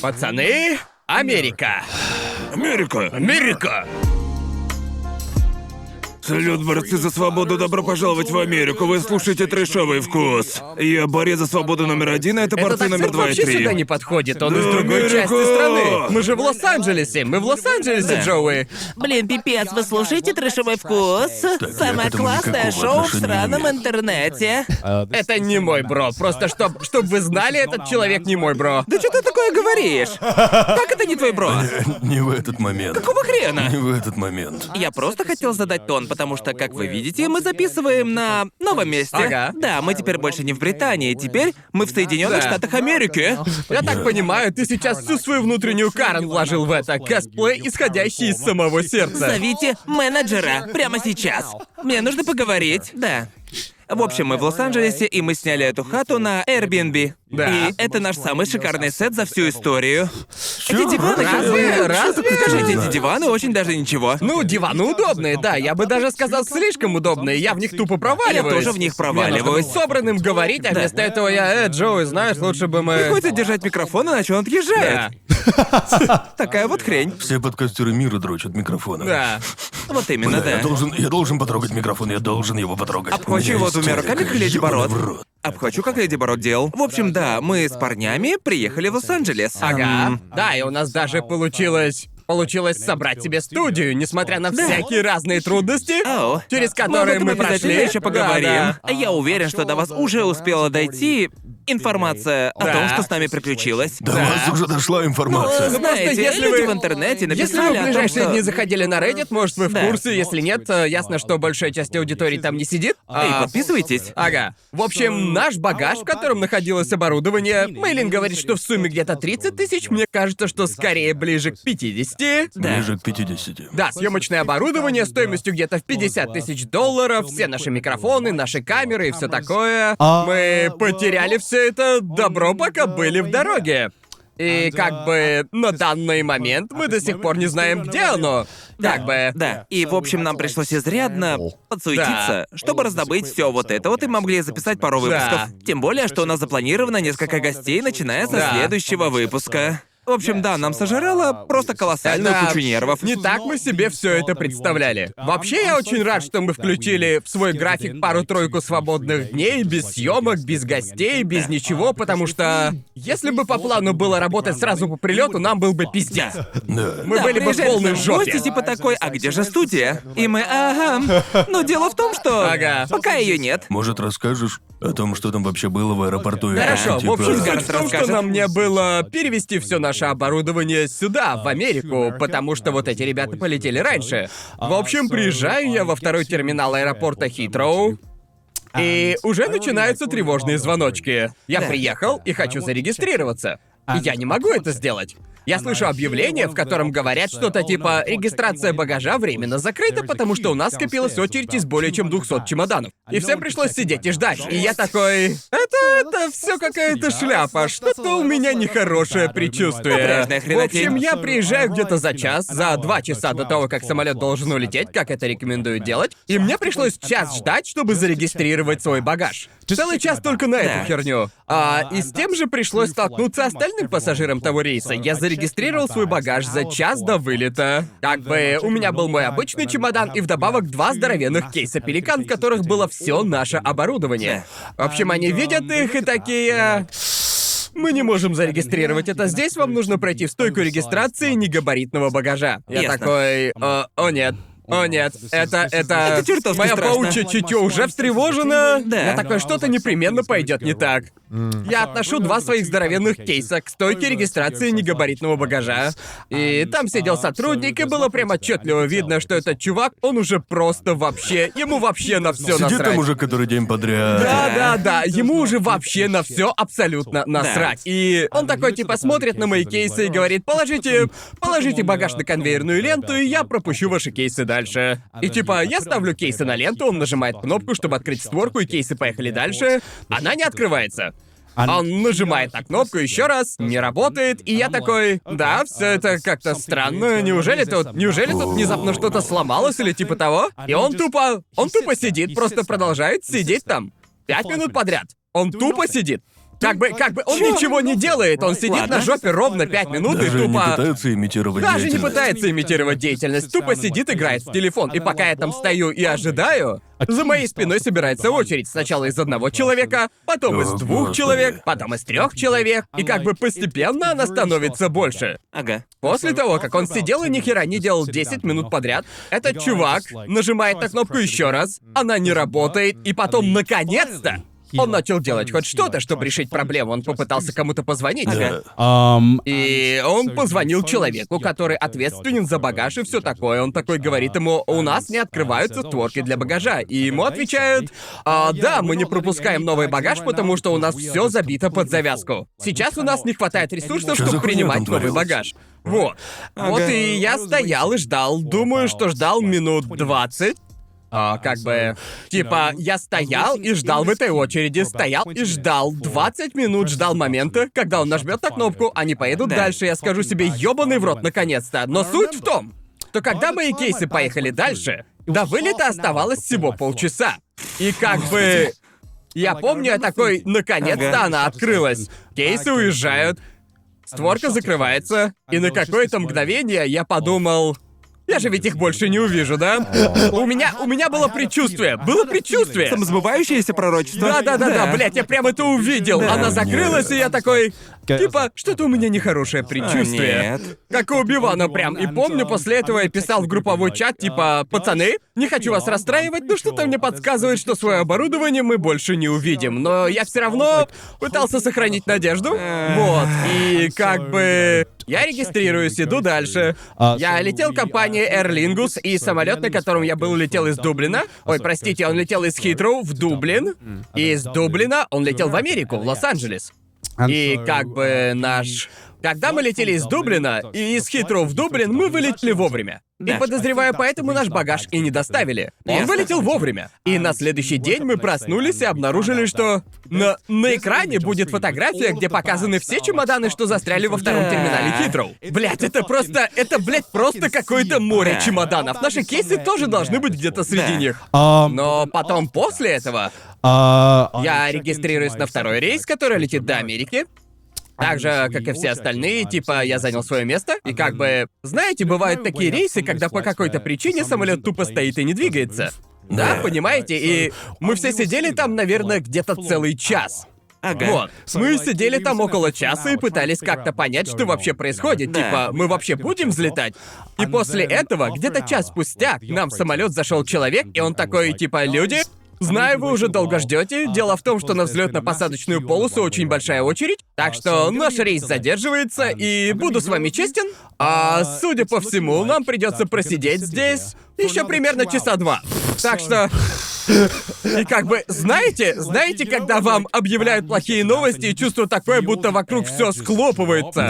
Пацаны, Америка! Америка! Америка! Салют, борцы за свободу, добро пожаловать в Америку. Вы слушаете трэшовый вкус. Я борец за свободу номер один, а это Этот борцы номер акцент два и вообще три. сюда не подходит, он Да, из другой Америка! части страны. Мы же в Лос-Анджелесе, мы в Лос-Анджелесе, Да. Джоуи. Блин, пипец, вы слушаете трэшевой вкус? я Самое этому классное никакого шоу в отношения сраном имею. интернете. Это не мой бро, просто чтоб, чтоб вы знали, этот человек не мой бро. Да что ты такое говоришь? Как это не твой бро? Не в этот момент. Какого хрена? Не в этот момент. Я просто хотел задать тон, потому что, как вы видите, мы записываем на новом месте. Ага. Да, мы теперь больше не в Британии, теперь мы в Соединенных Да. Штатах Америки. Я так понимаю, ты сейчас всю свою внутреннюю Карен вложил в это. Косплей, исходящий из самого сердца. Зовите менеджера прямо сейчас. Мне нужно поговорить. Да. В общем, мы в Лос-Анджелесе, и мы сняли эту хату на Airbnb. Да. И это наш самый шикарный сет за всю историю. Эти диваны, Разве? Разве? Скажите, эти диваны очень даже ничего. Ну, диваны удобные, да, я бы даже сказал слишком удобные, я в них тупо проваливаюсь. Я тоже в них проваливаюсь. собранным говорить, а вместо этого я, э, Джоуи, знаешь, лучше бы мы... Приходится держать микрофон, иначе он отъезжает. Такая вот хрень. Все подкастеры мира дрочат микрофоны. Да. Вот именно, Да, я должен, я должен потрогать микрофон, я должен его потрогать. Обхвачу его двумя руками, как Леди Бород. Обхвачу, как Леди Бород делал. В общем, да, мы с парнями приехали в Лос-Анджелес. Ага. Да, и у нас даже получилось... Получилось собрать себе студию, несмотря на всякие разные трудности, Оу. через Мы которые мы, обязательно прошли. еще поговорим. Да, А Я уверен, что до вас уже успела дойти информация о Да. том, что с нами приключилось. До Да. вас уже дошла Ну, информация. знаете, если люди вы- в интернете. Если написали вы в о том, ближайшие что... дни заходили на Reddit, может, вы в Да. курсе, если нет, э, ясно, что большая часть аудитории там не сидит. Эй, А, подписывайтесь. Ага. В общем, наш багаж, в котором находилось оборудование, Мейлин говорит, что в сумме где-то 30 тысяч, мне кажется, что скорее ближе к 50. Ближе к 50. Да, съемочное оборудование стоимостью где-то в 50 тысяч долларов, все наши микрофоны, наши камеры и все такое. Мы потеряли все это добро, пока были в дороге. И как бы на данный момент мы до сих пор не знаем, где оно. Как бы. Да, и в общем нам пришлось изрядно подсуетиться, чтобы раздобыть все вот это вот, и мы могли записать пару выпусков. Тем более, что у нас запланировано несколько гостей, начиная со Да. следующего выпуска. В общем, да, нам сожрало просто колоссальную Это кучу нервов. Не так мы себе все это представляли. Вообще, я очень рад, что мы включили в свой график пару-тройку свободных дней, без съемок, без гостей, без ничего, потому что если бы по плану было работать сразу по прилету, нам был бы пиздец. Да. Мы Да, были бы в приезжает полной к нам жопе. Гости типа такой, а где же студия? И мы, ага. Но дело в том, что Ага. пока ее нет. Может, расскажешь о том, что там вообще было в аэропорту? и Хорошо, типа- в общем, суть Гард в том, что нам не было перевести все наше оборудование сюда, в Америку, потому что вот эти ребята полетели раньше. В общем, приезжаю я во второй терминал аэропорта Хитроу, и уже начинаются тревожные звоночки. Я приехал и хочу зарегистрироваться. И я не могу это сделать. Я слышу объявление, в котором говорят что-то типа «Регистрация багажа временно закрыта, потому что у нас скопилась очередь из более чем 200 чемоданов». И всем пришлось сидеть и ждать. И я такой... Это, это все какая-то шляпа. Что-то у меня нехорошее предчувствие. В общем, я приезжаю где-то за час, за два часа до того, как самолет должен улететь, как это рекомендуют делать. И мне пришлось час ждать, чтобы зарегистрировать свой багаж. Целый час только на эту херню. А и с тем же пришлось столкнуться остальным пассажирам того рейса. Я зарегистрировал свой багаж за час до вылета. Как бы у меня был мой обычный чемодан и вдобавок два здоровенных кейса пеликан, в которых было все наше оборудование. В общем, они видят их и такие. Мы не можем зарегистрировать это здесь, вам нужно пройти в стойку регистрации негабаритного багажа. Я Ясно. такой, «О, о нет. О нет, это, это... Это чертовски Моя страшно. паучья чутье уже встревожена. Да. Я такой, что-то непременно пойдет не так. Я отношу два своих здоровенных кейса к стойке регистрации негабаритного багажа. И там сидел сотрудник, и было прям отчетливо видно, что этот чувак, он уже просто вообще... Ему вообще на все Сидит насрать. там уже который день подряд. Да, да, да, ему уже вообще на все абсолютно насрать. И он такой типа смотрит на мои кейсы и говорит, положите, положите багаж на конвейерную ленту, и я пропущу ваши кейсы дальше. И типа, я ставлю кейсы на ленту, он нажимает кнопку, чтобы открыть створку, и кейсы поехали дальше. Она не открывается. Он нажимает на кнопку еще раз, не работает, и я такой, да, все это как-то странно. Неужели тут, неужели тут внезапно что-то сломалось или типа того? И он тупо, он тупо сидит, просто продолжает сидеть там. Пять минут подряд. Он тупо сидит. Как бы, как бы, он ничего не делает, он сидит Ладно. на жопе ровно пять минут и Даже не тупо... пытается имитировать Даже не деятельность. пытается имитировать деятельность, тупо сидит, играет в телефон. И пока я там стою и ожидаю, за моей спиной собирается очередь. Сначала из одного человека, потом из О, двух Господи. человек, потом из трех человек. И как бы постепенно она становится больше. Ага. После того, как он сидел и ни хера не делал 10 минут подряд, этот чувак нажимает на кнопку еще раз, она не работает, и потом, наконец-то, он начал делать хоть что-то, чтобы решить проблему. Он попытался кому-то позвонить. Ага. Um, И он позвонил человеку, который ответственен за багаж и все такое. Он такой говорит ему, у нас не открываются створки для багажа. И ему отвечают, а, да, мы не пропускаем новый багаж, потому что у нас все забито под завязку. Сейчас у нас не хватает ресурсов, Чё за чтобы хуйня принимать там новый творилась? багаж. Вот. Вот и я стоял и ждал. Думаю, что ждал минут 20. А, как бы, типа, я стоял и ждал в этой очереди, стоял и ждал. 20 минут ждал момента, когда он нажмет на кнопку, они поедут Да. дальше, я скажу себе, ёбаный в рот, наконец-то. Но суть в том, что когда мои кейсы поехали дальше, до вылета оставалось всего полчаса. И как бы... Я помню, я такой, наконец-то она открылась. Кейсы уезжают, створка закрывается, и на какое-то мгновение я подумал... Я же ведь их больше не увижу, да? У меня, у меня было предчувствие, было предчувствие. Самосбывающееся пророчество? Да-да-да-да, блядь, я прям это увидел. Да. Она закрылась, и я такой... Типа, что-то у меня нехорошее предчувствие. А, нет. Как и у Бивана прям. И помню, после этого я писал в групповой чат, типа, пацаны, не хочу вас расстраивать, но что-то мне подсказывает, что свое оборудование мы больше не увидим. Но я все равно пытался сохранить надежду. Вот. И как бы... Я регистрируюсь, иду дальше. Я летел компанией Aer Lingus, и самолет, на котором я был, летел из Дублина. Ой, простите, он летел из Хитроу в Дублин. И из Дублина он летел в Америку, в Лос-Анджелес. И как бы наш... Когда мы летели из Дублина и из Хитроу в Дублин, мы вылетели вовремя. И подозреваю, поэтому наш багаж и не доставили. Он вылетел вовремя. И на следующий день мы проснулись и обнаружили, что на, на экране будет фотография, где показаны все чемоданы, что застряли во втором терминале Хитроу. Блять, это просто... Это, блядь, просто какое-то море Да. чемоданов. Наши кейсы тоже должны быть где-то среди них. um, Но потом, после этого, uh, я регистрируюсь на второй рейс, который летит до Америки. Так же, как и все остальные, типа, я занял свое место, и как бы... Знаете, бывают такие рейсы, когда по какой-то причине самолет тупо стоит и не двигается. Да, понимаете? И мы все сидели там, наверное, где-то целый час. Ага. Вот. Мы сидели там около часа и пытались как-то понять, что вообще происходит. Да. Типа, мы вообще будем взлетать? И после этого, где-то час спустя, к нам в самолет зашел человек, и он такой, типа, люди, Знаю, вы уже долго ждете. Дело в том, что на взлетно-посадочную полосу очень большая очередь, так что наш рейс задерживается, и буду с вами честен. А судя по всему, нам придется просидеть здесь еще примерно часа два. Так что. И как бы, знаете, знаете, когда вам объявляют плохие новости и чувство такое, будто вокруг все схлопывается.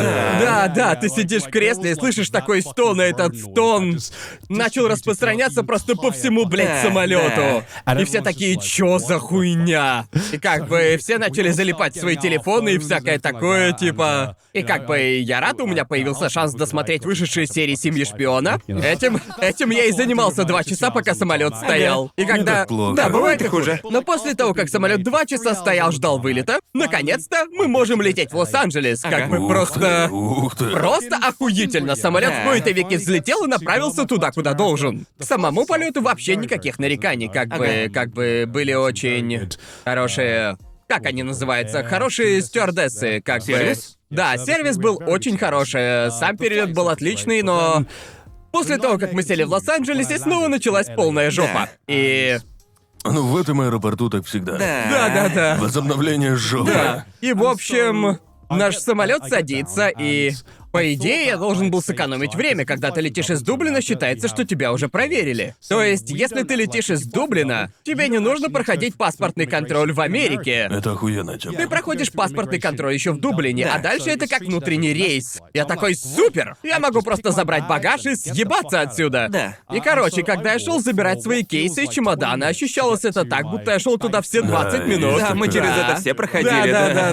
Да, да, ты сидишь в кресле и слышишь такой стон, и этот стон начал распространяться просто по всему, блядь, самолету. И все такие, чё за хуйня? И как бы все начали залипать в свои телефоны и всякое такое, типа. И как бы я рад, у меня появился шанс досмотреть вышедшие серии Семьи шпиона. Этим, этим я и занимался два часа, пока самолет стоял. И когда. так плохо. Да, бывает и хуже. Но после того, как самолет два часа стоял, ждал вылета, наконец-то мы можем лететь в Лос-Анджелес. Как Ух просто. ты, ух ты. Просто охуительно. Самолет в кои-то веки взлетел и направился туда, куда должен. К самому полету вообще никаких нареканий. Как бы, как бы были очень хорошие. Как они называются? Хорошие стюардессы, как Сервис? бы. Да, сервис был очень хороший. Сам перелет был отличный, но. После того, как мы сели в Лос-Анджелесе, снова началась полная жопа. И. Ну, в этом аэропорту так всегда. Да. Да-да-да. Возобновление жопы. Да. И в общем, наш самолет садится, и по идее я должен был сэкономить время. Когда ты летишь из Дублина, считается, что тебя уже проверили. То есть, если ты летишь из Дублина, тебе не нужно проходить паспортный контроль в Америке. Это охуенная тема. Ты проходишь паспортный контроль еще в Дублине, а дальше это как внутренний рейс. Я такой, супер! Я могу просто забрать багаж и съебаться отсюда. Да. И короче, когда я шел забирать свои кейсы и чемоданы, ощущалось это так, будто я шел туда все 20 Да, минут. Да, мы через Да. это все проходили, Да, да, да. да,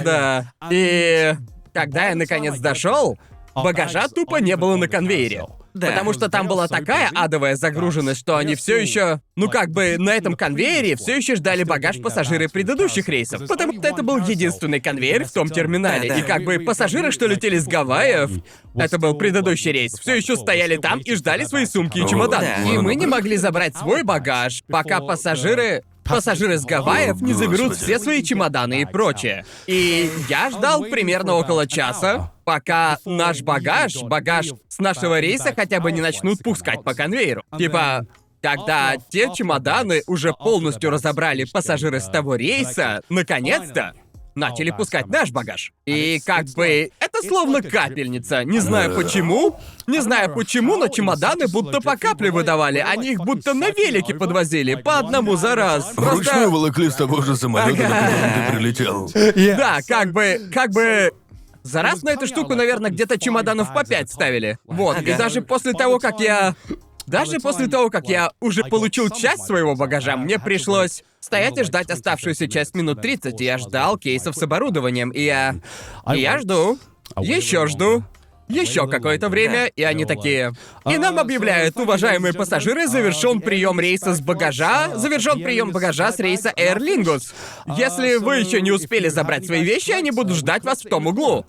да. И когда я наконец дошел, багажа тупо не было на конвейере. Да. Потому что там была такая адовая загруженность, что они все еще, ну как бы на этом конвейере все еще ждали багаж пассажиры предыдущих рейсов. Потому что это был единственный конвейер в том терминале. Да, да. И как бы пассажиры, что летели с Гавайев, это был предыдущий рейс, все еще стояли там и ждали свои сумки и чемоданы. Да. И мы не могли забрать свой багаж, пока пассажиры Пассажиры с Гавайев не заберут все свои чемоданы и прочее. И я ждал примерно около часа, пока наш багаж, багаж с нашего рейса хотя бы не начнут пускать по конвейеру. Типа, когда те чемоданы уже полностью разобрали пассажиры с того рейса, наконец-то начали пускать наш багаж. И как бы это словно капельница. Не знаю почему. Не знаю почему, но чемоданы будто по капле выдавали. Они их будто на велике подвозили. По одному за раз. Вручную Просто... волокли с того же самолета, Ага. на котором ты прилетел. Да, как бы... Как бы... За раз на эту штуку, наверное, где-то чемоданов по пять ставили. Вот, и даже после того, как я... Даже после того, как я уже получил часть своего багажа, мне пришлось стоять и ждать оставшуюся часть минут 30. И я ждал кейсов с оборудованием, и я... И я жду. Еще жду. Еще какое-то время, и они такие. И нам объявляют, уважаемые пассажиры, завершен прием рейса с багажа, завершен прием багажа с рейса Air Lingus. Если вы еще не успели забрать свои вещи, они будут ждать вас в том углу.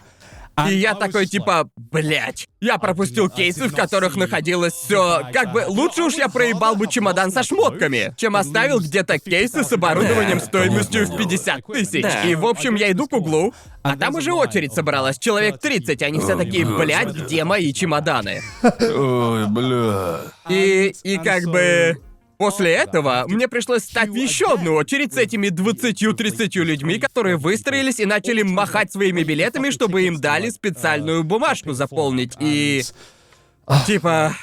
И я такой типа, блять, я пропустил кейсы, в которых находилось все. Как бы лучше уж я проебал бы чемодан со шмотками, чем оставил где-то кейсы с оборудованием стоимостью в понятное 50 тысяч. Да. И в общем я иду к углу, а там уже очередь собралась, человек 30, они все такие, блять, господи. где мои чемоданы? Ой, бля. И, и как бы... После этого мне пришлось стать в еще одну очередь с этими 20-30 людьми, которые выстроились и начали махать своими билетами, чтобы им дали специальную бумажку заполнить. И... Типа...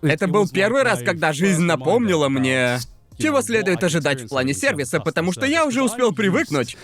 Это был первый раз, когда жизнь напомнила мне, чего следует ожидать в плане сервиса, потому что я уже успел привыкнуть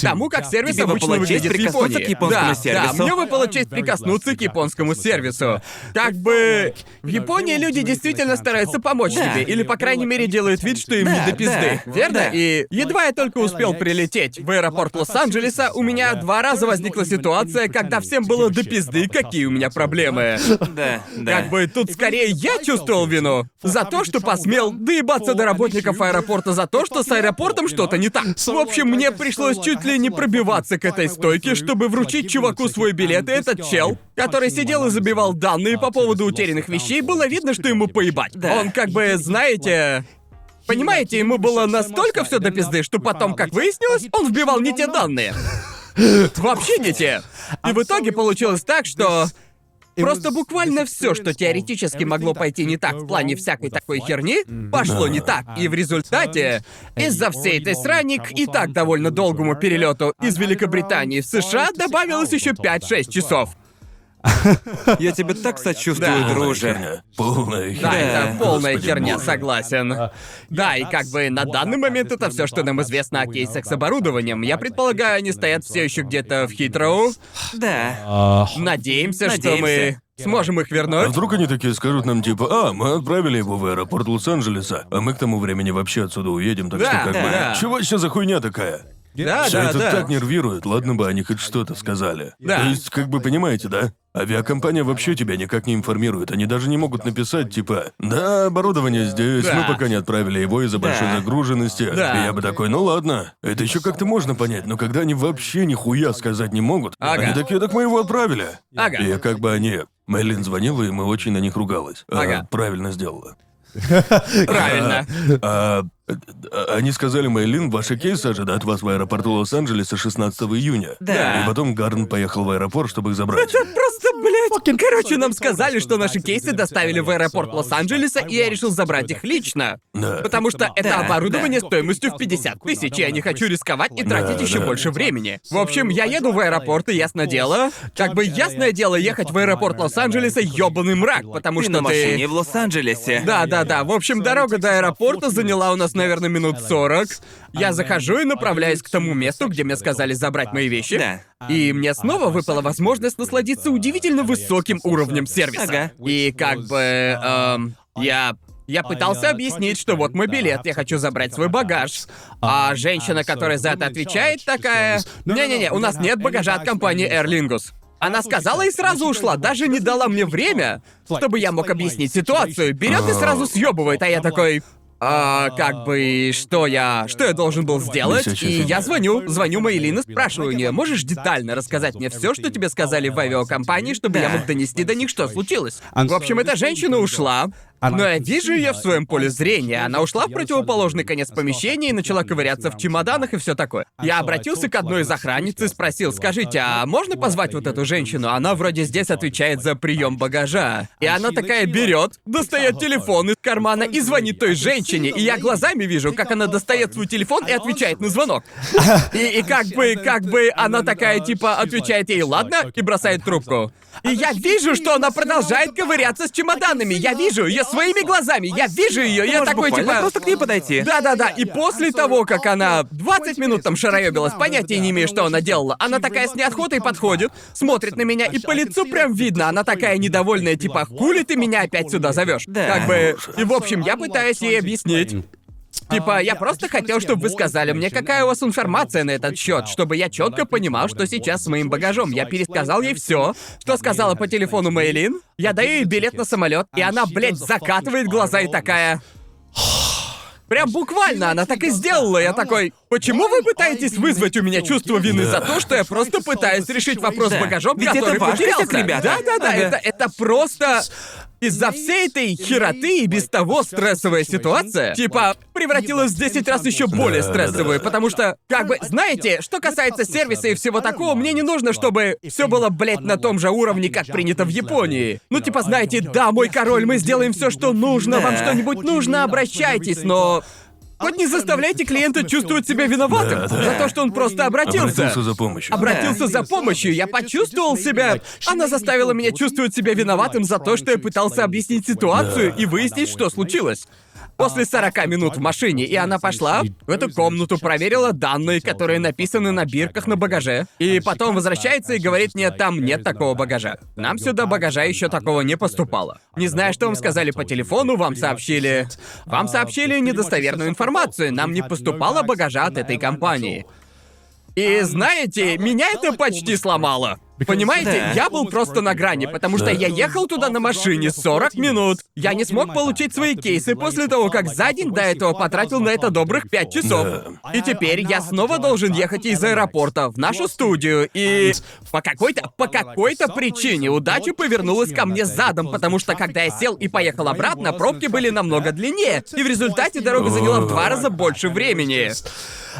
тому, как сервис Тебе обычно выпала честь выглядит в прикоснуться Японии. к японскому да, сервису. Да, мне выпала честь прикоснуться к японскому сервису. Как бы в Японии люди действительно стараются помочь Да. тебе, или по крайней мере делают вид, что им Да, не до пизды, да, верно? да. И едва я только успел прилететь в аэропорт Лос-Анджелеса, у меня два раза возникла ситуация, когда всем было до пизды, какие у меня проблемы. Да, да. Как бы тут скорее я чувствовал вину за то, что посмел доебаться до работников аэропорта за то, что с аэропортом что-то не так. В общем, мне пришлось чуть ли не пробиваться к этой стойке, чтобы вручить чуваку свой билет, и этот чел, который сидел и забивал данные по поводу утерянных вещей, было видно, что ему поебать. Да. Он как бы, знаете... Понимаете, ему было настолько все до пизды, что потом, как выяснилось, он вбивал не те данные. Вообще не те. И в итоге получилось так, что Просто буквально все, что теоретически могло пойти не так в плане всякой такой херни, пошло не так. И в результате, из-за всей этой срани к и так довольно долгому перелету из Великобритании в США добавилось еще 5-6 часов. Я тебе так сочувствую, Да. друже. Херня. Полная Да, херня. это полная Господи херня, боже. согласен. Да, и как бы на данный момент это все, что нам известно о кейсах с оборудованием. Я предполагаю, они стоят все еще где-то в Хитроу. Да. Надеемся, что мы Надеемся. сможем их А вернуть. вдруг они такие скажут нам типа, а, мы отправили его в аэропорт Лос-Анджелеса, а мы к тому времени вообще отсюда уедем, так Да, что как да. бы... Чего еще за хуйня такая? Да, Все да, это да. так нервирует, ладно бы они хоть что-то сказали. Да. То есть, как бы понимаете, да? Авиакомпания вообще тебя никак не информирует. Они даже не могут написать, типа, да, оборудование здесь, Да. мы пока не отправили его из-за большой Да. загруженности. Да. И я бы такой, ну ладно, это еще как-то можно понять, но когда они вообще нихуя сказать не могут, Ага. они такие, так мы его отправили. Ага. И как бы они... Мэйлин звонила, и мы очень на них ругалась. А, Ага. правильно сделала. Правильно. А, э, они сказали, Мэйлин, ваши кейсы ожидают вас в аэропорту Лос-Анджелеса 16 июня. Да. И потом Гарн поехал в аэропорт, чтобы их забрать. Просто, блядь, короче, нам сказали, что наши кейсы доставили в аэропорт Лос-Анджелеса, и я решил забрать их лично. Да. Потому что это оборудование стоимостью в 50 тысяч, и я не хочу рисковать и тратить Да, еще да. больше времени. В общем, я еду в аэропорт, и ясно дело. Как бы ясное дело ехать в аэропорт Лос-Анджелеса ёбаный мрак, потому Ты что на ты... машине в Лос-Анджелесе. Да, да, да. В общем, дорога до аэропорта заняла у нас, наверное, минут 40. Я захожу и направляюсь к тому месту, где мне сказали забрать мои вещи. Да. И мне снова выпала возможность насладиться удивительно высоким уровнем сервиса. Ага. И как бы... эм, я... Я пытался объяснить, что вот мой билет, я хочу забрать свой багаж. А женщина, которая за это отвечает, такая... Не-не-не, у нас нет багажа от компании Aer Lingus. Она сказала и сразу ушла, даже не дала мне время, чтобы я мог объяснить ситуацию. Берет и сразу съебывает, а я такой. А, как бы, что я, что я должен был сделать? И я звоню, звоню Мейлин и спрашиваю у нее, можешь детально рассказать мне все, что тебе сказали в авиакомпании, чтобы я мог донести до них, что случилось? В общем, эта женщина ушла, но я вижу ее в своем поле зрения. Она ушла в противоположный конец помещения и начала ковыряться в чемоданах и все такое. Я обратился к одной из охранниц и спросил, скажите, а можно позвать вот эту женщину? Она вроде здесь отвечает за прием багажа. И она такая берет, достает телефон из кармана и звонит той женщине. И я глазами вижу, как она достает свой телефон и отвечает на звонок. И, и как бы, как бы она такая, типа, отвечает ей «ладно» и бросает трубку. И я вижу, что она продолжает ковыряться с чемоданами. Я вижу ее своими глазами. Я вижу ее. Я такой, типа... просто к ней подойти. Да-да-да, и после того, как она 20 минут там шароебилась, понятия не имею, что она делала, она такая с неохотой подходит, смотрит на меня, и по лицу прям видно, она такая недовольная, типа, хули ты меня опять сюда зовешь? Да. Как бы... И, в общем, я пытаюсь ей объяснить. Типа, я просто хотел, чтобы вы сказали мне, какая у вас информация на этот счет, чтобы я четко понимал, что сейчас с моим багажом. Я пересказал ей все, что сказала по телефону Мейлин. Я даю ей билет на самолет, и она, блядь, закатывает глаза и такая. Прям буквально она так и сделала. Я такой, почему вы пытаетесь вызвать у меня чувство вины за то, что я просто пытаюсь решить вопрос с Да. багажом, Ведь это который ваш потерялся? ребята. Да-да-да, Ага. это, это просто... Из-за всей этой хероты и без того стрессовая ситуация, типа, превратилась в 10 раз еще более стрессовую, потому что, как бы, знаете, что касается сервиса и всего такого, мне не нужно, чтобы все было, блядь, на том же уровне, как принято в Японии. Ну, типа, знаете, да, мой король, мы сделаем все, что нужно, вам что-нибудь нужно, обращайтесь, но... Хоть не заставляйте клиента чувствовать себя виноватым Да-да. за то, что он просто обратился. Обратился за помощью. Обратился за помощью, я почувствовал себя... Она заставила меня чувствовать себя виноватым за то, что я пытался объяснить ситуацию и выяснить, что случилось. После 40 минут в машине, и она пошла в эту комнату, проверила данные, которые написаны на бирках на багаже, и потом возвращается и говорит мне, там нет такого багажа. Нам сюда багажа еще такого не поступало. Не знаю, что вам сказали по телефону, вам сообщили... Вам сообщили недостоверную информацию, нам не поступало багажа от этой компании. И знаете, меня это почти сломало. Понимаете, Да. я был просто на грани, потому что Да. я ехал туда на машине 40 минут. Я не смог получить свои кейсы после того, как за день до этого потратил на это добрых 5 часов. Да. И теперь я снова должен ехать из аэропорта в нашу студию. И по какой-то, по какой-то причине удача повернулась ко мне задом, потому что когда я сел и поехал обратно, пробки были намного длиннее. И в результате дорога заняла в два раза больше времени.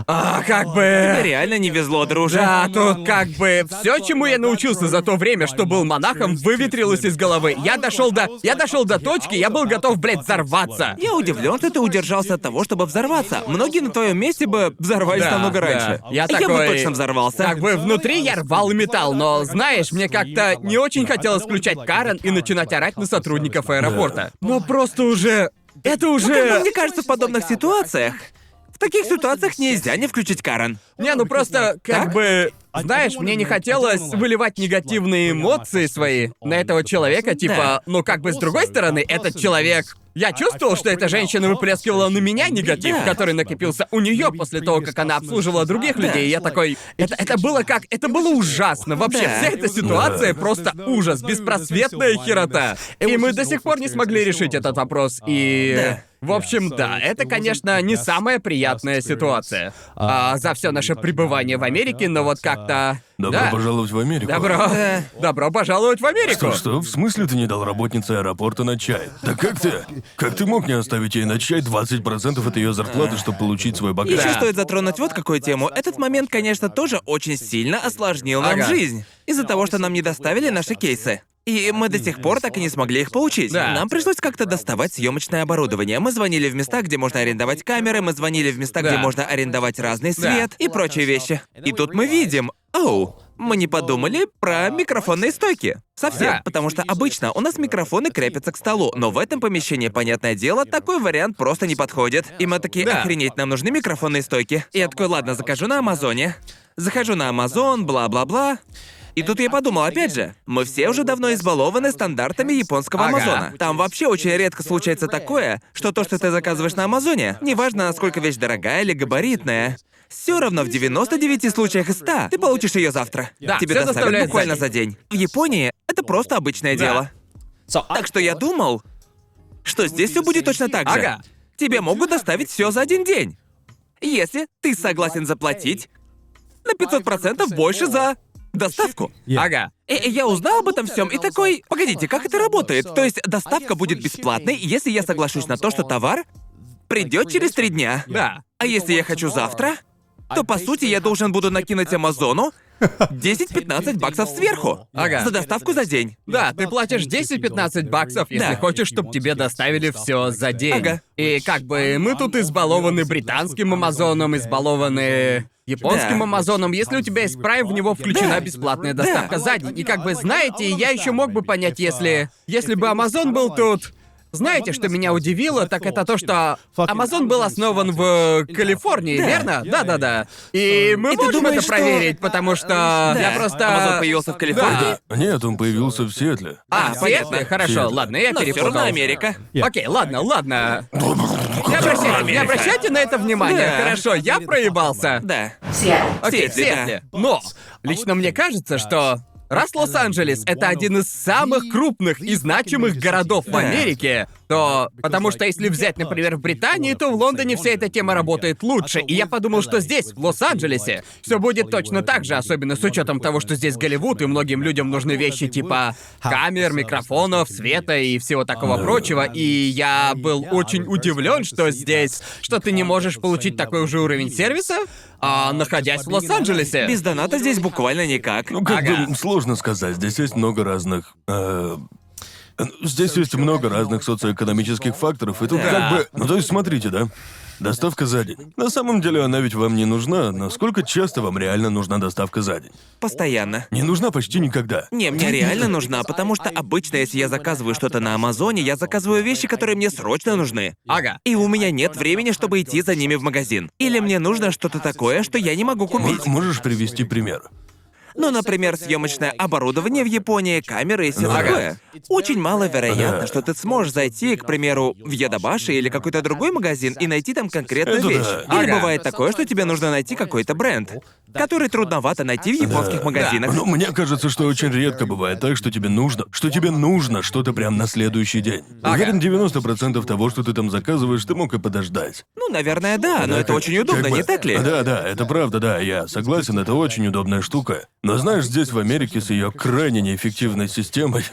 А, как бы... Тебе реально не везло, друже. Да, тут как бы все, чему я научился за то время, что был монахом, выветрилось из головы. Я дошел до. Я дошел до точки, я был готов, блядь, взорваться. Я удивлен, что ты удержался от того, чтобы взорваться. Многие на твоем месте бы взорвались Да, намного да. раньше. Я бы такой- точно взорвался. Как бы внутри я рвал металл, но знаешь, мне как-то не очень хотелось включать Карен и начинать орать на сотрудников аэропорта. Но просто уже. Это Ну, Как бы уже. мне кажется, в подобных ситуациях. В таких ситуациях нельзя не включить Карен. Не, ну просто, как Так? бы. Знаешь, мне не хотелось выливать негативные эмоции свои на этого человека, типа, ну как бы с другой стороны, этот человек. Я чувствовал, что эта женщина выплескивала на меня негатив, Да. который накопился у нее после того, как она обслуживала других людей. И я такой. Это, это было как. Это было ужасно. Вообще, вся эта ситуация просто ужас, беспросветная херота. И мы до сих пор не смогли решить этот вопрос. И. Да. В общем, да, это, конечно, не самая приятная ситуация а, за все наше пребывание в Америке, но вот как-то. Добро да. пожаловать в Америку. Добро. Да. Добро пожаловать в Америку. Что, что? В смысле ты не дал работнице аэропорта на чай? Да как ты? Как ты мог не оставить ей на чай 20% от ее зарплаты, чтобы получить свой багаж? Еще Да. стоит затронуть вот какую тему. Этот момент, конечно, тоже очень сильно осложнил нам Ага. жизнь. Из-за того, что нам не доставили наши кейсы. И мы до сих пор так и не смогли их получить. Да. Нам пришлось как-то доставать съемочное оборудование. Мы звонили в места, где можно арендовать камеры, мы звонили в места, Да. где можно арендовать разный Да. свет и прочие вещи. И тут мы видим, оу, мы не подумали про микрофонные стойки. Совсем. Да. Потому что обычно у нас микрофоны крепятся к столу, но в этом помещении, понятное дело, такой вариант просто не подходит. И мы такие, Да. охренеть, нам нужны микрофонные стойки. И я такой, ладно, закажу на Амазоне. Захожу на Амазон, бла-бла-бла. И тут я подумал, опять же, мы все уже давно избалованы стандартами японского Ага. Амазона. Там вообще очень редко случается такое, что то, что ты заказываешь на Амазоне, неважно, насколько вещь дорогая или габаритная, все равно в 99 случаях из 100 ты получишь ее завтра. Да, Тебе всё доставят доставляют буквально за за день. В Японии это просто обычное Да. дело. Так что я думал, что здесь все будет точно так же. Ага. Тебе могут доставить все за один день. Если ты согласен заплатить на 500% больше за доставку. Ага. И и я узнал об этом всем и такой, погодите, как это работает? То есть доставка будет бесплатной, если я соглашусь на то, что товар придет через три дня. Да. А если я хочу завтра, то по сути я должен буду накинуть Амазону 10-15 баксов сверху. Ага. За доставку за день. Да, ты платишь 10-15 баксов, если Да. хочешь, чтобы тебе доставили все за день. Ага. И как бы мы тут избалованы британским Амазоном, избалованы японским Да. Амазоном. Если у тебя есть Prime, в него включена Да. бесплатная доставка Да. за день. И как бы, знаете, я еще мог бы понять, если... Если бы Амазон был тут... Знаете, что меня удивило, так это то, что Амазон был основан в Калифорнии, Да. верно? Да-да-да. И мы И ты можем думаешь, это что- проверить, потому что Да. я просто... Амазон появился в Калифорнии? Да. Нет, он появился в Сиэтле. А, А, в понятно. Сиэтле? Хорошо, Сиэтл. ладно, я Но все перепутал. равно Америка. Окей, ладно, ладно. Не обращайте, не обращайте на это внимания. Да. Хорошо, я проебался. Да. Окей, Сиэтле, Сиэтле. Но лично мне кажется, что раз Лос-Анджелес это один из самых крупных и значимых городов в. Америке, то потому что если взять, например, в Британии, то в Лондоне вся эта тема работает лучше. И я подумал, что здесь, в Лос-Анджелесе, все будет точно так же, особенно с учетом того, что здесь Голливуд, и многим людям нужны вещи типа камер, микрофонов, света и всего такого прочего. И я был очень удивлен, что здесь, что ты не можешь получить такой уже уровень сервиса, а находясь в Лос-Анджелесе. Без доната здесь буквально никак. Ну, как Ага. бы сложно сказать. Здесь есть много разных. э, Здесь есть много разных социоэкономических факторов, и тут Да. как бы... Ну, то есть, смотрите, да? Доставка за день. На самом деле она ведь вам не нужна, но сколько часто вам реально нужна доставка за день? Постоянно. Не нужна почти никогда. Не, мне реально нужна, потому что обычно, если я заказываю что-то на Амазоне, я заказываю вещи, которые мне срочно нужны. Ага. И у меня нет времени, чтобы идти за ними в магазин. Или мне нужно что-то такое, что я не могу купить. М- Можешь привести пример? Ну, например, съемочное оборудование в Японии, камеры и все ага. такое. Очень маловероятно, что ты сможешь зайти, к примеру, в Ядабаши или какой-то другой магазин и найти там конкретную Это вещь. Или Ага. бывает такое, что тебе нужно найти какой-то бренд, который трудновато найти в японских магазинах. Ну, мне кажется, что очень редко бывает так, что тебе нужно, что тебе нужно что-то прям на следующий день. Ага. Уверен, 90% того, что ты там заказываешь, ты мог и подождать. Ну, наверное, да, но это как- очень удобно, как бы- не так ли? Да, да, это правда, да, я согласен, это очень удобная штука. Но знаешь, здесь в Америке с ее крайне неэффективной системой.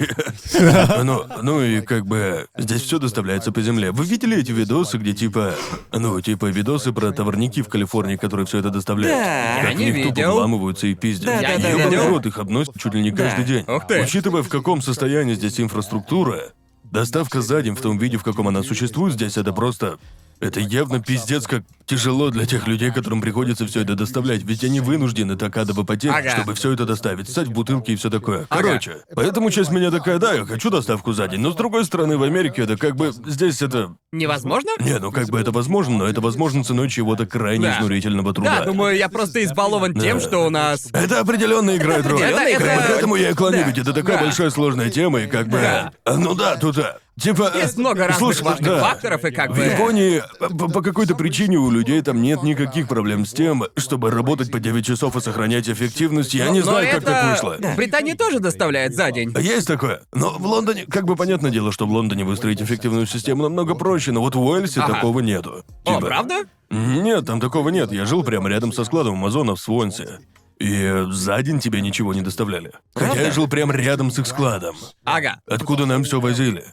ну, ну и как бы здесь все доставляется по земле. Вы видели эти видосы, где типа. Ну, типа видосы про товарники в Калифорнии, которые все это доставляют? Да. Как не них тупо видел. вламываются и пиздят. Да, да, да, Ёбаный да. рот, их обносят чуть ли не каждый Да. день. Ух ты. Учитывая, в каком состоянии здесь инфраструктура, доставка за день в том виде, в каком она существует здесь, это просто... Это явно пиздец как тяжело для тех людей, которым приходится все это доставлять, ведь они вынуждены так адово потеть, Ага. чтобы все это доставить, ссать в бутылки и все такое. Короче, поэтому часть меня такая, да, я хочу доставку за день, но с другой стороны, в Америке это как бы здесь это. Невозможно? Не, ну как бы это возможно, но это возможно ценой чего-то крайне Да. изнурительного труда. Да, думаю, я просто избалован тем, Да. что у нас... Это определенно играет роль. определенно Как бы играет к этому я и клоню, Да. ведь это такая Да. большая сложная тема, и как бы. Да. А, Ну да, тут. Типа. Есть много разных слушай, важных да. факторов, и как В бы... Японии по, по какой-то причине у людей там нет никаких проблем с тем, чтобы работать по 9 часов и сохранять эффективность. Я не Но знаю, как это... так вышло. В Британии тоже доставляет за день. Есть такое. Но в Лондоне, как бы понятное дело, что в Лондоне выстроить эффективную систему намного проще, но вот в Уэльсе Ага. такого нету. О, Типа, правда? Нет, там такого нет. Я жил прямо рядом со складом Амазона в Свонсе. И за день тебе ничего не доставляли. Хотя я жил прямо рядом с их складом. Ага. Откуда нам все возили?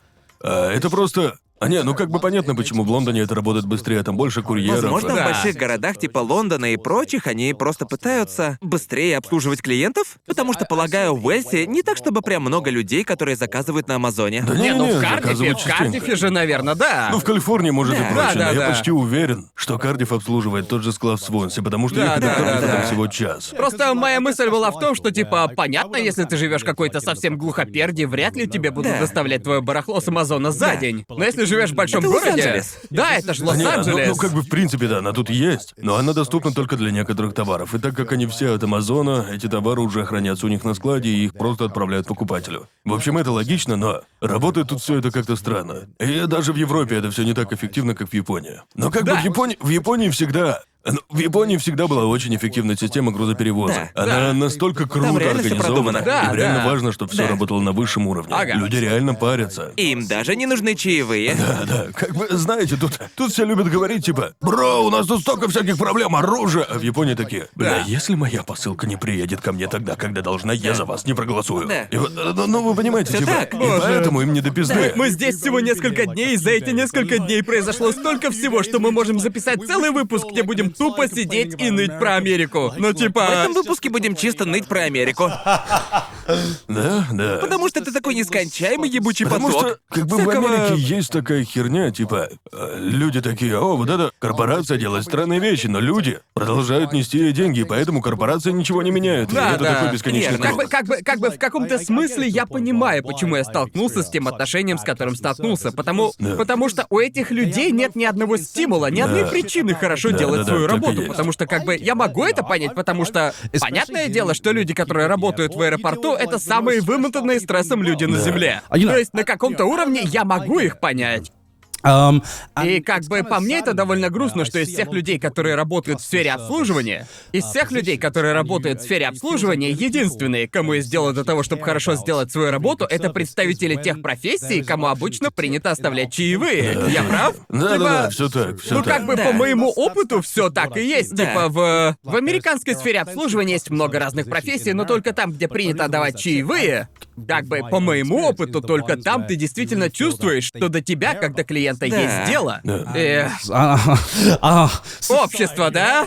А это просто. А не, ну как бы понятно, почему в Лондоне это работает быстрее, там больше курьеров. Возможно, Да. в больших городах типа Лондона и прочих они просто пытаются быстрее обслуживать клиентов, потому что, полагаю, в Уэльсе не так, чтобы прям много людей, которые заказывают на Амазоне. Да Не, ну в Кардифе, заказывают в частенько. Кардифе же, наверное, да. Ну, в Калифорнии, может, и Да. проще, Да, да, но я да. почти уверен, что Кардиф обслуживает тот же склад в Свонсе, потому что Да, ехать да, до Кардифа да, там да. всего час. Просто моя мысль была в том, что, типа, понятно, если ты живешь какой-то совсем глухоперди, вряд ли тебе будут Да. доставлять твое барахло с Амазона за день. Но если живешь в большом Это городе... Лос-Анджелес. Да, это же Не, ну, Лос-Анджелес. ну, как бы в принципе, да, она тут есть, но она доступна только для некоторых товаров. И так как они все от Амазона, эти товары уже хранятся у них на складе, и их просто отправляют покупателю. В общем, это логично, но работает тут все это как-то странно. И даже в Европе это все не так эффективно, как в Японии. Но как Да. бы в Японии, в Японии всегда в Японии всегда была очень эффективная система грузоперевоза. Да, Она да. настолько круто реально всё организована. продумано. Да, Им реально да. важно, чтобы все Да. работало на высшем уровне. Ага. Люди реально парятся. Им даже не нужны чаевые. Да, да, как бы, знаете, тут, тут все любят говорить, типа, «Бро, у нас тут столько всяких проблем, оружия!» А в Японии такие, «Бля, Да. если моя посылка не приедет ко мне тогда, когда должна, я за вас не проголосую». Да. И вот, э, ну, ну, вы понимаете, Всё типа, так. и Боже. поэтому им не до пизды. Мы здесь всего несколько дней, и за эти несколько дней произошло столько всего, что мы можем записать целый выпуск, где будем тупо сидеть и ныть про Америку. Ну В типа... этом выпуске будем чисто ныть про Америку. Да, да. Потому что это такой нескончаемый ебучий Потому поток. что, как бы всякого- в Америке есть такая херня, типа, э, люди такие, о, вот эта корпорация делает странные вещи, но люди продолжают нести ей деньги, и поэтому корпорация ничего не меняет. Да, и это да. такой бесконечный Верно. Как круг. бы, как бы, как бы в каком-то смысле я понимаю, почему я столкнулся с тем отношением, с которым столкнулся. Потому, Да. потому что у этих людей нет ни одного стимула, ни одной Да. причины хорошо Да, делать да, да, свою работу. Потому что, как бы, я могу это понять, потому что понятное дело, что люди, которые работают в аэропорту, это самые вымотанные стрессом люди на земле. То есть на каком-то уровне я могу их понять. Um, И как бы по мне это довольно грустно, что из всех людей, которые работают в сфере обслуживания, из всех людей, которые работают в сфере обслуживания, единственные, кому есть дело до того, чтобы хорошо сделать свою работу, это представители тех профессий, кому обычно принято оставлять чаевые. Я прав? Да, Типа, да, да, все так, все Ну, так. как бы по моему опыту все так и есть. Да. Типа в, в американской сфере обслуживания есть много разных профессий, но только там, где принято отдавать чаевые, как бы по моему опыту, только там ты действительно чувствуешь, что до тебя, как до клиента, Да. есть дело. Да. Э, общество, да?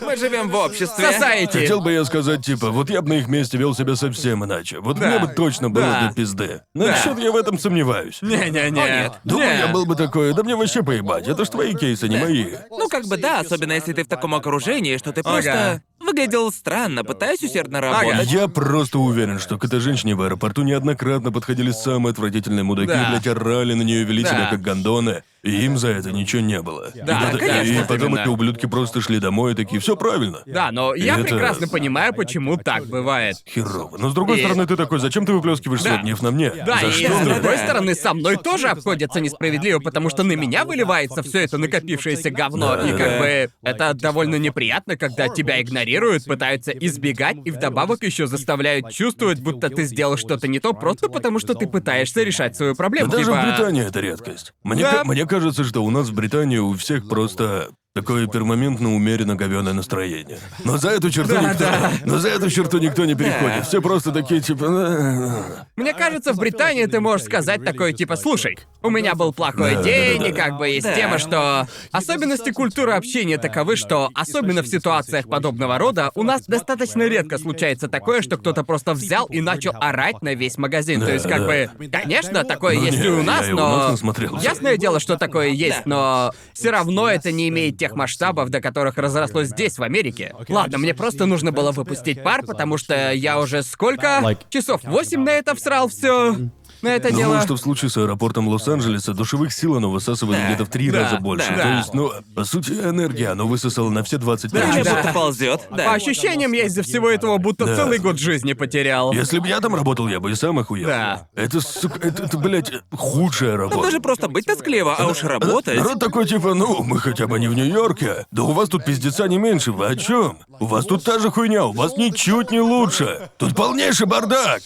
Мы живем в обществе. Society. Хотел бы я сказать, типа, вот я бы на их месте вел себя совсем иначе. Вот Да. мне бы точно было Да. до пизды. Насчет я в этом сомневаюсь. Не-не-не. Нет. Думаю, я был бы такой, да мне вообще поебать, это ж твои кейсы, не мои. Ну, как бы да, особенно если ты в таком окружении, что ты Ага. просто выглядел странно, пытаясь усердно работать. Я просто уверен, что к этой женщине в аэропорту неоднократно подходили самые отвратительные мудаки, Да. блядь, орали на нее, вели Да. себя как гондоны, и им за это ничего не было. Да, и, конечно, и потом именно. эти ублюдки просто шли домой и такие, все правильно. Да, но я Это- прекрасно понимаю, почему так бывает. Херово. Но с другой И- стороны, ты такой, зачем ты выплескиваешь Да. свой гнев на мне? Да, за и что? с другой да. стороны, со мной тоже обходятся несправедливо, потому что на меня выливается все это накопившееся говно. Да, и да, как да. бы это довольно неприятно, когда тебя игнорируют, пытаются избегать и вдобавок еще заставляют чувствовать, будто ты сделал что-то не то, просто потому что ты пытаешься решать свою проблему. Да даже Типа, в Британии это редкость. Мне, Да. ка- мне кажется, что у нас в Британии у всех просто такое пермоментно умеренно говёное настроение. Но за эту черту Да, никто. да. Но за эту черту никто не переходит. Все просто такие типа. «А, Мне кажется, в Британии ты можешь сказать такое типа, слушай, у меня был плохой Да, день, да, да, и как бы есть Да. тема, что особенности культуры общения таковы, что особенно в ситуациях подобного рода у нас достаточно редко случается такое, что кто-то просто взял и начал орать на весь магазин. То есть, как да. бы, конечно, такое Ну, есть не, и у я нас, и у но нас насмотрелся. ясное дело, что такое есть, но все равно это не имеет тех масштабов, до которых разрослось здесь, в Америке. Ладно, мне просто нужно было выпустить пар, потому что я уже сколько? Часов восемь на это всрал все. На это Думаю, дело. что в случае с аэропортом Лос-Анджелеса душевых сил оно высасывает Да, где-то в три да, раза больше. да. То есть, ну, по сути, энергия оно высосало на все 25 Время часов. будто ползет. По Да. ощущениям, я из-за всего этого будто Да. целый год жизни потерял. Если бы я там работал, я бы и сам охуел. Да. Это, сука, это, это, блядь, худшая работа. Даже просто быть тоскливо, а уж работать. Народ такой типа, ну, мы хотя бы не в Нью-Йорке. Да у вас тут пиздеца не меньше, вы о чем? У вас тут та же хуйня, у вас ничуть не лучше. Тут полнейший бардак.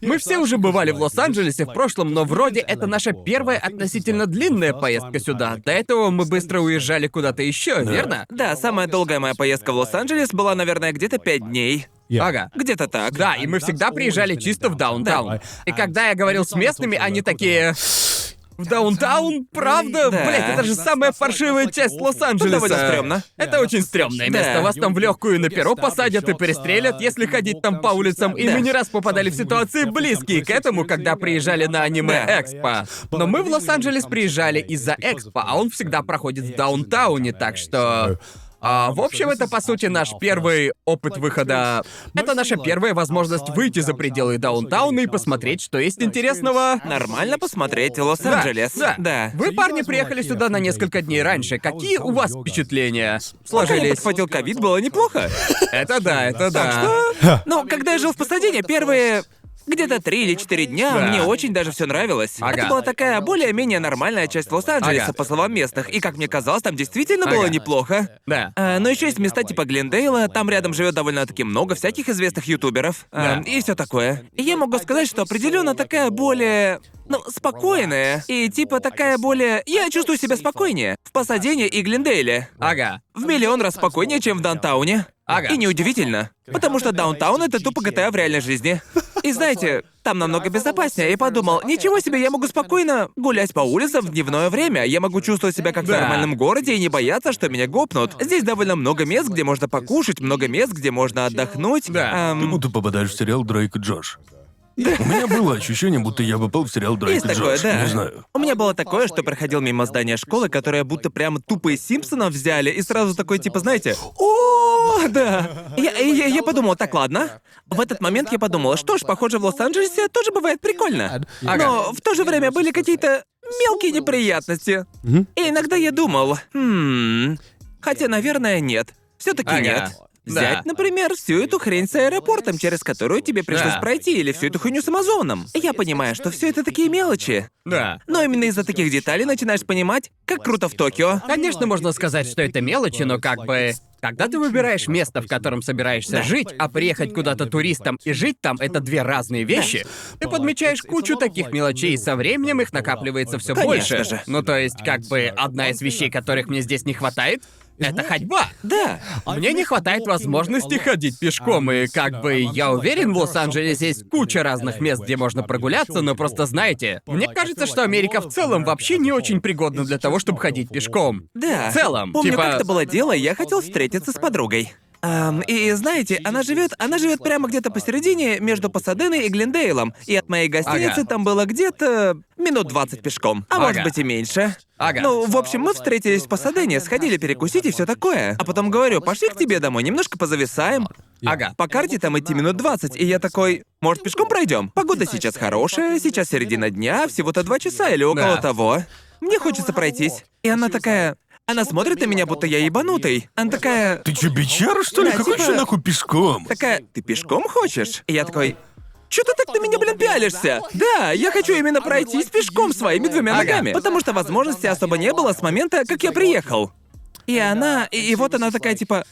Мы все уже бывали в Лос-Анджелесе в прошлом, но вроде это наша первая относительно длинная поездка сюда. До этого мы быстро уезжали куда-то еще, верно? Да, самая долгая моя поездка в Лос-Анджелес была, наверное, где-то пять дней. Ага. Где-то так. Да, и мы всегда приезжали чисто в даунтаун. И когда я говорил с местными, они такие... В даунтаун? Правда? Да. Блять, это же самая паршивая часть Лос-Анджелеса. Довольно стрёмно. Это очень стрёмное Да. место. Вас там в легкую на перо посадят и перестрелят, если ходить там по улицам. И Да. мы не раз попадали в ситуации близкие к этому, когда приезжали на аниме Да. Экспо. Но мы в Лос-Анджелес приезжали из-за Экспо, а он всегда проходит в даунтауне, так что... А, в общем, это по сути наш первый опыт выхода. Это наша первая возможность выйти за пределы даунтауна и посмотреть, что есть интересного. Нормально посмотреть Лос-Анджелес. да. Да. Вы, парни, приехали сюда на несколько дней раньше. Какие у вас впечатления сложились? подхватил ковид, было неплохо. Это да, это да. Ну, когда я жил в Пасадине, первые где-то три или четыре дня Да. мне очень даже все нравилось. Ага. Это была такая более-менее нормальная часть Лос-Анджелеса, Ага. по словам местных. И как мне казалось, там действительно было Ага. неплохо. Да. А, но еще есть места типа Глендейла, там рядом живет довольно-таки много всяких известных ютуберов. а, Да. и все такое. И я могу сказать, что определенно такая более. Ну, спокойная. И типа такая более. Я чувствую себя спокойнее. В Пасадене и Глендейле. Ага. В миллион раз спокойнее, чем в Даунтауне. Ага. И неудивительно. Потому что Даунтаун — это тупо GTA в реальной жизни. И знаете, там намного безопаснее. Я подумал, ничего себе, я могу спокойно гулять по улицам в дневное время. Я могу чувствовать себя как в Да. нормальном городе и не бояться, что меня гопнут. Здесь довольно много мест, где можно покушать, много мест, где можно отдохнуть. Да. Эм, Ты будто попадаешь в сериал Дрейк и Джош. У меня было ощущение, будто я попал в сериал Дрейк Есть и такое, Джош. да. Не знаю. У меня было такое, что проходил мимо здания школы, которое будто прямо тупо из Симпсонов взяли, и сразу такой типа, знаете, о, да. Я, я, я подумал, так, ладно. В этот момент я подумал, что ж, похоже, в Лос-Анджелесе тоже бывает прикольно. Но в то же время были какие-то мелкие неприятности. И иногда я думал, хм, хотя, наверное, нет. Все-таки Ага. нет. Да. Взять, например, всю эту хрень с аэропортом, через которую тебе пришлось Да. пройти, или всю эту хуйню с Амазоном. Я понимаю, что все это такие мелочи. Да. Но именно из-за таких деталей начинаешь понимать, как круто в Токио. Конечно, можно сказать, что это мелочи, но как бы... Когда ты выбираешь место, в котором собираешься жить, а приехать куда-то туристом и жить там — это две разные вещи, ты подмечаешь кучу таких мелочей, и со временем их накапливается все Конечно больше. же. Ну, то есть, как бы, одна из вещей, которых мне здесь не хватает, это ходьба. Да. Мне не хватает возможности ходить пешком, и как бы я уверен, в Лос-Анджелесе есть куча разных мест, где можно прогуляться, но просто знаете, мне кажется, что Америка в целом вообще не очень пригодна для того, чтобы ходить пешком. Да. В целом, Помню, типа... как это было дело, я хотел встретиться с подругой. Ам, и знаете, она живет, она живет прямо где-то посередине между Пасаденой и Глендейлом. И от моей гостиницы Ага. там было где-то минут 20 пешком. А может Ага. быть и меньше. Ага. Ну, в общем, мы встретились в Пасадене, сходили перекусить и все такое. А потом говорю, пошли к тебе домой, немножко позависаем. Ага. По карте там идти минут 20, и я такой, может, пешком пройдем? Погода сейчас хорошая, сейчас середина дня, всего-то два часа или около Да. того. Мне хочется пройтись. И она такая... Она смотрит на меня, будто я ебанутый. Она такая... Ты чё, бичар, что ли? Да, Какой типа- же нахуй пешком? Такая, ты пешком хочешь? И я такой... Чё ты так на меня, блин, пялишься? Да, я хочу именно пройтись пешком своими двумя Ага. ногами. Потому что возможности особо не было с момента, как я приехал. И она... И, и вот она такая, типа...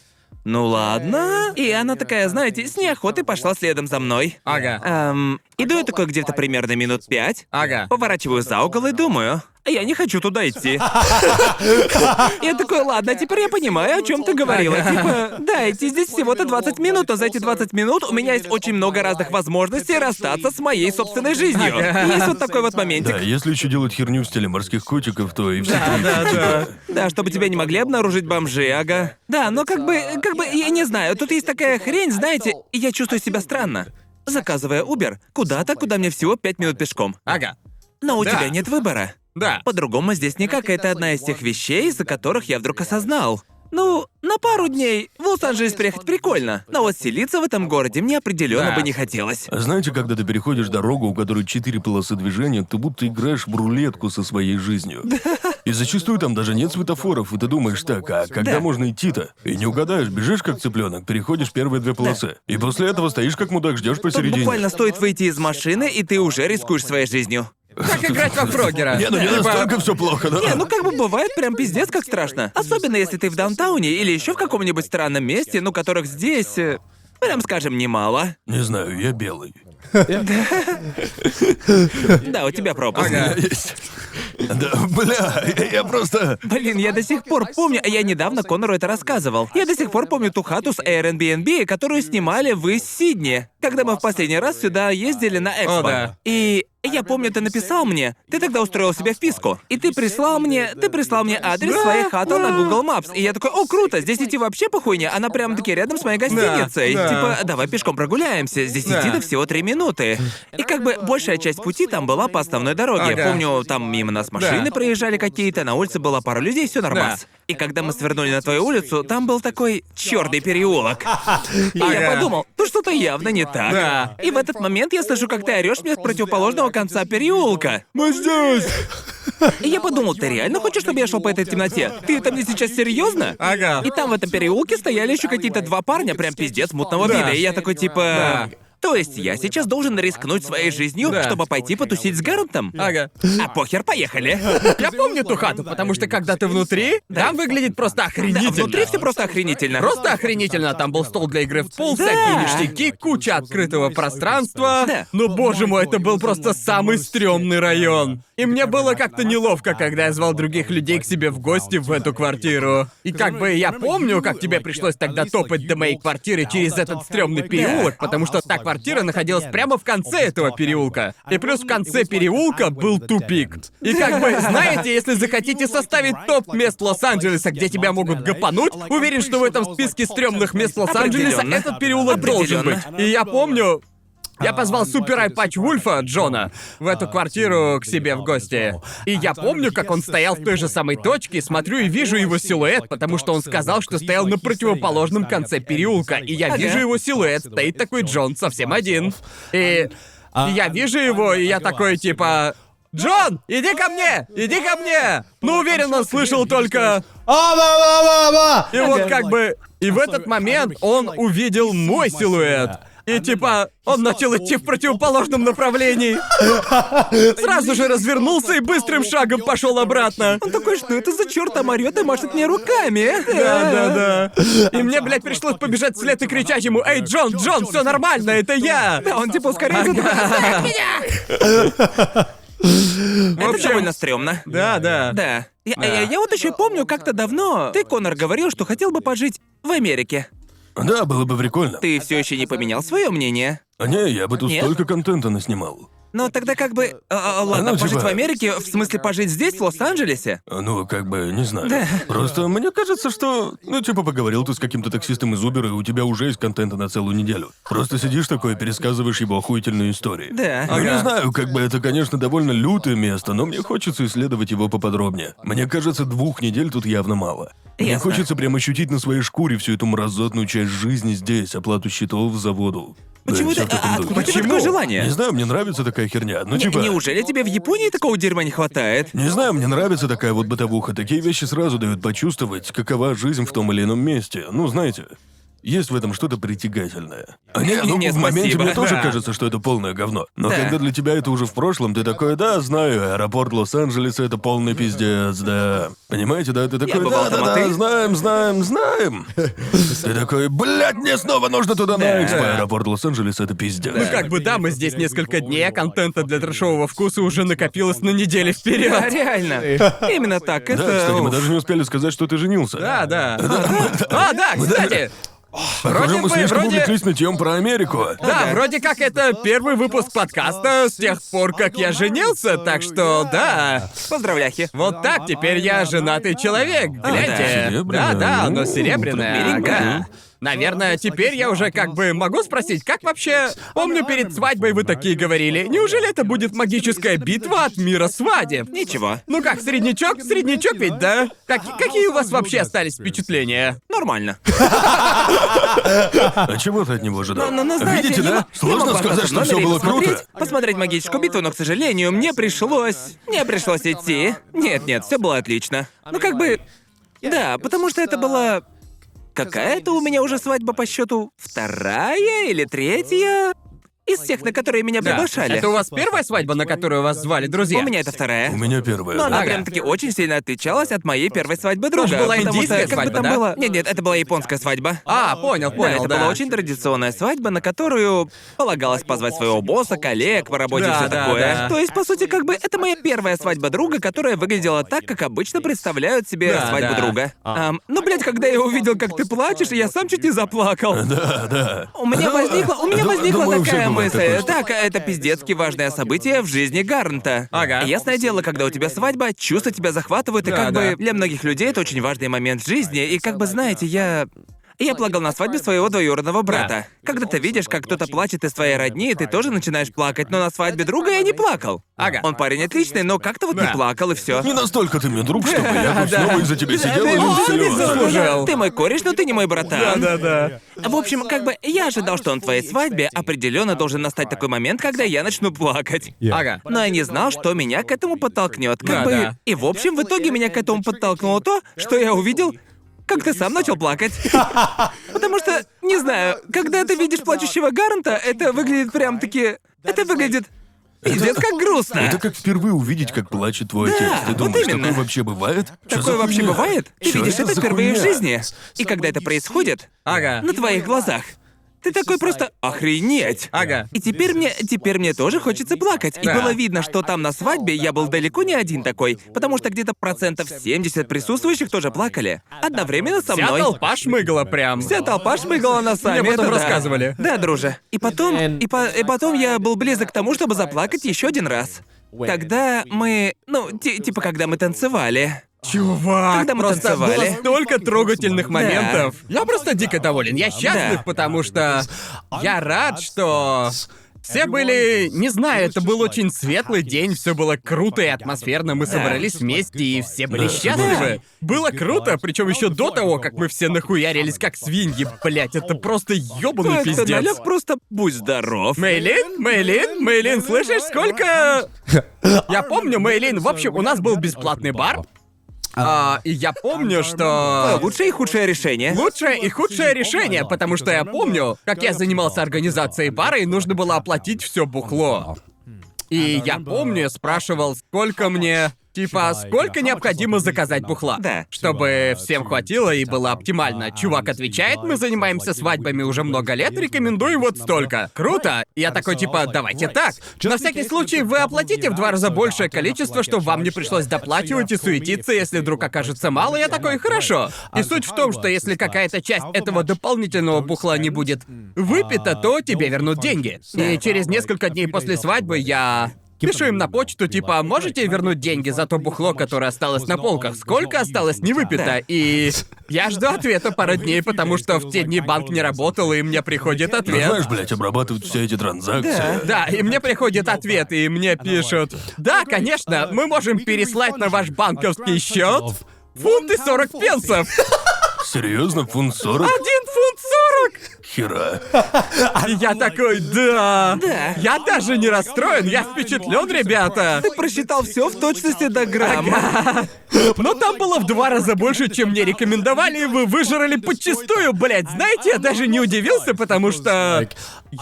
Ну ладно. И она такая, знаете, с неохотой пошла следом за мной. Ага. Эм, иду я такой где-то примерно минут пять. Ага. Поворачиваю за угол и думаю, «А я не хочу туда идти. Я такой, ладно, теперь я понимаю, о чем ты говорила. Типа, да, идти здесь всего-то 20 минут, но за эти 20 минут у меня есть очень много разных возможностей расстаться с моей собственной жизнью. Есть вот такой вот моментик. Да, если еще делать херню в стиле морских котиков, то и все. Да, да. Да, чтобы тебя не могли обнаружить бомжи, ага. Да, но как бы, как бы, я не знаю, тут есть такая хрень, знаете, и я чувствую себя странно. Заказывая Uber куда-то, куда мне всего 5 минут пешком. Ага. Но у Да. тебя нет выбора. Да. По-другому здесь никак. Это одна из тех вещей, из-за которых я вдруг осознал. Ну, на пару дней в Лос-Анджелес приехать прикольно, но вот селиться в этом городе мне определенно Да. бы не хотелось. А знаете, когда ты переходишь дорогу, у которой четыре полосы движения, ты будто играешь в рулетку со своей жизнью. И зачастую там даже нет светофоров, и ты думаешь, так, а когда Да. можно идти-то? И не угадаешь, бежишь как цыпленок, переходишь первые две полосы. И после этого стоишь как мудак, ждешь Тут посередине. буквально стоит выйти из машины, и ты уже рискуешь своей жизнью. Как играть во Фрогера? Не, ну не Типа, настолько все плохо, да? Не, ну как бы бывает прям пиздец как страшно. Особенно если ты в даунтауне или еще в каком-нибудь странном месте, ну которых здесь, э, прям скажем, немало. Не знаю, я белый. Да, у тебя пропуск. Ага. Есть. Да, бля, я- просто... Блин, я до сих пор помню, я недавно Конору это рассказывал. Я до сих пор помню ту хату с Airbnb, которую снимали в Сидне, когда мы в последний раз сюда ездили на Экспо. О, да. И я помню, ты написал мне, ты тогда устроил себе вписку, и ты прислал мне, ты прислал мне адрес своей хаты на Google Maps, и я такой, о, круто, здесь идти вообще по хуйне, она прям таки рядом с моей гостиницей. да. Типа, давай пешком прогуляемся, здесь Да. идти-то всего три минуты. И как бы большая часть пути там была по основной дороге. Ага. Помню, там мимо нас машины Да. проезжали какие-то, на улице была пара людей, все нормас. Да. И когда мы свернули на твою улицу, там был такой черный переулок. И я Ага. подумал, тут что-то явно не так. Да. И в этот момент я слышу, как ты орешь мне с противоположного конца переулка. Мы здесь! И я подумал, ты реально хочешь, чтобы я шел по этой темноте? Ты это мне сейчас серьезно? Ага. И там в этом переулке стояли еще какие-то два парня, прям пиздец мутного Да. вида. И я такой типа. Да. То есть я сейчас должен рискнуть своей жизнью, Да. чтобы пойти потусить с Гарантом? Ага. А похер, поехали. Я помню ту хату, потому что когда ты внутри, там выглядит просто Да, охренительно. внутри все просто охренительно. Просто охренительно. Там был стол для игры в пул, Да. всякие ништяки, куча открытого пространства. Да. Но, боже мой, это был просто самый стрёмный район. И мне было как-то неловко, когда я звал других людей к себе в гости в эту квартиру. И как бы я помню, как тебе пришлось тогда топать до моей квартиры через этот стрёмный переулок, потому что та квартира находилась прямо в конце этого переулка. И плюс в конце переулка был тупик. И как бы, знаете, если захотите составить топ мест Лос-Анджелеса, где тебя могут гапануть, уверен, что в этом списке стрёмных мест Лос-Анджелеса этот переулок должен быть. И я помню, я позвал Супер Айпач Вульфа, Джона, в эту квартиру к себе в гости. И я помню, как он стоял в той же самой точке, смотрю и вижу его силуэт, потому что он сказал, что стоял на противоположном конце переулка. И я вижу его силуэт, стоит такой Джон совсем один. И, и я вижу его, и я такой типа... Джон, иди ко мне! Иди ко мне! Ну, уверен, он слышал только... А-ба-ба-ба-ба! И вот как бы... И в этот момент он увидел мой силуэт. И типа, он начал идти в противоположном направлении. Сразу же развернулся и быстрым шагом пошел обратно. Он такой, что это за черт там орёт и машет мне руками? Да, да, да. И мне, блядь, пришлось побежать вслед и кричать ему, «Эй, Джон, Джон, все нормально, это я!» Да, он типа ускоряется. В Это общем, довольно стрёмно. Да, да. Да. Я, я- я вот еще помню, как-то давно ты, Конор, говорил, что хотел бы пожить в Америке. Да, было бы прикольно. Ты все еще не поменял свое мнение. А не, я бы тут Нет? столько контента наснимал. Но тогда как бы... а, а, ладно, Ну, пожить типа- в Америке, в смысле пожить здесь, в Лос-Анджелесе? А, Ну, как бы, не знаю. Просто мне кажется, что... Ну, типа, поговорил ты с каким-то таксистом из Uber, и у тебя уже есть контента на целую неделю. Просто сидишь такой и пересказываешь его охуительные истории. Да. Ну, не Ага. знаю, как бы это, конечно, довольно лютое место, но мне хочется исследовать его поподробнее. Мне кажется, двух недель тут явно мало. Мне Ясно. хочется прям ощутить на своей шкуре всю эту мразотную часть жизни здесь, оплату счетов за воду. Да, Почему всё ты... в таком а, духе. Откуда у тебя такое желание? Не знаю, мне нравится такая херня. Ну, Не- типа... Неужели тебе в Японии такого дерьма не хватает? Не знаю, мне нравится такая вот бытовуха. Такие вещи сразу дают почувствовать, какова жизнь в том или ином месте. Ну, знаете, есть в этом что-то притягательное. А не, ну, Не, в моменте спасибо. мне тоже Да. кажется, что это полное говно. Но Да. когда для тебя это уже в прошлом, ты такой, да, знаю, аэропорт Лос-Анджелеса это полный пиздец, да. Понимаете, да, ты такой, бывал да, там, да, а да, ты?» знаем, знаем, знаем. Ты такой, блядь, мне снова нужно туда на экспо. Да. Аэропорт Лос-Анджелеса это пиздец. Ну как бы да, мы здесь несколько дней, а контента для трэшового вкуса уже накопилось на недели Да, вперед. реально. Именно так. Да, Это... кстати, мы уф. даже не успели сказать, что ты женился. Да, да. А, да, кстати. Похоже, Вроде мы бы, слишком вроде- увлеклись нытьем про Америку. Да, вроде как это первый выпуск подкаста с тех пор, как я женился, так что да. Поздравляхи. Вот так, теперь я женатый человек, гляньте. Серебряная, Да, да, ну, но серебряная, ага. Наверное, теперь я уже как бы могу спросить, как вообще... Помню, перед свадьбой вы такие говорили, неужели это будет магическая битва от мира свадеб? Ничего. Ну как, среднячок? Среднячок ведь, да? Как- какие у вас вообще остались впечатления? Нормально. А чего ты от него ожидал? Ну, ну, знаете, Видите, да? Сложно сказать, что все было круто. Посмотреть магическую битву, но, к сожалению, мне пришлось... Мне пришлось идти. Нет, нет, все было отлично. Ну, как бы... Да, потому что это была... Какая-то у меня уже свадьба по счету вторая или третья из тех, на которые меня Да. приглашали. Это у вас первая свадьба, на которую вас звали друзья? У меня это вторая. У меня первое. Но она Ага. прям-таки очень сильно отличалась от моей первой свадьбы друга. Тоже была потому индийская что, как бы свадьба, там да? было... Нет, нет, это была японская свадьба. А, понял, Да, понял, это да. была очень традиционная свадьба, на которую полагалось позвать своего босса, коллег по работе Да, все да, такое. да. То есть, по сути, как бы это моя первая свадьба друга, которая выглядела так, как обычно представляют себе Да, свадьбу да. друга. Ам, ну, блядь, когда я увидел, как ты плачешь, я сам чуть не заплакал. Да, да. У меня возникла, у меня Ду- возникла думаю, у всех такая такое, что- Так, это пиздецки важное событие в жизни Гарнта. Ага. Ясное дело, когда у тебя свадьба, чувства тебя захватывают, и Да, как да. бы для многих людей это очень важный момент в жизни. И как бы, знаете, я... Я плакал на свадьбе своего двоюродного брата. Когда ты видишь, как кто-то плачет из твоей родни, ты тоже начинаешь плакать, но на свадьбе друга я не плакал. Ага. Он парень отличный, но как-то вот Да. не плакал и все. Не настолько ты мне друг, чтобы я тут Да. снова из-за тебя сидел и лил ты мой кореш, но ты не мой братан. Да-да-да. В общем, как бы я ожидал, что на твоей свадьбе определенно должен настать такой момент, когда я начну плакать. Ага. Но я не знал, что меня к этому подтолкнет. Как Да, бы. да. И в общем, в итоге меня к этому подтолкнуло то, что я увидел, как ты сам начал плакать. Потому что Не знаю, когда ты видишь плачущего Гарнта, это выглядит прям таки... Это выглядит... Пиздец, как грустно. Это как впервые увидеть, как плачет твой Да, отец. Ты вот думаешь, именно. такое вообще бывает? Чё за Такое вообще хуйня? бывает? Ты Чё видишь это это за впервые в хуйня? жизни. И когда это происходит, Ага. на твоих глазах, ты такой просто охренеть. Ага. И теперь мне, теперь мне тоже хочется плакать. И Да. было видно, что там на свадьбе я был далеко не один такой, потому что где-то процентов 70 присутствующих тоже плакали. Одновременно со Вся мной. толпа шмыгала прям. Вся толпа шмыгала носами. Мне потом это да. рассказывали. Да, друже. И потом, и, по- и потом я был близок к тому, чтобы заплакать еще один раз. Когда мы, ну, ти- типа, когда мы танцевали. Чувак, Когда мы просто танцевали. было столько трогательных моментов. Я просто дико доволен. Я счастлив, Да. потому что я рад, что все были, не знаю, это был очень светлый день, все было круто и атмосферно, мы собрались вместе и все были Да. счастливы. Было круто, причем еще до того, как мы все нахуярились как свиньи, блять, это просто ёбаный Как-то пиздец. налёг просто будь здоров. Мейлин, Мейлин, Мейлин, слышишь, сколько... Я помню, Мейлин, в общем, у нас был бесплатный бар. А, и я помню, что... Лучшее и худшее решение. Лучшее и худшее решение, потому что я помню, как я занимался организацией бара, и нужно было оплатить все бухло. И я помню, спрашивал, сколько мне... Типа, сколько необходимо заказать бухла? Да. Чтобы всем хватило и было оптимально. Чувак отвечает, мы занимаемся свадьбами уже много лет, рекомендую вот столько. Круто! Я такой, типа, давайте так. На всякий случай вы оплатите в два раза большее количество, чтобы вам не пришлось доплачивать и суетиться, если вдруг окажется мало. Я такой, хорошо. И суть в том, что если какая-то часть этого дополнительного бухла не будет выпита, то тебе вернут деньги. И через несколько дней после свадьбы я Пишу им на почту, типа, можете вернуть деньги за то бухло, которое осталось на полках? Сколько осталось не выпито? И я жду ответа пару дней, потому что в те дни банк не работал, и мне приходит Ну, ответ. знаешь, блядь, обрабатывать все эти транзакции. Да, и мне приходит ответ, и мне пишут, да, конечно, мы можем переслать на ваш банковский счет фунты 40 пенсов. Серьезно, фунт 40? Один фунт 40! Хера. И я такой, да. Да. Я даже не расстроен, я впечатлен, ребята. Ты просчитал все в точности до грамма. Но там было в два раза больше, чем мне рекомендовали, и вы выжрали подчистую, блядь. Знаете, я даже не удивился, потому что...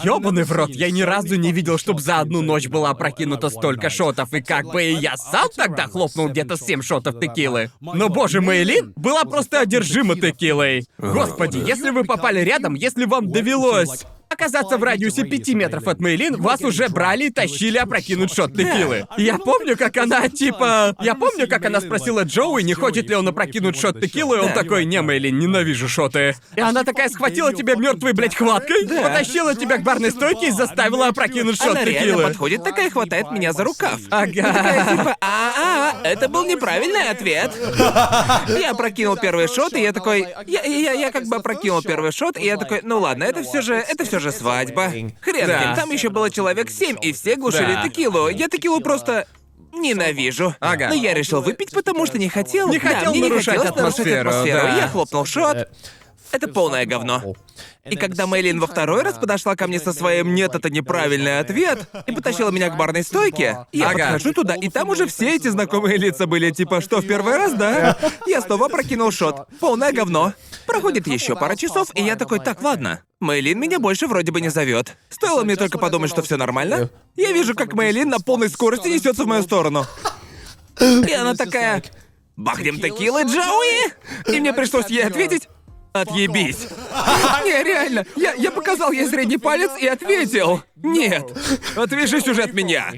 Ёбаный в рот, я ни разу не видел, чтобы за одну ночь было опрокинуто столько шотов, и как бы я сам тогда хлопнул где-то 7 шотов текилы. Но, боже, Мэйлин была просто одержима текилой. Господи, если вы попали рядом, если вам довелось оказаться в радиусе пяти метров от Мэйлин, вас уже брали и тащили опрокинуть шот текилы. Я помню, как она, типа... Я помню, как она спросила Джоуи, не хочет ли он опрокинуть шот текилы, и он такой, не, Мэйлин, ненавижу шоты. И она такая схватила тебя мертвой, блядь, хваткой, потащила тебя к барной стойке и заставила опрокинуть шот Она реально текилы. подходит такая, хватает меня за рукав. Ага. Типа, а, а, это был неправильный ответ. Я прокинул первый шот, и я такой, я, я, я как бы опрокинул первый шот, и я такой, ну ладно, это все же, это все же свадьба. Хрен Да. ним, там еще было человек семь, и все глушили Да. текилу. Я текилу просто ненавижу. Ага. Но я решил выпить, потому что не хотел. Не да, хотел мне не нарушать хотелось нарушать атмосферу, атмосферу. да. Я хлопнул шот. Это полное говно. И когда Мэйлин во второй раз подошла ко мне со своим «нет, это неправильный ответ» и потащила меня к барной стойке, я Ага. подхожу туда, и там уже все эти знакомые лица были, типа, что, в первый раз, да? Я снова прокинул шот. Полное говно. Проходит еще пара часов, и я такой, так, ладно. Мэйлин меня больше вроде бы не зовет. Стоило мне только подумать, что все нормально. Я вижу, как Мэйлин на полной скорости несется в мою сторону. И она такая... Бахнем текилы, Джоуи! И мне пришлось ей ответить... Отъебись. Не, реально, я, я показал ей средний палец и ответил. Нет, отвяжись уже от меня.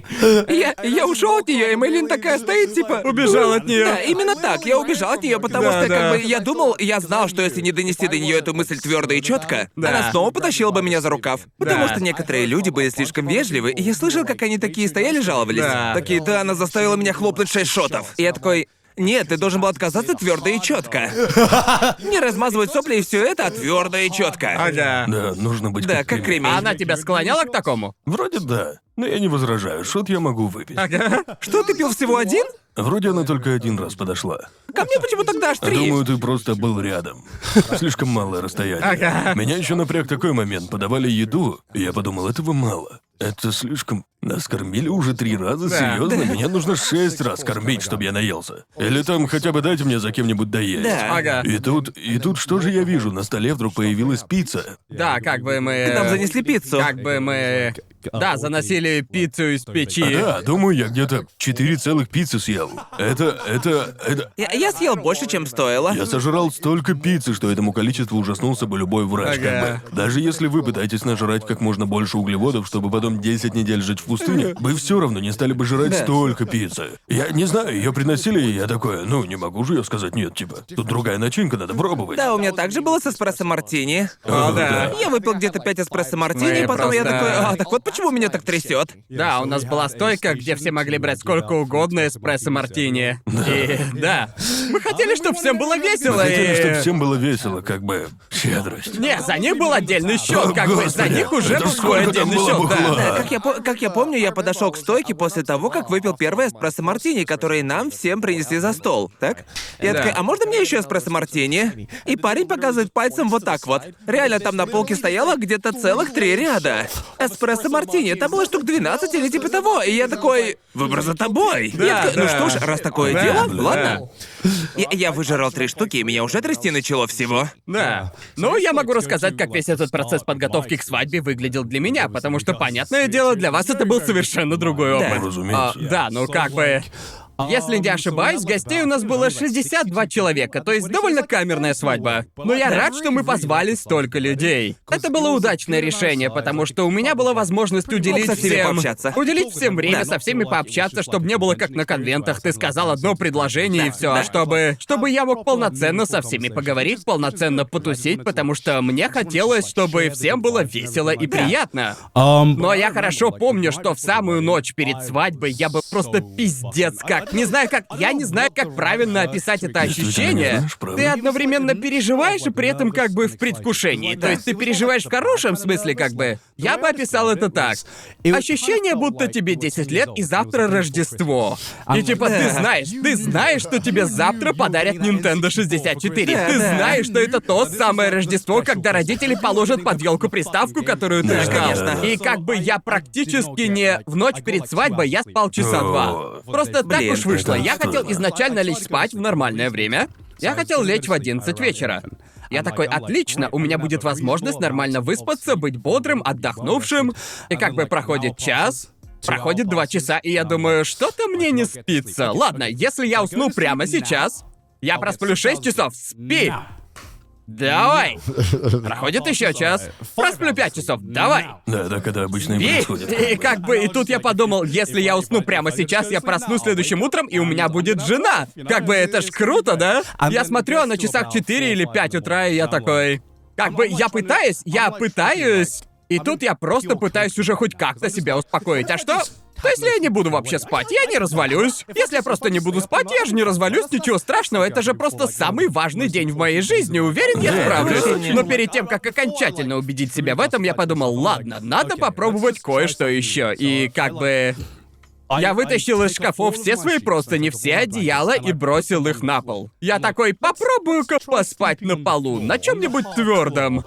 Я, я ушел от нее, и Мэйлин такая стоит, типа. Убежал от неё. Да, именно так. Я убежал от нее, потому Да, что да. как бы я думал, я знал, что если не донести до нее эту мысль твердо и четко, Да. она снова потащила бы меня за рукав. Потому Да. что некоторые люди были слишком вежливы, и я слышал, как они такие стояли, жаловались. Да. Такие, да, она заставила меня хлопнуть шесть шотов. И я такой. Нет, ты должен был отказаться твердо и четко. Не размазывать сопли и все это, а твердо и четко. Ага. Да, нужно быть Да, как кремень. А она тебя склоняла к такому? Вроде да. Но я не возражаю, шот я могу выпить. Ага. Что ты пил всего один? Вроде она только один раз подошла. Ко мне почему тогда аж три? Думаю, ты просто был рядом. Слишком малое расстояние. Ага. Меня еще напряг такой момент. Подавали еду, и я подумал, этого мало. Это слишком... Нас кормили уже три раза, Да. серьезно? Меня нужно шесть раз кормить, чтобы я наелся. Или там хотя бы дайте мне за кем-нибудь доесть. Да. Ага. И тут, и тут что же я вижу? На столе вдруг появилась пицца. Да, как бы мы... Нам занесли пиццу. Как бы мы... Да, заносили пиццу из печи. Да, думаю, я где-то четыре целых пиццы съел. Это, это, это... Я, я съел больше, чем стоило. Я сожрал столько пиццы, что этому количеству ужаснулся бы любой врач, Ага. как бы. Даже если вы пытаетесь нажрать как можно больше углеводов, чтобы потом 10 недель жить в пустыне, вы все равно не стали бы жрать Да. столько пиццы. Я не знаю, ее приносили, и я такой, ну, не могу же я сказать нет, типа. Тут другая начинка, надо пробовать. Да, у меня также было с эспрессо мартини. О, да. Я выпил где-то 5 эспрессо мартини, Мы и потом я просто- такой, а, так вот почему меня так трясет. Да, у нас была стойка, где все могли брать сколько угодно эспрессо-мартини. И да, мы хотели, чтобы всем было весело. Мы хотели, и- чтобы всем было весело, как бы щедрость. Не, за них был отдельный счет, как бы за них уже был свой отдельный счет, да. Да, как я, как я помню, я подошел к стойке после того, как выпил первый эспрессо мартини, который нам всем принесли за стол. Так? Я такой, а можно мне еще эспрессо мартини? И парень показывает пальцем вот так вот. Реально там на полке стояло где-то целых три ряда. Эспрессо мартини, там было штук 12 или типа того. И я такой, выбор за тобой. Да, я такой, ну что ж, раз такое дело, ладно. Я, я выжрал три штуки, и меня уже трясти начало всего. Да. Ну, я могу рассказать, как весь этот процесс подготовки к свадьбе выглядел для меня, потому что, понятное дело, для вас это был совершенно другой опыт. Да. Разумеется. А, да, ну как бы... Если не ошибаюсь, гостей у нас было 62 человека, то есть довольно камерная свадьба. Но я рад, что мы позвали столько людей. Это было удачное решение, потому что у меня была возможность уделить со всеми всем... пообщаться. Уделить всем время, со всеми пообщаться, чтобы не было как на конвентах. Ты сказал одно предложение и все, чтобы... Чтобы я мог полноценно со всеми поговорить, полноценно потусить, потому что мне хотелось, чтобы всем было весело и приятно. Но я хорошо помню, что в самую ночь перед свадьбой я был просто пиздец как. Не знаю как. Я не знаю, как правильно описать это ощущение. Ты одновременно переживаешь и при этом как бы в предвкушении. То есть ты переживаешь в хорошем смысле, как бы. Я бы описал это так. Ощущение, будто тебе 10 лет и завтра Рождество. И типа ты знаешь, ты знаешь, что тебе завтра подарят Nintendo 64. Да, Ты знаешь, что это то самое Рождество, когда родители положат под елку приставку, которую ты Да, ждал. И как бы я практически не в ночь перед свадьбой, я спал часа два. Просто так уж вышло. Я хотел изначально лечь спать в нормальное время. Я хотел лечь в 11 вечера. Я такой, отлично, у меня будет возможность нормально выспаться, быть бодрым, отдохнувшим. И как бы проходит час, проходит два часа, и я думаю, что-то мне не спится. Ладно, если я усну прямо сейчас, я просплю 6 часов, спи! Давай! Проходит еще час. Просплю 5 часов, давай! Да, так это обычно и И, происходит. и как бы, и тут я подумал, если я усну прямо сейчас, я проснусь следующим утром, и у меня будет жена. Как бы это ж круто, да? Я смотрю, а на часах 4 или 5 утра, и я такой... Как бы я пытаюсь, я пытаюсь... И тут я просто пытаюсь уже хоть как-то себя успокоить. А что? То если я не буду вообще спать, я не развалюсь. Если я просто не буду спать, я же не развалюсь, ничего страшного. Это же просто самый важный день в моей жизни. Уверен, я справлюсь. Но перед тем, как окончательно убедить себя в этом, я подумал, ладно, надо попробовать кое-что еще. И как бы... Я вытащил из шкафов все свои простыни, все одеяла и бросил их на пол. Я такой, попробую-ка поспать на полу, на чем-нибудь твердом.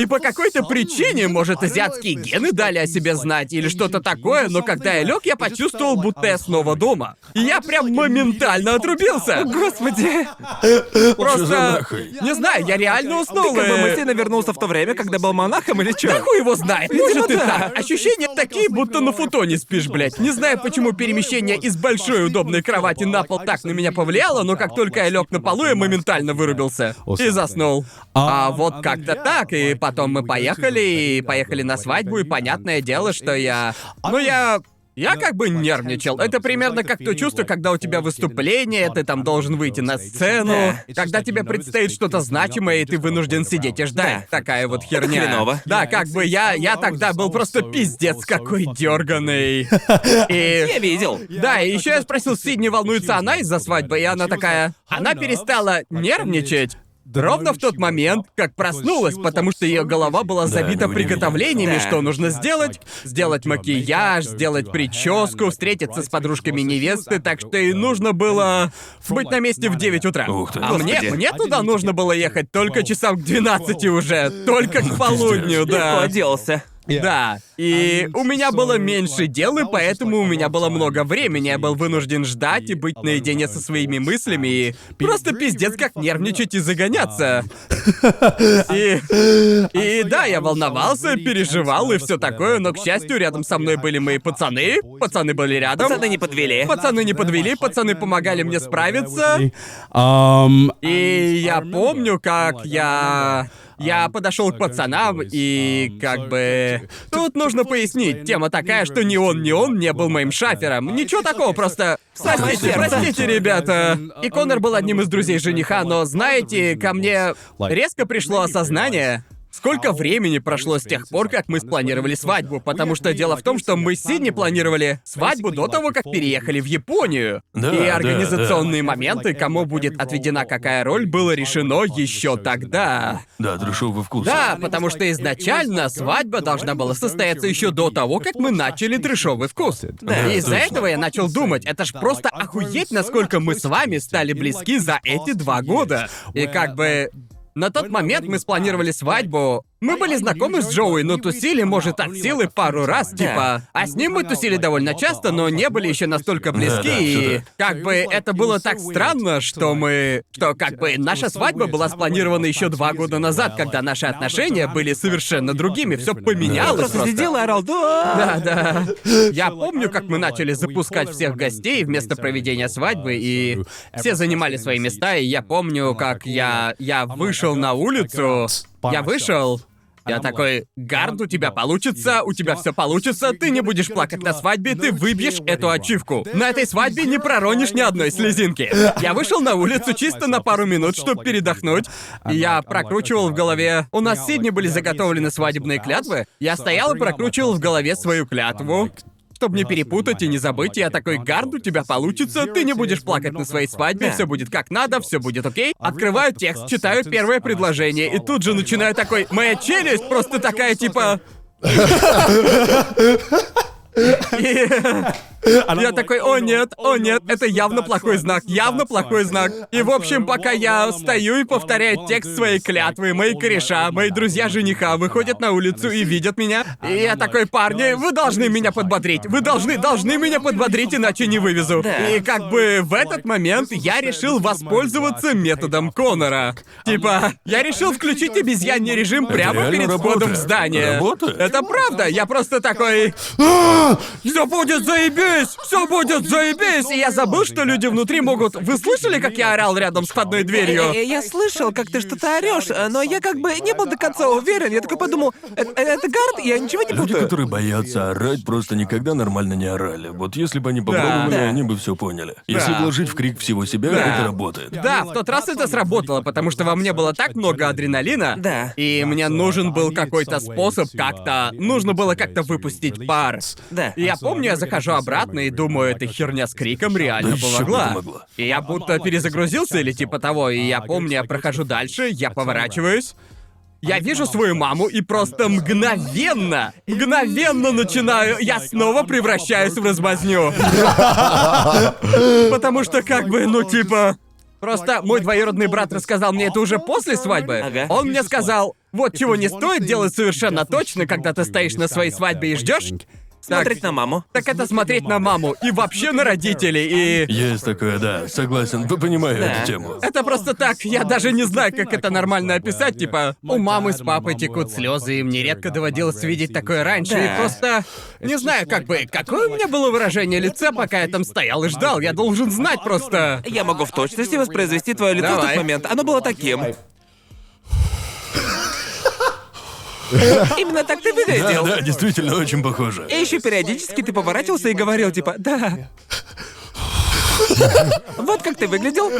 И по какой-то причине, может, азиатские гены дали о себе знать или что-то такое, но когда я лег, я почувствовал, будто я снова дома. И я прям моментально отрубился. Господи! за Просто... Не знаю, я реально уснул. Как бы и- мысленно вернулся в то время, когда был монахом или Да чё? хуй его знает, может и да. так. Ощущения такие, будто на футоне спишь, блядь. Не знаю, почему перемещение из большой удобной кровати на пол так на меня повлияло, но как только я лег на полу, я моментально вырубился. И заснул. А вот как-то так, и потом мы поехали, и поехали на свадьбу, и понятное дело, что я... Ну я... Я как бы нервничал. Это примерно как то чувство, когда у тебя выступление, ты там должен выйти на сцену, когда тебе предстоит что-то значимое, и ты вынужден сидеть и ждать. Такая вот херня. Хреново. Да, как бы я, я тогда был просто пиздец какой дерганый. Я И... видел. Да, и еще я спросил, Сидни волнуется она из-за свадьбы, и она такая... Она перестала нервничать. Ровно в тот момент, как проснулась, потому что ее голова была забита ну, приготовлениями, Да. что нужно сделать. Сделать макияж, сделать прическу, встретиться с подружками невесты, так что ей нужно было быть на месте в 9 утра. Ух ты. А мне, Господи. мне туда нужно было ехать только часам к 12 уже, только к полудню, Легко да. Оделся. Да, и у меня было меньше дел, и поэтому у меня было много времени. Я был вынужден ждать и быть наедине со своими мыслями, и просто пиздец как нервничать и загоняться. И, и да, я волновался, переживал и все такое, но, к счастью, рядом со мной были мои пацаны. Пацаны были рядом. Пацаны не подвели. Пацаны не подвели, пацаны помогали мне справиться. И я помню, как я... Я подошел к пацанам и как бы... Тут нужно пояснить, тема такая, что ни он, ни он не был моим шафером. Ничего такого, просто... Простите, простите, ребята. И Конор был одним из друзей жениха, но знаете, ко мне резко пришло осознание, Сколько времени прошло с тех пор, как мы спланировали свадьбу? Потому что дело в том, что мы с Сидни планировали свадьбу до того, как переехали в Японию. Да, и да, организационные моменты, кому будет отведена какая роль, было решено еще тогда. Да, трешовый вкус. Да, потому что изначально свадьба должна была состояться еще до того, как мы начали трешовый вкус. Да, и из-за этого я начал думать, это ж просто охуеть, насколько мы с вами стали близки за эти два года. И как бы на тот момент мы спланировали свадьбу. Мы были знакомы с Джоуи, но тусили, может, от силы пару раз, типа. А с ним мы тусили довольно часто, но не были еще настолько близки, и как бы это было так странно, что мы. Что как бы наша свадьба была спланирована еще два года назад, когда наши отношения были совершенно другими. Все поменялось. Просто просто. сидел и орал, да. Да, да. Я помню, как мы начали запускать всех гостей вместо проведения свадьбы, и все занимали свои места, и я помню, как я, я вышел на улицу, я вышел, я такой, Гард, у тебя получится, у тебя все получится, ты не будешь плакать на свадьбе, ты выбьешь эту ачивку. На этой свадьбе не проронишь ни одной слезинки. Я вышел на улицу чисто на пару минут, чтобы передохнуть. И я прокручивал в голове... У нас с Сидни были заготовлены свадебные клятвы. Я стоял и прокручивал в голове свою клятву. Чтобы не перепутать и не забыть, я такой, Гард, у тебя получится, ты не будешь плакать на своей свадьбе, все будет как надо, все будет окей. Открываю текст, читаю первое предложение, и тут же начинаю такой, моя челюсть просто такая типа... Я такой, о нет, о нет, это явно плохой знак, явно плохой знак. И в общем, пока я стою и повторяю текст своей клятвы, мои кореша, мои друзья жениха выходят на улицу и видят меня. И я такой, парни, вы должны меня подбодрить. Вы должны, должны меня подбодрить, иначе не вывезу. И как бы в этот момент я решил воспользоваться методом Конора. Типа, я решил включить обезьяний режим прямо перед входом в здание. Это правда, я просто такой... Все будет заебись! Все будет заебись! И я забыл, что люди внутри могут... Вы слышали, как я орал рядом с входной дверью? Э, Я слышал, как ты что-то орешь, но я как бы не был до конца уверен. Я такой подумал, «Э, э, это Гард? Я ничего не Люди, путаю. которые боятся орать, просто никогда нормально не орали. Вот если бы они попробовали, Да. они бы все поняли. Если Да. вложить в крик всего себя, Да. это работает. Да, в тот раз это сработало, потому что во мне было так много адреналина. Да. И мне нужен был какой-то способ как-то... Нужно было как-то выпустить пар. Да. И я помню, я захожу обратно и думаю, эта херня с криком реально помогла. помогла. И я будто перезагрузился или типа того, и я помню, я прохожу дальше, я поворачиваюсь. Я вижу свою маму и просто мгновенно, мгновенно начинаю, я снова превращаюсь в размазню. Потому что как бы, ну типа... Просто мой двоюродный брат рассказал мне это уже после свадьбы. Ага. Он мне сказал, вот чего не стоит делать совершенно точно, когда ты стоишь на своей свадьбе и ждешь. Смотреть на маму. Так это смотреть на маму и вообще на родителей, и... Есть такое, да, согласен, п- понимаю Да. эту тему. Это просто так, я даже не знаю, как это нормально описать, типа, у мамы с папой текут слезы, и мне редко доводилось видеть такое раньше, Да. и просто... Не знаю, как бы, какое у меня было выражение лица, пока я там стоял и ждал, я должен знать просто... Я могу в точности воспроизвести твое лицо в Давай. тот момент. Оно было таким. Именно так ты Да, выглядел. да, действительно очень похоже. И еще периодически ты поворачивался и говорил, типа, да. Вот как ты выглядел,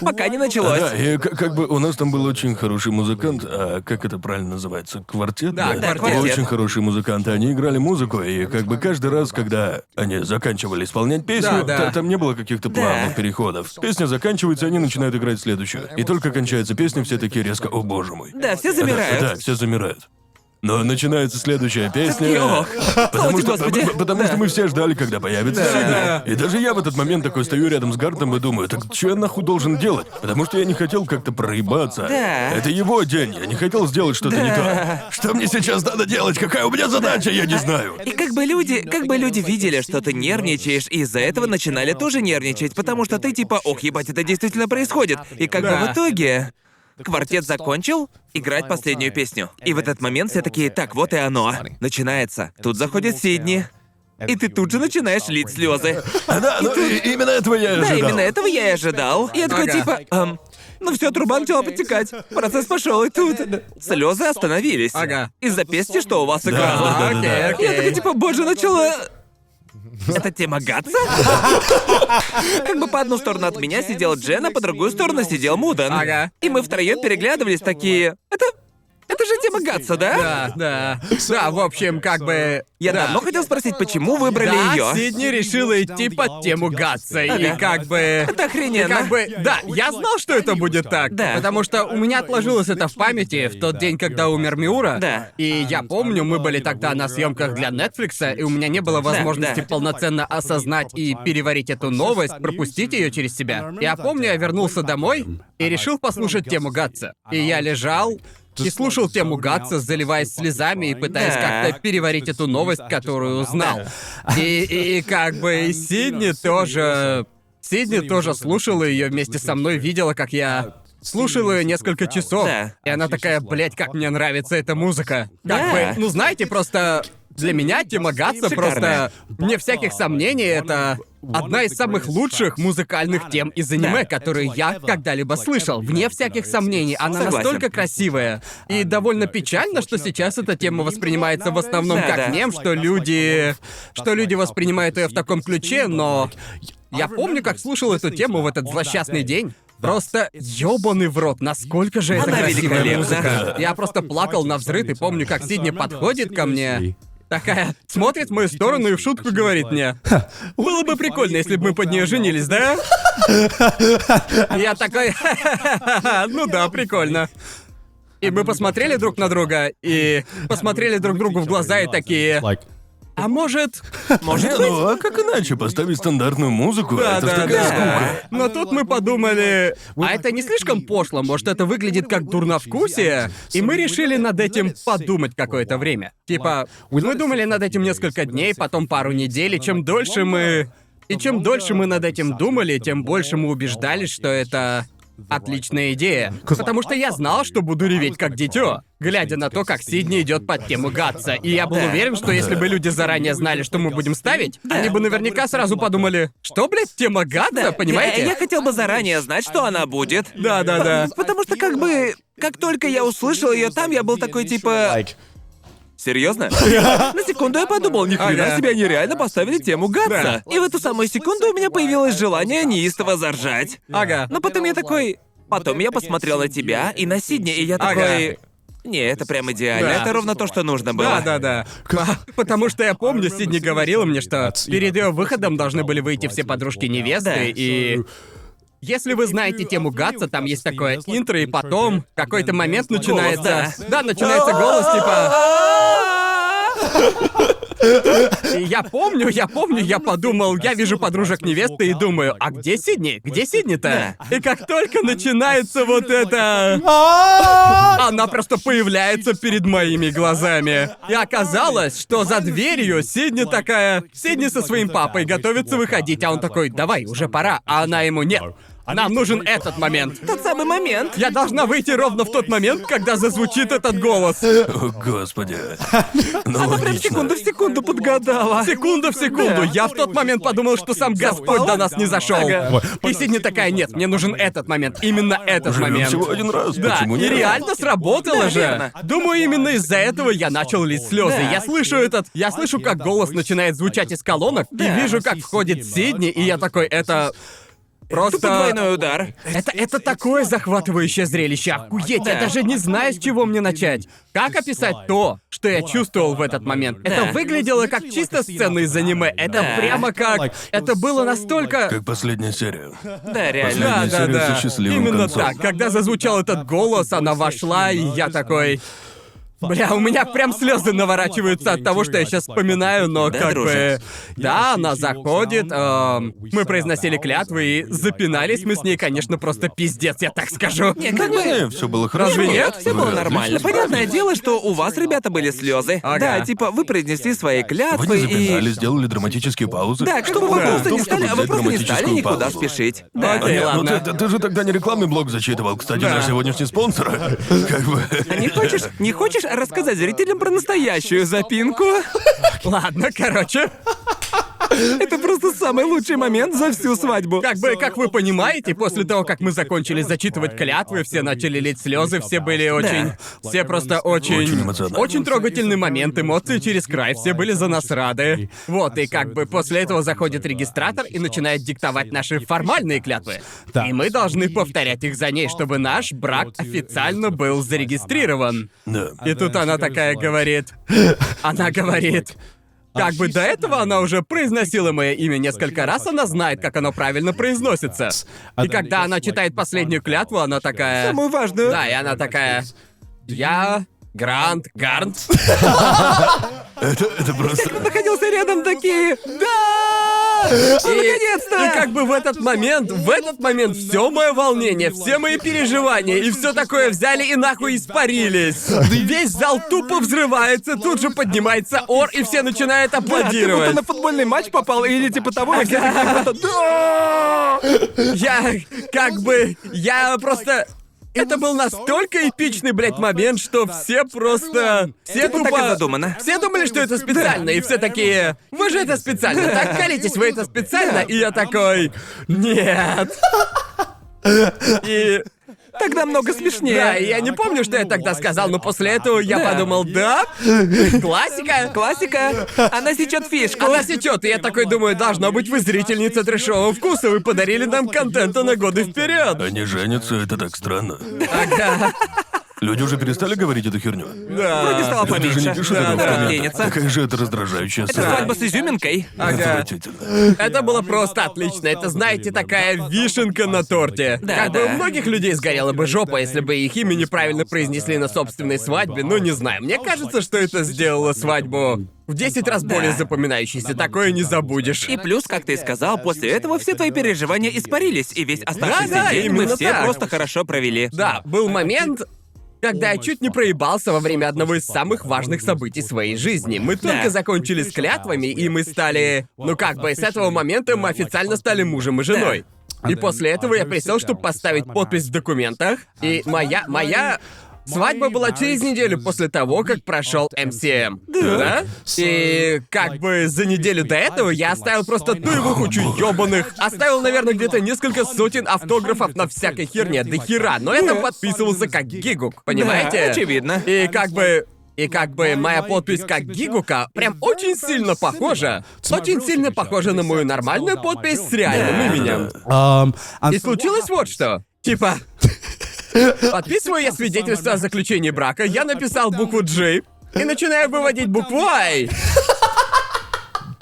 пока не началось. Да, и к- как бы у нас там был очень хороший музыкант, а как это правильно называется? Квартет? Да, Да, квартет. Очень хорошие музыканты, они играли музыку, и как бы каждый раз, когда они заканчивали исполнять песню, Да, да. та- там не было каких-то плавных переходов. Песня заканчивается, они начинают играть следующую. И только кончается песня, все такие резко, о боже мой. Да, все Да, замирают. Да, все замирают. Но начинается следующая песня. Потому что, Господи. потому что мы все ждали, когда появится Сидни. И даже я в этот момент такой стою рядом с Гартом и думаю, так что я нахуй должен делать? Потому что я не хотел как-то проебаться. Да. Это его день, я не хотел сделать что-то не то. Что мне сейчас надо делать? Какая у меня задача? Я не знаю. И как бы люди, как бы люди видели, что ты нервничаешь, и из-за этого начинали тоже нервничать, потому что ты типа, ох, ебать, это действительно происходит. И как бы в итоге квартет закончил играть последнюю песню. И в этот момент все такие, так, вот и оно. Начинается. Тут заходит Сидни. И ты тут же начинаешь лить слезы. Да, ну, и- именно этого я и Да, ожидал. именно этого я и ожидал. Я такой Ага. типа, эм, ну все, труба начала подтекать. Процесс пошел, и тут слезы остановились. Ага. Из-за песни, что у вас играло. да, да, Окей, да. окей. Я такой, типа, боже, начала... Это тема Гатса? Как бы по одну сторону от меня сидел Джен, а по другую сторону сидел Муден. Ага. И мы втроем переглядывались такие... Это... Это же тема Гатса, да? Да, да. Да, в общем, как бы... Я да. давно хотел спросить, почему выбрали да, ее. Сидни решила идти под тему Гатса. И как бы... Это И охрененно. как бы, да, я знал, что это будет так. Да. Потому что у меня отложилось это в памяти в тот день, когда умер Миура. Да. И я помню, мы были тогда на съемках для Netflix, и у меня не было возможности да. полноценно осознать и переварить эту новость, пропустить ее через себя. Я помню, я вернулся домой и решил послушать тему Гатса. И я лежал и слушал тему Гатса, заливаясь слезами и пытаясь как-то переварить эту новость, которую узнал. И, и- и как бы и Сидни тоже... Сидни тоже слушала ее вместе со мной, видела, как я слушал ее несколько часов. Да. И она такая, блядь, как мне нравится эта музыка. Как Да. бы, ну знаете, просто для меня тема Гатса просто, вне всяких сомнений, это одна из самых лучших музыкальных тем из аниме, которые я когда-либо слышал. Вне всяких сомнений, она настолько красивая. И довольно печально, что сейчас эта тема воспринимается в основном как мем, что люди... что люди воспринимают ее в таком ключе, но... Я помню, как слушал эту тему в этот злосчастный день. Просто ёбаный в рот, насколько же это Она красивая музыка. Я просто плакал на взрыв и помню, как Сидни подходит ко мне. Такая, смотрит в мою сторону и в шутку говорит мне. Было бы прикольно, если бы мы под нее женились, да? Я такой, ну да, прикольно. И мы посмотрели друг на друга, и посмотрели друг другу в глаза и такие, а может... Может, ну а как иначе поставить стандартную музыку? Да, это ж да, такая да. скука. Но тут мы подумали, а это не слишком пошло, может это выглядит как дурновкусие? И мы решили над этим подумать какое-то время. Типа, мы думали над этим несколько дней, потом пару недель, и чем дольше мы... И чем дольше мы над этим думали, тем больше мы убеждались, что это отличная идея. Потому что я знал, что буду реветь как дитё, глядя на то, как Сидни идет под тему Гатса. И я был уверен, что если бы люди заранее знали, что мы будем ставить, они бы наверняка сразу подумали, что, блядь, тема Гатса, понимаете? Я, хотел бы заранее знать, что она будет. Да, да, да. Потому что как бы... Как только я услышал ее там, я был такой типа... Серьезно? На секунду я подумал, ни хрена себе они реально поставили тему Гатса. И в эту самую секунду у меня появилось желание неистово заржать. Ага. Но потом я такой... Потом я посмотрел на тебя и на Сидни, и я такой... Не, это прям идеально. Да. Это ровно то, что нужно было. Да, да, да. Потому что я помню, Сидни говорила мне, что перед ее выходом должны были выйти все подружки невесты, Да. и если вы знаете тему Гатса, там есть такое интро, и потом какой-то момент начинается... да. Да, начинается голос, типа... И я помню, я помню, я подумал, я вижу подружек невесты и думаю, а где Сидни? Где Сидни-то? И как только начинается вот это... Она просто появляется перед моими глазами. И оказалось, что за дверью Сидни такая... Сидни со своим папой готовится выходить, а он такой, давай, уже пора. А она ему, нет, нам нужен этот момент. Тот самый момент. Я должна выйти ровно в тот момент, когда зазвучит этот голос. О, господи. Ну, Она прям логично. секунду в секунду подгадала. Секунда в секунду. Я в тот момент подумал, что сам Господь до нас не зашел. Ага. И Сидни такая, нет, мне нужен этот момент. Именно этот Живем момент. всего один раз, Да, почему и нет? реально сработало Да, же. верно. Думаю, именно из-за этого я начал лить слезы. Да. Я слышу этот. Я слышу, как голос начинает звучать из колонок, и Да. вижу, как входит Сидни, и я такой, это. Просто... Тупо двойной удар. Это, это такое захватывающее зрелище. Охуеть, я Да. даже не знаю, с чего мне начать. Как описать то, что я чувствовал в этот момент? Это выглядело как чисто сцена из аниме. Это Да. прямо как... Это было настолько... Как последняя серия. Да, реально. Да, Последняя да, серия да. со счастливым Именно концом. так. Когда зазвучал этот голос, она вошла, и я такой... Бля, у меня прям слезы наворачиваются от того, что я сейчас вспоминаю, но Да, как бы... Да, она заходит, эм, мы произносили клятвы и запинались мы с ней, конечно, просто пиздец, я так скажу. Не, как бы... Не, все было хорошо. Разве нет? Все было Вы нормально. Понятное дело, что у вас, ребята, были слезы. Ага. Да, типа, вы произнесли свои Вы клятвы не и. запинали, сделали драматические паузы. Да, чтобы вы Да. просто не стали, чтобы вы просто не стали никуда паузу. спешить. Да. Окей, Нет, ну ладно. ты, ты- ты же тогда не рекламный блог зачитывал, кстати, Да. наш сегодняшний спонсор. Как бы. А не хочешь, не хочешь рассказать зрителям про настоящую запинку? Ладно, короче. Это просто самый лучший момент за всю свадьбу. Как бы, как вы понимаете, после того, как мы закончили зачитывать клятвы, все начали лить слезы, все были очень... Все просто очень... Очень. Очень трогательный момент, эмоции через край, все были за нас рады. Вот, и как бы после этого заходит регистратор и начинает диктовать наши формальные клятвы. Да. И мы должны повторять их за ней, чтобы наш брак официально был зарегистрирован. Да. И тут она такая говорит... Она говорит... Как бы до этого она уже произносила мое имя несколько раз, она знает, как оно правильно произносится. И когда она читает последнюю клятву, она такая... Самую важную. Да, и она такая... Я... Грант, Гарнт. Это, это просто... Находился рядом такие. Да! И, Наконец-то! и как бы в этот момент, в этот момент все мое волнение, все мои переживания и все такое взяли и нахуй испарились. Весь зал тупо взрывается, тут же поднимается ор, и все начинают Да, ты аплодировать. будто на футбольный матч попал или типа того, и все такие Ага. просто, «Да!» Я как бы... Я просто... Это был настолько эпичный, блядь, момент, что все просто... Все Типа так тупо... и задумано. Все думали, что это специально, и все такие... Вы же это специально, так колитесь, вы это специально? И я такой... Нет. И... Тогда много смешнее. Да, и я не помню, что я тогда сказал, но после этого я Да. подумал, да, классика. Классика. Она сечет фишку. Она сечет, и я такой думаю, должно быть вы зрительница трешового вкуса, вы подарили нам контента на годы вперед. Они женятся, это так странно. Ага, Люди уже перестали говорить эту херню. да. Вроде стало Люди же не поменьше. пишут Да, этого в да. комментах. Какая же это раздражающая Это сцена. свадьба с изюминкой. Ага. Отвратительно. Это было просто отлично. Это, знаете, такая вишенка на торте. Да, как бы да. у многих людей сгорела бы жопа, если бы их имя неправильно произнесли на собственной свадьбе, но не знаю. Мне кажется, что это сделало свадьбу в 10 раз более запоминающейся. Такое не забудешь. И плюс, как ты и сказал, после этого все твои переживания испарились, и весь оставшийся Да-да, день мы именно все так. просто хорошо провели. Да, был момент, когда я чуть не проебался во время одного из самых важных событий своей жизни. Мы только закончили с клятвами, и мы стали... Ну как бы, с этого момента мы официально стали мужем и женой. И после этого я присел, чтобы поставить подпись в документах. И моя... моя... Свадьба была через неделю после того, как прошел МСМ. Да? И как бы за неделю до этого я оставил просто туевухучу ёбаных. Оставил, наверное, где-то несколько сотен автографов на всякой херне, до хера. Но я там подписывался как гигук, понимаете? Да, очевидно. И как бы... И как бы моя подпись как Гигука прям очень сильно похожа. Очень сильно похожа на мою нормальную подпись с реальным именем. Um, И случилось вот что. Типа... Подписываю я свидетельство о заключении брака, я написал букву G и начинаю выводить букву I.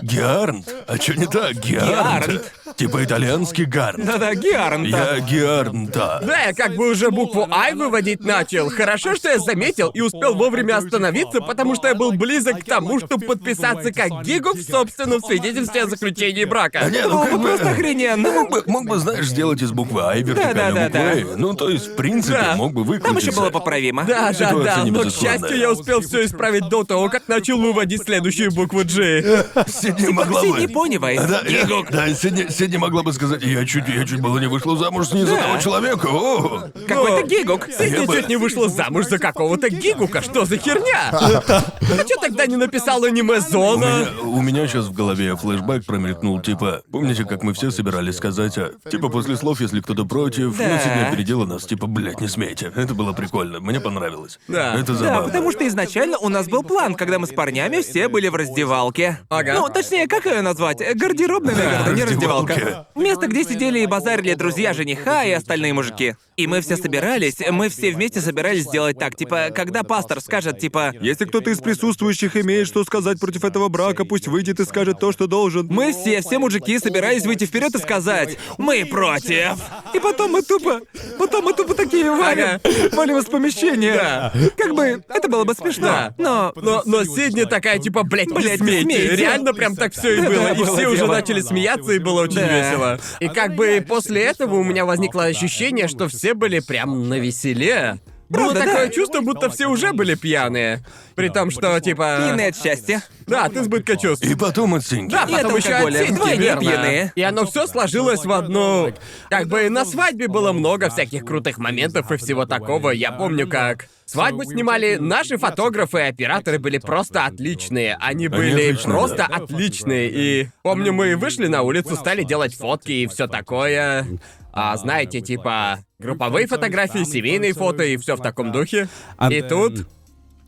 Геарнт? А чё не так? Геарнт? Геарнт. Типа итальянский гарнт. Да-да. Я Геарнта. Да, я как бы уже букву I выводить начал. Хорошо, что я заметил и успел вовремя остановиться, потому что я был близок к тому, чтобы подписаться как Гигу в собственном свидетельстве о заключении брака. Не, ну как бы просто охрененно. Мог бы, мог бы, знаешь, сделать из буквы I вертикальную Да-да-да-да. букву A. Ну, то есть, в принципе, Да. мог бы Там выкрутиться. еще было поправимо. Да, да, Ситуация да, но, к счастью, я успел все исправить до того, как начал выводить следующую букву G. Сидни могла бы... Сидни. Да, я- да, Сидни, Сидни могла бы сказать, я чуть, я чуть было не вышла замуж не за Да. того человека. О. Какой-то гигук. Сидни бы- чуть не вышла замуж за какого-то гигука, что за херня? А чё тогда не написал аниме У Зона? меня, у меня сейчас в голове флешбэк промелькнул, типа, помните, как мы все собирались сказать, а, типа, после слов, если кто-то против, Да. ну, Сидни опередила нас, типа, блядь, не смейте. Это было прикольно, мне понравилось. Да. Это Да, забавно. потому что изначально у нас был план, когда мы с парнями все были в раздевалке. Ага. Ну, точнее, как ее назвать? Э, Гардероб, наверное, не раздевалка. Место, где сидели и базарили друзья жениха и остальные мужики. И мы все собирались, мы все вместе собирались сделать так, типа, когда пастор скажет, типа, Если кто-то из присутствующих имеет что сказать против этого брака, пусть выйдет и скажет то, что должен. мы все, все мужики собирались выйти вперед и сказать, мы против. И потом мы тупо, потом мы тупо такие валим, валим из помещения. Как бы, это было бы смешно, но... Но, но Сидни такая, типа, блядь, Блядь, не смейте. Реально прям так все и было. да, И все уже начали смеяться, и было очень Да. весело. И как бы после этого у меня возникло ощущение, что все были прям на веселе. Было Правда, такое да. чувство, будто все уже были пьяные. При том, что, типа... Пьяные от счастья. Да, от избытка чувств. И потом от Синьки. Да, И потом от еще алкоголя. Синьки, Вдвойне верно. пьяные. И оно все сложилось в одну... Как бы на свадьбе было много всяких крутых моментов и всего такого. Я помню, как... Свадьбу снимали наши фотографы и операторы были просто отличные. Они были отличные, просто да. отличные. И помню, мы вышли на улицу, стали делать фотки и все такое. А знаете, типа групповые фотографии, семейные фото и все в таком духе. И тут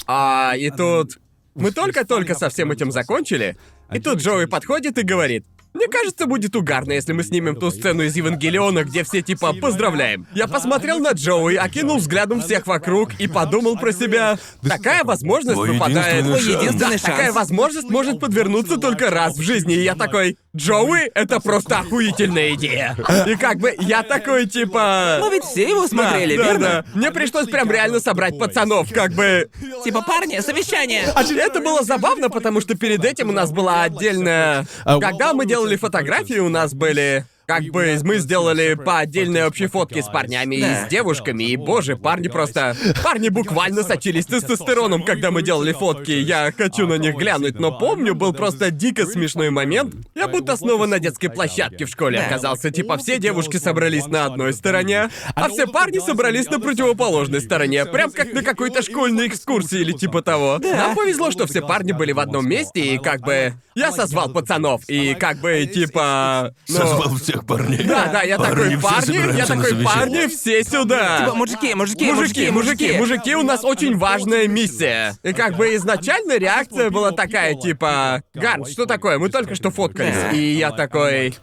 а, и тут... Мы только-только со всем этим закончили, и тут Джоуи подходит и говорит... Мне кажется, будет угарно, если мы снимем ту сцену из Евангелиона, где все типа «поздравляем». Я посмотрел на Джоуи, окинул взглядом всех вокруг и подумал про себя. Такая возможность Твой выпадает. единственный шанс. единственный Да, шанс. такая возможность может подвернуться только раз в жизни. И я такой, Джоуи, это просто охуительная идея. И как бы я такой типа... Мы ведь все его смотрели, да, верно? да. Мне пришлось прям реально собрать пацанов, как бы... Типа, парни, совещание. А это было забавно, потому что перед этим у нас была отдельная... Когда мы делали фотографии, у нас были... Как бы мы сделали по отдельной общей фотке с парнями и Да. с девушками, и боже, парни просто... Парни буквально сочились тестостероном, когда мы делали фотки. Я хочу на них глянуть, но помню, был просто дико смешной момент. Я будто снова на детской площадке в школе оказался. Типа все девушки собрались на одной стороне, а все парни собрались на противоположной стороне. Прям как на какой-то школьной экскурсии или типа того. Нам повезло, что все парни были в одном месте, и как бы... Я созвал пацанов, и как бы, типа... ну, Созвал всех парней. Да, да, я такой, все парни, я собираемся на такой, совещание. парни, все сюда. Типа, мужики, мужики, Мужики, мужики, мужики, у нас очень важная миссия. И как бы изначально реакция была такая, типа, Гарн, что такое? Мы только что фоткались. И я такой...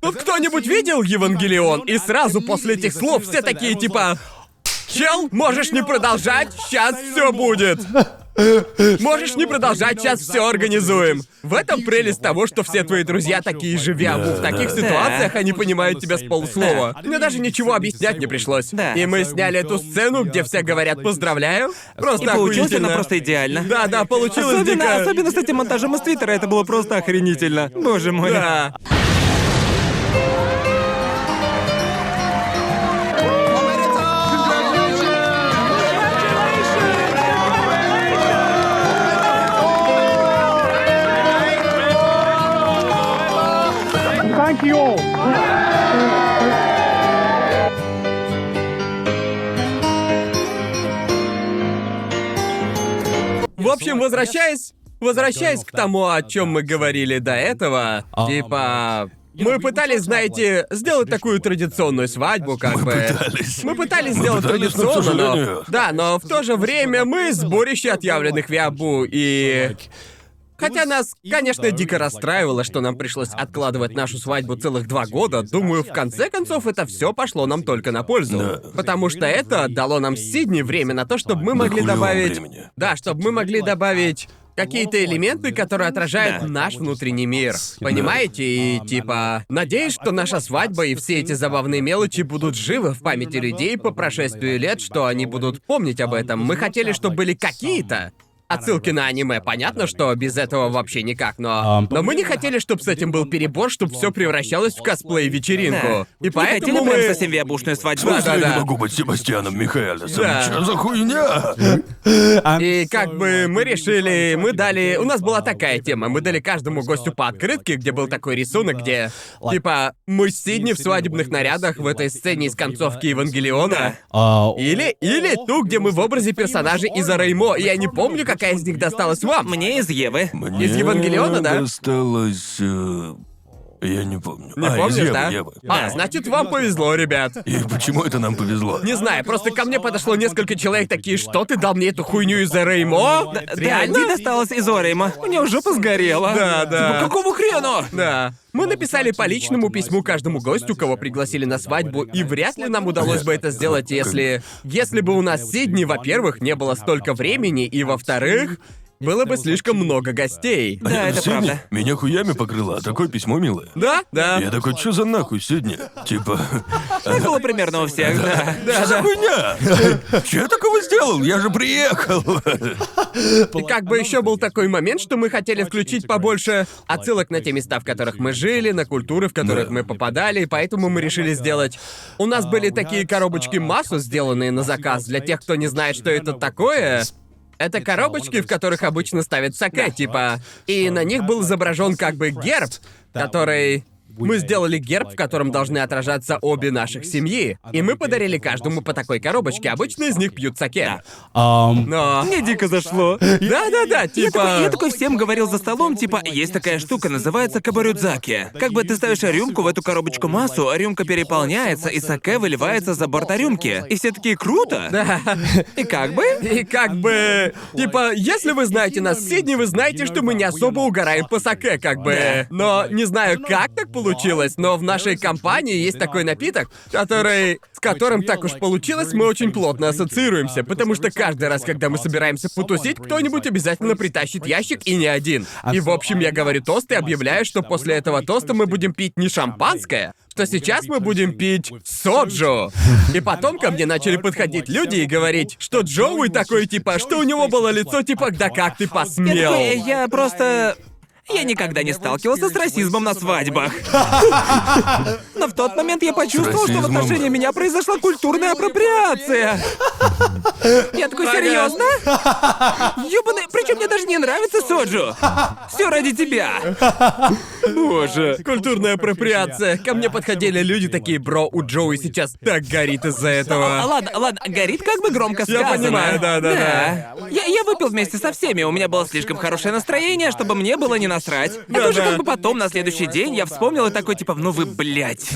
Тут кто-нибудь видел Евангелион? И сразу после этих слов все такие, типа... Чел, можешь не продолжать, сейчас все будет. Можешь не продолжать, сейчас все организуем. В этом прелесть того, что все твои друзья такие же вябу. В таких ситуациях они понимают тебя с полуслова. Мне даже ничего объяснять не пришлось. Да. И мы сняли эту сцену, где все говорят «поздравляю». Просто И получилось оно просто идеально. Да, да, получилось Особенно, дико. особенно с этим монтажом из Твиттера, это было просто охренительно. Боже мой. Да. Thank you all. В общем, возвращаясь, возвращаясь к тому, о чем мы говорили до этого, типа, мы пытались, знаете, сделать такую традиционную свадьбу, как Мы бы. пытались. Мы пытались Мы сделать пытались, но, к традиционно, но... сожалению. Да, но в то же время мы сборище отъявленных виабу и... Хотя нас, конечно, дико расстраивало, что нам пришлось откладывать нашу свадьбу целых два года, думаю, в конце концов это все пошло нам только на пользу. Да. Потому что это дало нам Сидни время на то, чтобы мы могли добавить... времени. Да, чтобы мы могли добавить какие-то элементы, которые отражают Да. наш внутренний мир. Понимаете? И типа, надеюсь, что наша свадьба и все эти забавные мелочи будут живы в памяти людей по прошествию лет, что они будут помнить об этом. Мы хотели, чтобы были какие-то отсылки на аниме. Понятно, что без этого вообще никак, но... Но мы не хотели, чтобы с этим был перебор, чтобы все превращалось в косплей-вечеринку. И поэтому прям мы... совсем виабушную свадьбу. Да, да, Я да. не могу быть Себастьяном Михаэлисом. Да. Чё за хуйня? И как бы мы решили, мы дали... У нас была такая тема, мы дали каждому гостю по открытке, где был такой рисунок, где... Типа, мы с Сидни в свадебных нарядах в этой сцене из концовки Евангелиона. Uh, Или, или ту, где мы в образе персонажей из Реймо. Я не помню, какая из них досталась вам. Мне из Евы. Мне Евангелиона, да? досталось... э, Я не помню. Не а, из помнишь, Евы, да? Евы. А, значит, вам повезло, ребят. И почему это нам повезло? Не знаю, просто ко мне подошло несколько человек такие, что ты дал мне эту хуйню из-за Реймо? Да, Реально? не досталось из Орейма. У него жопа сгорела. Да, да. Типа, какого хрена? Да. Мы написали по личному письму каждому гостю, кого пригласили на свадьбу, и вряд ли нам удалось бы это сделать, если... Если бы у нас Сидни, во-первых, не было столько времени, и во-вторых, было бы слишком много гостей. Да, это Сидни, правда. Меня хуями покрыло, а такое письмо милое. Да? Да. Я такой, что за нахуй, Сидни? Типа, Так было примерно у всех, да. что за хуйня? Че я такого сделал? Я же приехал. И как бы еще был такой момент, что мы хотели включить побольше отсылок на те места, в которых мы жили, на культуры, в которых мы попадали, и поэтому мы решили сделать... У нас были такие коробочки массу, сделанные на заказ. Для тех, кто не знает, что это такое... Это коробочки, в которых обычно ставят саке, типа... И на них был изображен как бы герб, который... Мы сделали герб, в котором должны отражаться обе наших семьи. И мы подарили каждому по такой коробочке. Обычно из них пьют саке. Но... Мне дико зашло. Да-да-да, Я типа... такой, я такой всем говорил за столом, типа, есть такая штука, называется кабарюдзаки. Как бы ты ставишь рюмку в эту коробочку массу, а рюмка переполняется, и саке выливается за борт рюмки. И все такие, круто! Да. И как бы? И как бы... Типа, если вы знаете нас в Сидни, вы знаете, что мы не особо угораем по саке, как бы. Но не знаю, как так получилось, но в нашей компании есть такой напиток, который... С которым так уж получилось, мы очень плотно ассоциируемся, потому что каждый раз, когда мы собираемся потусить, кто-нибудь обязательно притащит ящик и не один. И в общем, я говорю тост и объявляю, что после этого тоста мы будем пить не шампанское, что сейчас мы будем пить соджу. И потом ко мне начали подходить люди и говорить, что Джоуи такой типа, что у него было лицо типа, да как ты Я посмел? такой, я просто... Я никогда не сталкивался с расизмом на свадьбах. Но в тот момент я почувствовал, что в отношении меня произошла культурная апроприация. Я такой, серьезно? Ёбаный, причем мне даже не нравится Соджу. Все ради тебя. Боже. Культурная апроприация. Ко мне подходили люди такие, бро, у Джоуи сейчас так горит из-за А, этого. ладно, ладно, горит как бы громко Я сказано. понимаю, да-да-да. Я, я выпил вместе со всеми, у меня было слишком хорошее настроение, чтобы мне было не насрать. Это уже Да-да. как бы потом, на следующий день, я вспомнил и такой, типа, ну вы, блядь.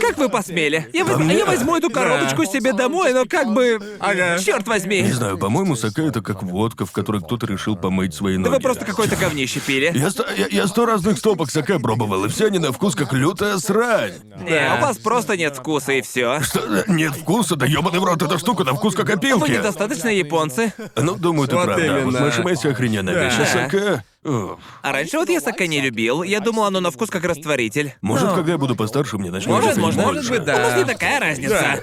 Как вы посмели? Я, возьму- я возьму эту коробочку себе домой, но как бы... Ага. Черт возьми. Не знаю, по-моему, саке это как водка, в которой кто-то решил помыть свои ноги. Да вы просто какое-то говнище пили. Я сто, я, я сто разных стопок саке пробовал, и все они на вкус как лютая срань. Не, у вас просто нет вкуса и все. Что? Нет вкуса? Да ёбаный в рот, эта штука на вкус как Вы опилки. недостаточно японцы. Ну, думаю, ты Вот прав, да. Вот именно. наша охрененная вещь, а Да. саке... А раньше вот я саке не любил. Я думал, оно на вкус как растворитель. Может, Но- когда я буду постарше, мне начнет Может, заходить может больше. быть, У нас да. не такая разница.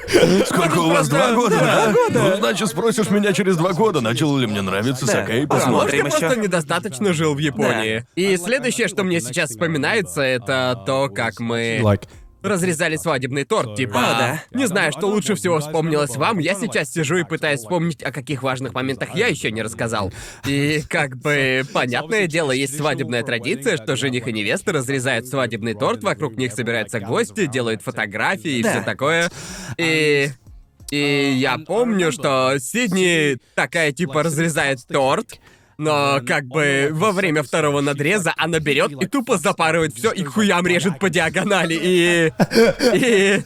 Сколько у вас, два года, да? Ну, значит, спросишь меня через два года, начал ли мне нравиться Да. саке и А, может, Посмотрим я просто ещё. недостаточно жил в Японии. И следующее, что мне сейчас вспоминается, это то, как мы like, разрезали свадебный торт, типа. А, да. Не знаю, что лучше всего вспомнилось вам. Я сейчас сижу и пытаюсь вспомнить, о каких важных моментах я еще не рассказал. И как бы понятное дело, есть свадебная традиция, что жених и невеста разрезают свадебный торт, вокруг них собираются гости, делают фотографии и Да. все такое. И и я помню, что Сидни такая типа разрезает торт. Но как бы во время второго надреза она берет и тупо запарывает все и к хуям режет по диагонали. И. И.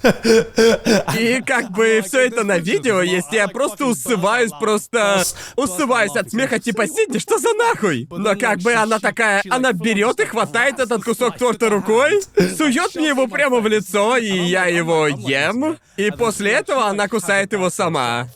И как бы все это на видео есть, я просто усываюсь, просто усываюсь от смеха, типа Сидни, что за нахуй? Но как бы она такая, она берет и хватает этот кусок торта рукой, сует мне его прямо в лицо, и я его ем. И после этого она кусает его сама.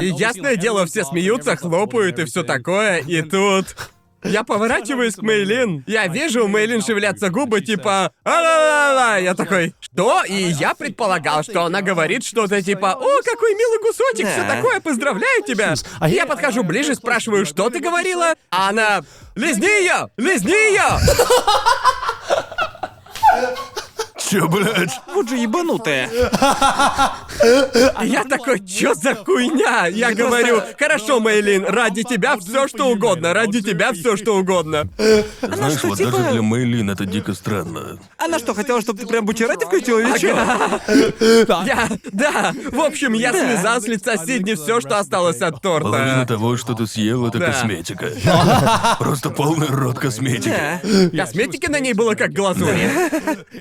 И ясное дело, все смеются, хлопают и все такое, и тут... Я поворачиваюсь к Мейлин. Я вижу, у Мейлин шевелятся губы, типа «А-ла-ла-ла». Я такой, что? И я предполагал, что она говорит что-то типа «О, какой милый кусочек, все такое, поздравляю тебя». И я подхожу ближе, спрашиваю, что ты говорила? А она «Лизни ее! Лизни ее!» Чё, блядь? Вот же ебанутая. Я такой, чё за хуйня? Я говорю, хорошо, Мейлин, ради тебя все что угодно, ради тебя все что угодно. Знаешь, что, вот типа- даже для Мейлин это дико странно. Она что, хотела, чтобы ты прям Бучерати включила или чё? Я, да, в общем, я слезал с лица Сидни все, что осталось от Половина торта. того, что ты съел, это Да. косметика. Просто полный рот косметики. Да. Косметики на ней было как глазури.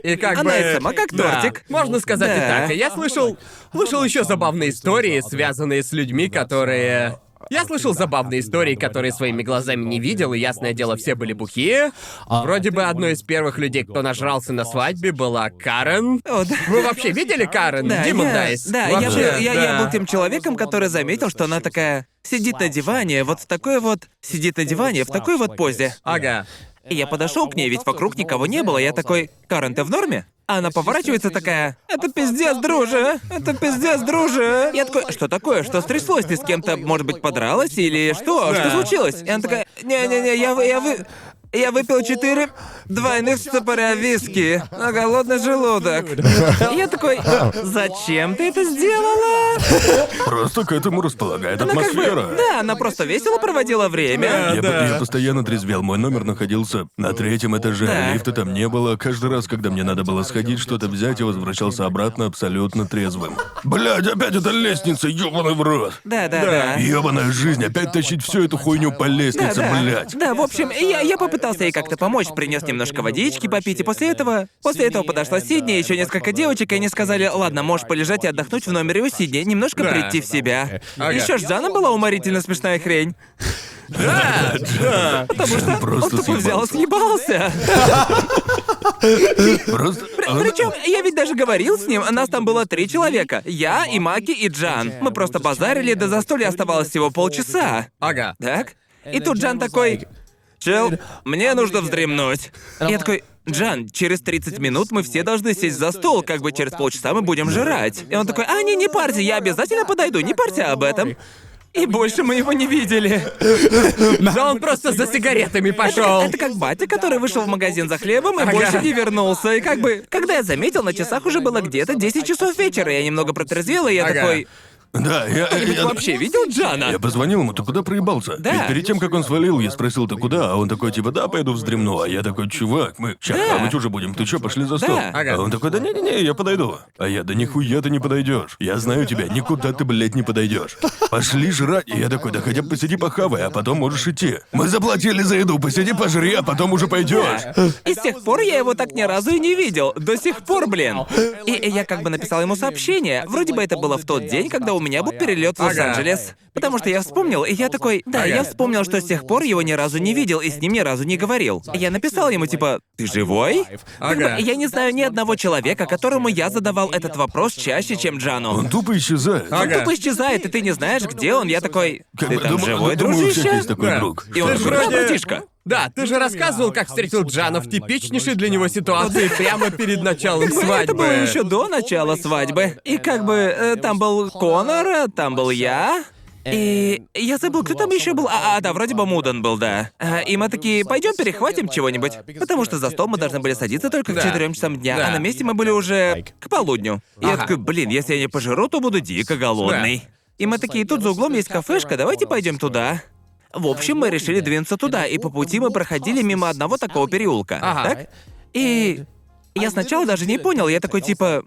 И как Она и сама как да, тортик. можно сказать и Да. так. Я слышал... Слышал еще забавные истории, связанные с людьми, которые... Я слышал забавные истории, которые своими глазами не видел, и ясное дело, все были бухие. Вроде бы одной из первых людей, кто нажрался на свадьбе, была Карен. О, да. Вы вообще видели Карен? Да, Демон я, Дайс. да, я, Вообще, был, я, я да. был тем человеком, который заметил, что она такая сидит на диване, вот в такой вот сидит на диване в такой вот позе. Ага. И я подошел к ней, ведь вокруг никого не было. Я такой, Карен, ты в норме? А она поворачивается такая, это пиздец, друже, это пиздец, друже. Я такой, что такое, что стряслось, ты с кем-то, может быть, подралась или что, что случилось? И она такая, не-не-не, я, вы- я, вы... Я выпил четыре двойных стопоря виски на голодный желудок. Я такой, зачем ты это сделала? Просто к этому располагает Она как бы, атмосфера. да, она просто весело проводила время. Я, да. я постоянно трезвел. Мой номер находился на третьем этаже. Да. Лифта там не было. Каждый раз, когда мне надо было сходить, что-то взять, я возвращался обратно абсолютно трезвым. Блядь, опять эта лестница, ёбаный в рот. Да, да, да. Ёбаная жизнь, опять тащить всю эту хуйню по Да, лестнице, да. блядь. Да, в общем, я, я попытался ей как-то помочь, принес немножко водички попить, и после этого... После этого подошла Сидни, еще несколько девочек, и они сказали, ладно, можешь полежать и отдохнуть в номере у Сидни, немножко Да. прийти в себя. Ага. Еще ж Жанна была уморительно смешная хрень. Потому что он Просто тупо взял и съебался. Просто... она- Причем я ведь даже говорил с ним, нас там было три человека. Я, и Маки, и Джан. Мы просто базарили, до застолья оставалось всего полчаса. Ага. Так? И тут Джан такой... Чел, мне нужно вздремнуть. Я такой, Джан, через 30 минут мы все должны сесть за стол, как бы через полчаса мы будем жрать. И он такой, а, не, не парься, я обязательно подойду, не парься об этом. И больше мы его не видели. Да он просто за сигаретами пошел. Это как батя, который вышел в магазин за хлебом и Ага. больше не вернулся. И как бы, когда я заметил, на часах уже было где-то 10 часов вечера, я немного протрезвел, и я Ага. такой, Да, я... ты я- вообще видел Джана? Я позвонил ему, ты куда проебался? Да. Ведь перед тем, как он свалил, я спросил, ты куда? А он такой, типа, да, пойду вздремну. А я такой, чувак, мы сейчас Да. хавать уже будем. Ты чё, пошли за стол? Да. Ага. А он такой, да не-не-не, я подойду. А я, да нихуя ты не подойдешь. Я знаю тебя, никуда ты, блядь, не подойдешь. Пошли жрать. И я такой, да хотя бы посиди похавай, а потом можешь идти. Мы заплатили за еду, посиди пожри, а потом уже пойдешь. И с тех пор я его так ни разу и не видел. До сих пор, блин. И я как бы написал ему сообщение. Вроде бы это было в тот день, когда у меня был перелет в. Лос-Анджелес. Потому что я вспомнил, и я такой, да, я вспомнил, что с тех пор его ни разу не видел и с ним ни разу не говорил. Я написал ему типа, ты живой? Как бы Ага. я не знаю ни одного человека, которому я задавал этот вопрос чаще, чем Джану. Он тупо исчезает. Он Ага. тупо исчезает, и ты не знаешь, где он. Я такой, ты там живой, дружище? такой друг. И он такой, да, братишка. Да, ты же рассказывал, как встретил Джана в типичнейшей для него ситуации прямо перед началом Как бы Это было свадьбы. еще до начала свадьбы. И как бы э, там был Конор, э, там был я. И я забыл, кто там еще был. А, а, да, вроде бы Муден был, да. А, и мы такие, пойдем перехватим чего-нибудь. Потому что за стол мы должны были садиться только к Да. 4 часам дня, а на месте мы были уже к полудню. И я такой, блин, если я не пожру, то буду дико голодный. И мы такие, тут за углом есть кафешка, давайте пойдем туда. В общем, мы решили двинуться туда, и по пути мы проходили мимо одного такого переулка. Ага. Так? И я сначала даже не понял, я такой типа...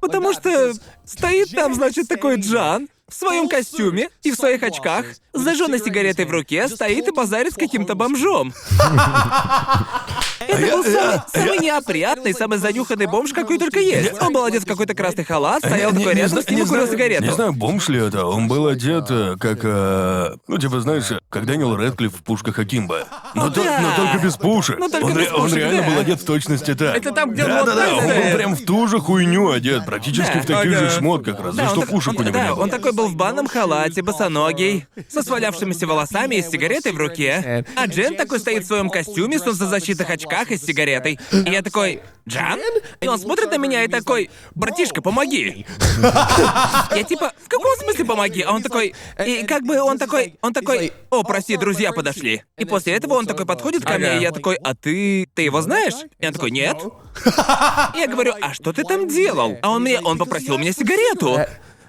Потому что стоит там, значит, такой Джан в своем костюме и в своих очках, с зажженной сигаретой в руке, стоит и базарит с каким-то бомжом. Это был самый, самый неопрятный, самый занюханный бомж, какой только есть. Он был одет в какой-то красный халат, стоял Не- такой не рядом зна- с ним не и курил знаю- сигарету. Не знаю, бомж ли это. Он был одет э, как, э, ну типа знаешь, как Дэниел Рэдклифф в пушках Акимба. Но, то- Да. но только без пушек. Но только он, без ре- он пушек, реально да. был одет в точности так. Это там, где он да, вот да, да, так он был стоит? прям в ту же хуйню одет, практически Да. в таких же шмотках, разве Да, что он, так- пушек он- у него да, не было. он такой был в банном халате, босоногий, со свалявшимися волосами и с сигаретой в руке. А Джен такой стоит в своем костюме, солнцезащитных очках руках и с сигаретой. И я такой, Джан? И он смотрит на меня и такой, братишка, помоги. Я типа, в каком смысле помоги? А он такой, и как бы он такой, он такой, о, прости, друзья подошли. И после этого он такой подходит ко мне, и я такой, а ты, ты его знаешь? И он такой, нет. Я говорю, а что ты там делал? А он мне, он попросил мне сигарету.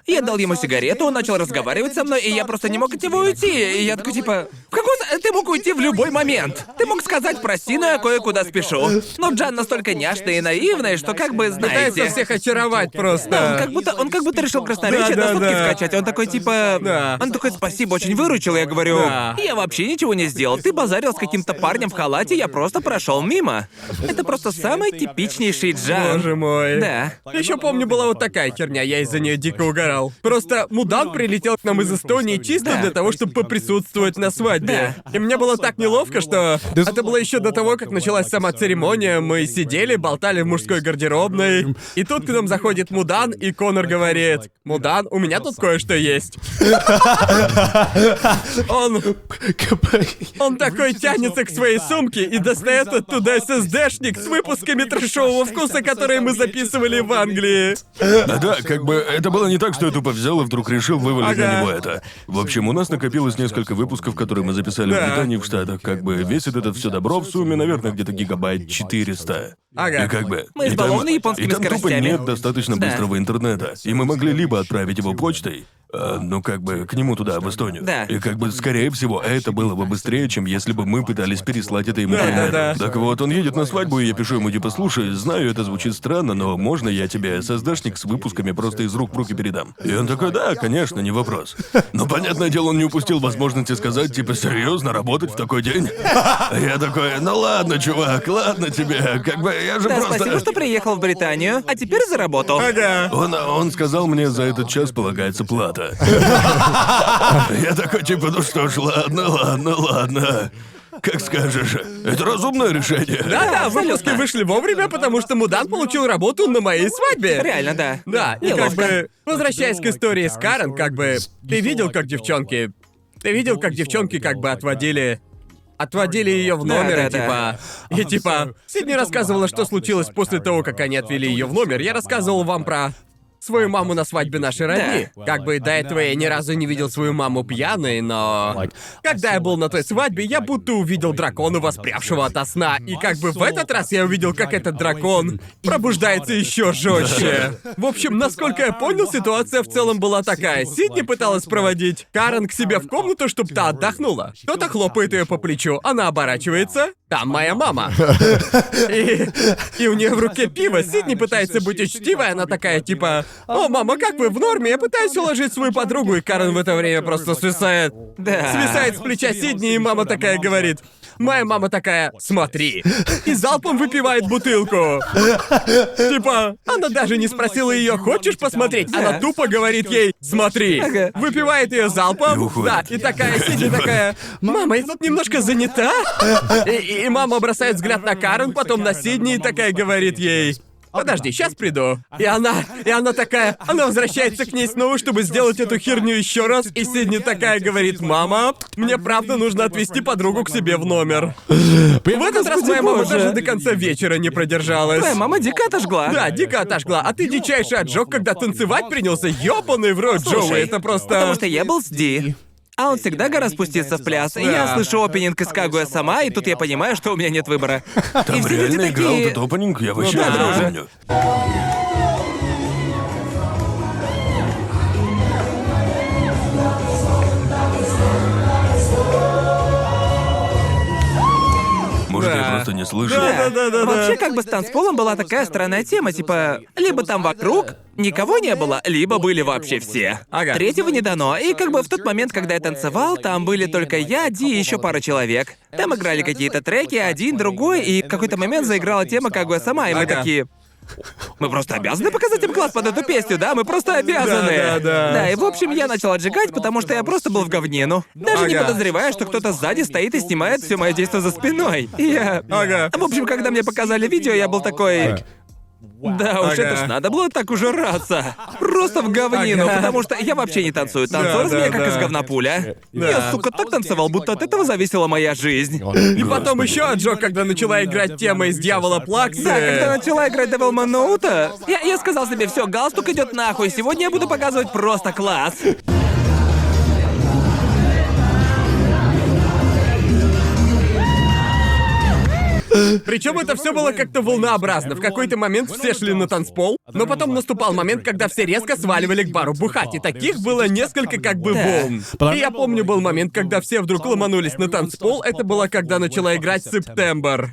Я дал ему сигарету, он начал разговаривать со мной, и я просто не мог от него уйти. И я такой, типа, в какой... Ты мог уйти в любой момент. Ты мог сказать, прости, но я кое-куда спешу. Но Джан настолько няшный и наивный, что как бы, знаете... Пытается всех очаровать Да, он просто. как будто, он как будто решил красноречие Да, на сутки да. вкачать. Он такой, типа... Да. Он такой, спасибо, очень выручил. Я говорю, Да. я вообще ничего не сделал. Ты базарил с каким-то парнем в халате, я просто прошел мимо. Это просто самый типичнейший Джан. Боже мой. Да. Еще помню, была вот такая херня, я из-за нее дико угорал. Просто мудан прилетел к нам из Эстонии чисто Да. для того, чтобы поприсутствовать на свадьбе. И мне было так неловко, что это было еще до того, как началась сама церемония. Мы сидели, болтали в мужской гардеробной. И тут к нам заходит Мудан, и Конор говорит: Мудан, у меня тут кое-что есть. Он Он такой тянется к своей сумке и достает оттуда SSD-шник с выпусками трешового вкуса, которые мы записывали в Англии. А да, как бы это было не так, что я тупо взял и вдруг решил вывалить Ага. на него это. В общем, у нас накопилось несколько выпусков, которые мы записали Да. в Британии в Штатах. Как бы весит это все добро в сумме, наверное, где-то гигабайт 400. Ага. И как бы... Мы и там- японскими И там тупо нет достаточно Да. быстрого интернета. И мы могли либо отправить его почтой, а, ну как бы к нему туда, в Эстонию. Да. И как бы, скорее всего, это было бы быстрее, чем если бы мы пытались переслать это ему Да, да, да. Так вот, он едет на свадьбу, и я пишу ему, типа, слушай, знаю, это звучит странно, но можно я тебе SSD-шник с выпусками просто из рук в руки передам? И он такой, да, конечно, не вопрос. Но, понятное дело, он не упустил возможности сказать, типа, серьезно, работать в такой день? А Я такой, ну ладно, чувак, ладно тебе, как бы, я же Да, просто... спасибо, что приехал в Британию, а теперь заработал. Ага. Он, он сказал мне, за этот час полагается плата. Я такой, типа, ну что ж, ладно, ладно, ладно. Как скажешь. Это разумное решение. Да-да, выпуски вышли вовремя, потому что Мудан получил работу на моей свадьбе. Реально, да. Да, и как Неловко. бы, возвращаясь к истории с Карен, как бы, ты видел, как девчонки... Ты видел, как девчонки как бы отводили... Отводили ее в номер, да, и типа... И типа... Сидни рассказывала, что случилось после того, как они отвели ее в номер. Я рассказывал вам про свою маму на свадьбе нашей родни. Как бы до этого я ни разу не видел свою маму пьяной, но... Когда я был на той свадьбе, я будто увидел дракона, воспрявшего ото сна. И как бы в этот раз я увидел, как этот дракон пробуждается еще жестче. В общем, насколько я понял, ситуация в целом была такая. Сидни пыталась проводить Карен к себе в комнату, чтобы та отдохнула. Кто-то хлопает ее по плечу, она оборачивается. Там моя мама. И, и у нее в руке пиво. Сидни пытается быть учтивой, она такая типа: О, мама, как вы в норме? Я пытаюсь уложить свою подругу, и Карен в это время просто свисает. Да. Свисает с плеча Сидни, и мама такая говорит. Моя мама такая, смотри. И залпом выпивает бутылку. Типа, она даже не спросила ее, хочешь посмотреть? Она тупо говорит ей, смотри. Выпивает ее залпом. Да, и такая Сидни такая, мама, я тут немножко занята. И, и мама бросает взгляд на Карен, потом на Сидни и такая говорит ей. Подожди, сейчас приду. И она, и она такая, она возвращается к ней снова, чтобы сделать эту херню еще раз. И Сидни такая говорит, мама, мне правда нужно отвезти подругу к себе в номер. В этот раз моя мама даже до конца вечера не продержалась. Твоя мама дико отожгла. Да, дико отожгла. А ты дичайший отжог, когда танцевать принялся. Ёбаный в рот, Джоуи, это просто... Потому что я был с Ди. А он всегда гора спуститься в пляс. И я Да. слышу опенинг из Кагуя сама, и тут я понимаю, что у меня нет выбора. Там и все люди реально играл такие... этот опенинг, я вообще да, не друже. помню. Я просто не слышал? Да, да, да, да. Вообще, как бы с танцполом была такая странная тема, типа, либо там вокруг никого не было, либо были вообще все. Ага. Третьего не дано. И как бы в тот момент, когда я танцевал, там были только я, Ди и еще пара человек. Там играли какие-то треки, один, другой, и в какой-то момент заиграла тема Кагуя сама, и мы Ага. такие. Мы просто обязаны показать им класс под эту песню, да? Мы просто обязаны. Да, да, да. Да, и в общем я начал отжигать, потому что я просто был в говнину. Даже не Ага. подозревая, что кто-то сзади стоит и снимает все мое действие за спиной. И я. Ага. В общем, когда мне показали видео, я был такой. Да уж, Ага. это ж надо было так ужираться. Просто в говнину, Ага. потому что я вообще не танцую. Танцор Да, с меня да, как из да. говна пуля. Да. Я, сука, так танцевал, будто от этого зависела моя жизнь. И потом еще отжег, когда начала играть тема из Дьявола Плаксы. Да, когда начала играть Devilman Ноута, я, я сказал себе, все, галстук идет нахуй, сегодня я буду показывать просто класс. Причем это все было как-то волнообразно. В какой-то момент все шли на танцпол, но потом наступал момент, когда все резко сваливали к бару бухать. И таких было несколько как бы волн. И я помню, был момент, когда все вдруг ломанулись на танцпол. Это было когда начала играть Септембр.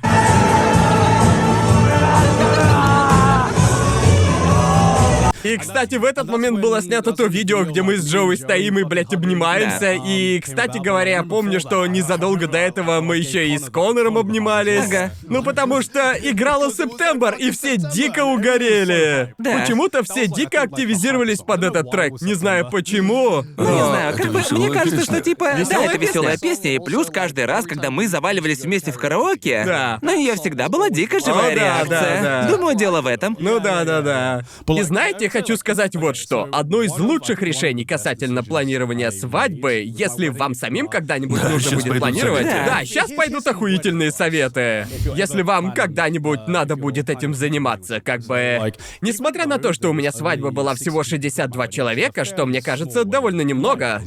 И, кстати, в этот момент было снято то видео, где мы с Джоуи стоим и, блядь, обнимаемся. И, кстати говоря, я помню, что незадолго до этого мы еще и с Конором обнимались. Ага. Ну, потому что играла Септембр, и все дико угорели. Да. Почему-то все дико активизировались под этот трек. Не знаю почему. Ну, не знаю, как бы мне кажется, песня. что типа. да, Веселая это веселая песня. песня. И плюс каждый раз, когда мы заваливались вместе в караоке, Да. на нее всегда была дико живая О, да, реакция. да, да. Думаю, дело в этом. Ну да, да, да. И знаете, хочу сказать вот что. Одно из лучших решений касательно планирования свадьбы, если вам самим когда-нибудь Да, нужно будет планировать. советы. Да, сейчас пойдут охуительные советы. Если вам когда-нибудь надо будет этим заниматься, как бы. Несмотря на то, что у меня свадьба была всего 62 человека, что мне кажется довольно немного.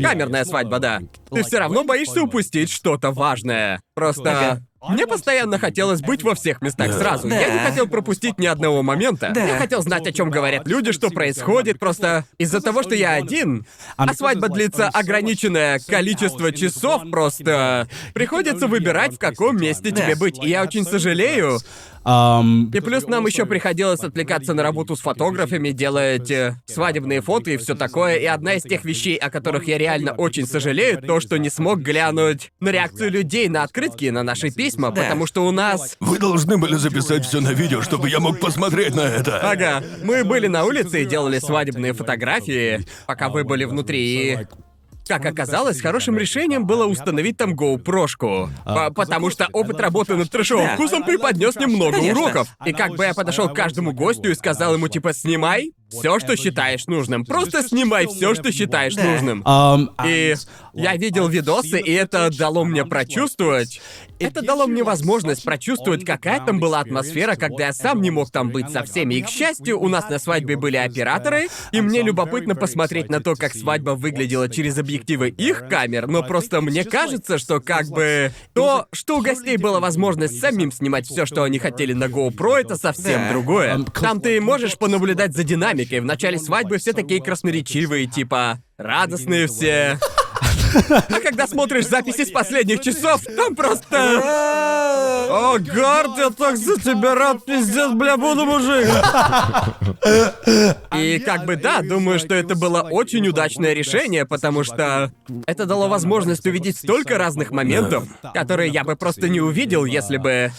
Камерная свадьба, да. Ты все равно боишься упустить что-то важное. Просто. Мне постоянно хотелось быть во всех местах сразу. Я не Да. хотел пропустить ни одного момента. Да. Я хотел знать, о чем говорят люди, что происходит. Просто из-за того, что я один, а свадьба длится ограниченное количество часов, просто приходится выбирать, в каком месте Да. тебе быть. И я очень сожалею. Um, И плюс нам еще приходилось отвлекаться на работу с фотографами, делать э, свадебные фото и все такое. И одна из тех вещей, о которых я реально очень сожалею, то, что не смог глянуть на реакцию людей на открытки, на наши письма, Да. потому что у нас... Вы должны были записать все на видео, чтобы я мог посмотреть на это. Ага, мы были на улице и делали свадебные фотографии, пока вы были внутри. И Как оказалось, хорошим решением было установить там GoPro-шку. По- потому что опыт работы над трэшовым Да. вкусом преподнес немного Конечно. уроков. И как бы я подошел к каждому гостю и сказал ему, типа, снимай все, что считаешь нужным. Просто снимай все, что считаешь Да. нужным. um, И я видел видосы, и это дало мне прочувствовать. Это дало мне возможность прочувствовать, какая там была атмосфера, когда я сам не мог там быть со всеми. И, к счастью, у нас на свадьбе были операторы, и мне любопытно посмотреть на то, как свадьба выглядела через объективы их камер, но просто мне кажется, что как бы то, что у гостей была возможность самим снимать все, что они хотели на GoPro, это совсем другое. Там ты можешь понаблюдать за динамикой. В начале свадьбы все такие красноречивые, типа радостные все. А когда смотришь записи с последних часов, там просто... О, Гард, я так за тебя рад, пиздец, бля, буду мужик. И как бы да, думаю, что это было очень удачное решение, потому что это дало возможность увидеть столько разных моментов, которые я бы просто не увидел, если бы...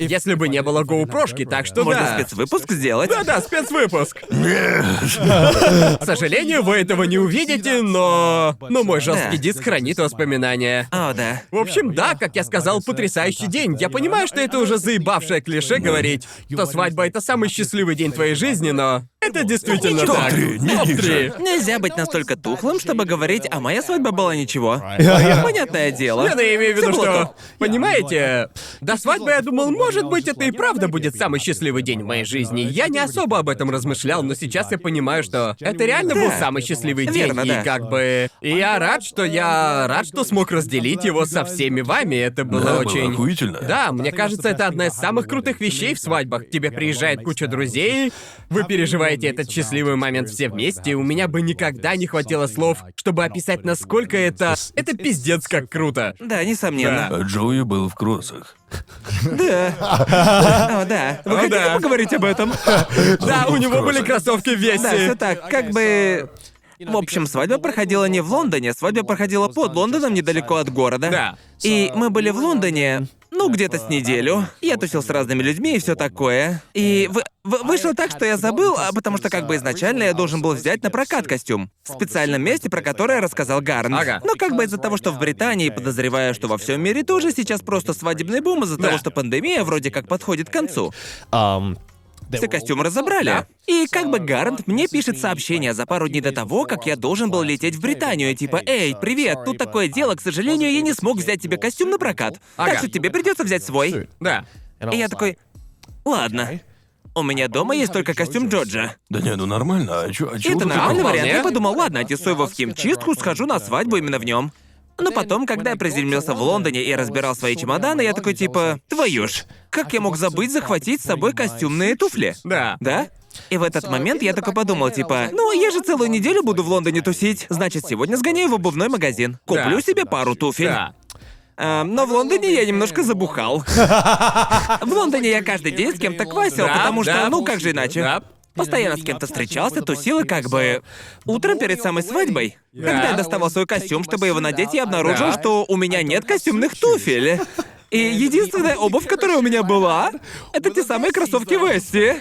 Если бы не было GoPro-шки, так что Можно да. спецвыпуск сделать. Да-да, спецвыпуск. К сожалению, вы этого не увидите, но... Но мой жесткий Да. диск хранит воспоминания. О, да. В общем, да, как я сказал, потрясающий день. Я понимаю, что это уже заебавшее клише говорить, что свадьба — это самый счастливый день твоей жизни, но... Это действительно Ничего. так. Не ниже. Нельзя быть настолько тухлым, чтобы говорить, а моя свадьба была ничего. Понятное дело. Я имею в виду, Всё было что... топ. Понимаете, до свадьбы я думал, может быть, это и правда будет самый счастливый день в моей жизни. Я не особо об этом размышлял, но сейчас я понимаю, что это реально был Да. самый счастливый день. Верно, и да. как бы... И я рад, что я... Рад, что смог разделить его со всеми вами. Это было Да, было очень... охуительно. Да, мне кажется, это одна из самых крутых вещей в свадьбах. К тебе приезжает куча друзей, вы переживаете этот счастливый момент все вместе. У меня бы никогда не хватило слов, чтобы описать, насколько это... Это пиздец как круто. Да, несомненно. А Джоуи был в кроссах. О, да. Вы хотите да. поговорить об этом? Да, у него были кроссовки в Да, все весе. так, как бы... В общем, свадьба проходила не в Лондоне, свадьба проходила под Лондоном, недалеко от города. Да. И мы были в Лондоне, ну, где-то с неделю. Я тусил с разными людьми и все такое. И вы- вы- вышло так, что я забыл, а потому что как бы изначально я должен был взять на прокат костюм. В специальном месте, про которое рассказал Гарн. Ага. Но как бы из-за того, что в Британии, подозреваю, что во всем мире тоже сейчас просто свадебный бум из-за Да. того, что пандемия вроде как подходит к концу. um, все костюмы разобрали. И как бы Гарант мне пишет сообщение за пару дней до того, как я должен был лететь в Британию, типа, «Эй, привет, тут такое дело, к сожалению, я не смог взять тебе костюм на прокат, так Ага. что тебе придется взять свой». Да. И я такой, ладно. У меня дома есть только костюм Джорджа. Да не, ну нормально, а чё, а чего это ты нормальный вариант. Я подумал, ладно, отнесу его в химчистку, схожу на свадьбу именно в нем. Но потом, когда я приземлился в Лондоне и разбирал свои чемоданы, я такой типа, твою ж, как я мог забыть захватить с собой костюмные туфли? Да. Да? И в этот момент я только подумал, типа, ну, я же целую неделю буду в Лондоне тусить. Значит, сегодня сгоняю в обувной магазин. Куплю Да. себе пару туфель. Да. А, но в Лондоне я немножко забухал. В Лондоне я каждый день с кем-то квасил, потому что, ну как же иначе? Постоянно с кем-то встречался, тусил и как бы... Утром перед самой свадьбой, когда я доставал свой костюм, чтобы его надеть, я обнаружил, что у меня нет костюмных туфель. И единственная обувь, которая у меня была, это те самые кроссовки Вести.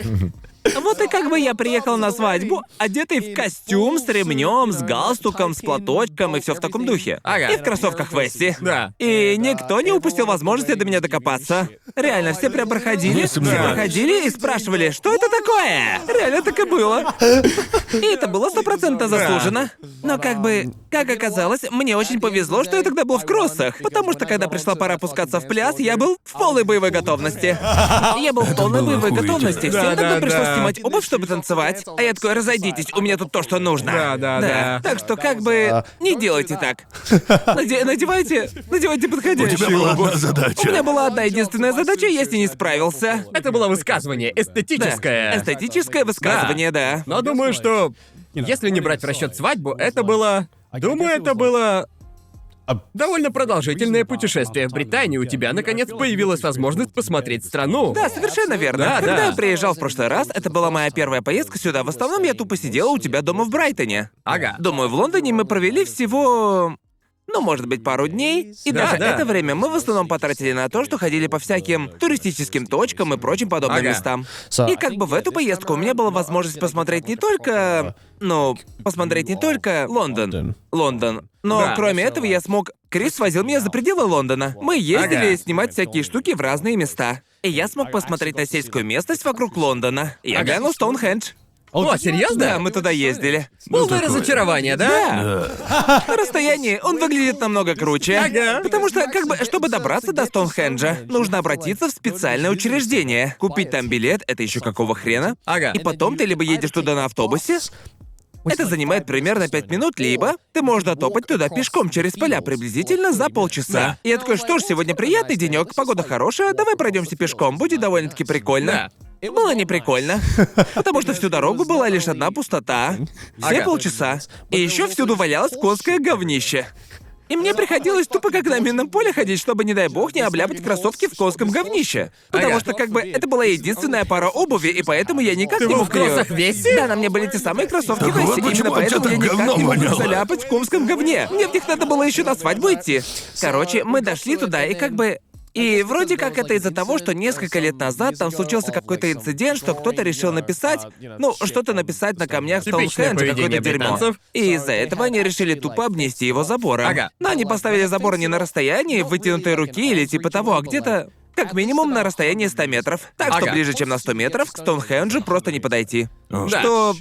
Вот и как бы я приехал на свадьбу, одетый в костюм с ремнем, с галстуком, с платочком и все в таком духе. Ага. И в кроссовках Вести. Да. И никто не упустил возможности до меня докопаться. Реально, все прям проходили, все проходили и спрашивали, что это такое? Реально так и было. И это было стопроцентно заслуженно. Но как бы, как оказалось, мне очень повезло, что я тогда был в кроссах. Потому что когда пришла пора опускаться в пляс, я был в полной боевой готовности. Я был в полной боевой готовности. Всем Да, тогда да, пришлось. Снимать обувь, чтобы танцевать. А я такой, разойдитесь, у меня тут то, что нужно. Да, да, да. Так что как бы не делайте так. Наде- надевайте, надевайте У подходящую тебя была обувь. одна задача. У меня была одна единственная задача, я с ней не справился. Это было высказывание, Да, эстетическое. эстетическое высказывание, да. Но думаю, что если не брать в расчет свадьбу, это было. Думаю, это было. Довольно продолжительное путешествие в Британию. У тебя наконец появилась возможность посмотреть страну. Да, совершенно верно. Да, Когда да. я приезжал в прошлый раз, это была моя первая поездка сюда. В основном я тупо сидела у тебя дома в Брайтоне. Ага. Думаю, в Лондоне мы провели всего... Ну, может быть, пару дней. И Да, даже да. это время мы в основном потратили на то, что ходили по всяким туристическим точкам и прочим подобным Ага. местам. И как бы в эту поездку у меня была возможность посмотреть не только... Ну, посмотреть не только Лондон. Лондон. Но Да. кроме этого я смог... Крис возил меня за пределы Лондона. Мы ездили Ага. снимать всякие штуки в разные места. И я смог посмотреть на сельскую местность вокруг Лондона. Я Ага. глянул Стоунхендж. О, серьезно? Да, мы туда ездили. Полное такое. разочарование, да? Да. На расстоянии он выглядит намного круче. Ага. Потому что, как бы, чтобы добраться до Стоунхенджа, нужно обратиться в специальное учреждение. Купить там билет, это еще какого хрена? Ага. И потом ты либо едешь туда на автобусе, это занимает примерно пять минут, либо ты можешь дотопать туда пешком через поля приблизительно за полчаса. И я такой, что ж, сегодня приятный денек, погода хорошая, давай пройдемся пешком, будет довольно-таки прикольно. Было не прикольно, потому что всю дорогу была лишь одна пустота. Все полчаса. И еще всюду валялось конское говнище. И мне приходилось тупо как на минном поле ходить, чтобы, не дай бог, не обляпать кроссовки в конском говнище. Потому Ага. что, как бы, это была единственная пара обуви, и поэтому я никак Ты не был мог в кроссах Веси? Да, на мне были те самые кроссовки Так вот Веси. Именно поэтому я никак не мог их заляпать в конском говне. Мне в них надо было еще на свадьбу идти. Короче, мы дошли туда, и как бы... И вроде как это из-за того, что несколько лет назад там случился какой-то инцидент, что кто-то решил написать, ну, что-то написать на камнях Стоунхенджа, какое-то дерьмо. И из-за этого они решили тупо обнести его забором. Ага. Но они поставили забор не на расстоянии вытянутой руки или типа того, а где-то как минимум на расстоянии 100 метров. Так что Ага. ближе, чем на 100 метров, к Стоунхенджу просто не подойти. О, Да. Что,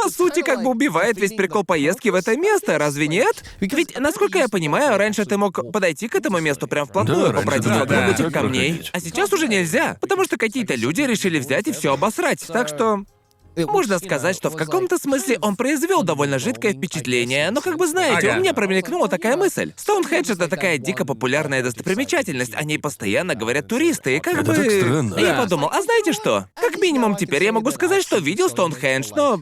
по сути, как бы убивает весь прикол поездки в это место, разве нет? Ведь, насколько я понимаю, раньше ты мог подойти к этому месту прям вплотную, Да, попройти да, да. этих Так камней. А сейчас уже нельзя, потому что какие-то люди решили взять и все обосрать. Так что... Можно сказать, что в каком-то смысле он произвел довольно жидкое впечатление, но как бы знаете, Ага. у меня промелькнула такая мысль. Стоунхендж это такая дико популярная достопримечательность, о ней постоянно говорят туристы, и как Это бы... так странно. Я подумал, а знаете что? Как минимум теперь я могу сказать, что видел Стоунхендж, но...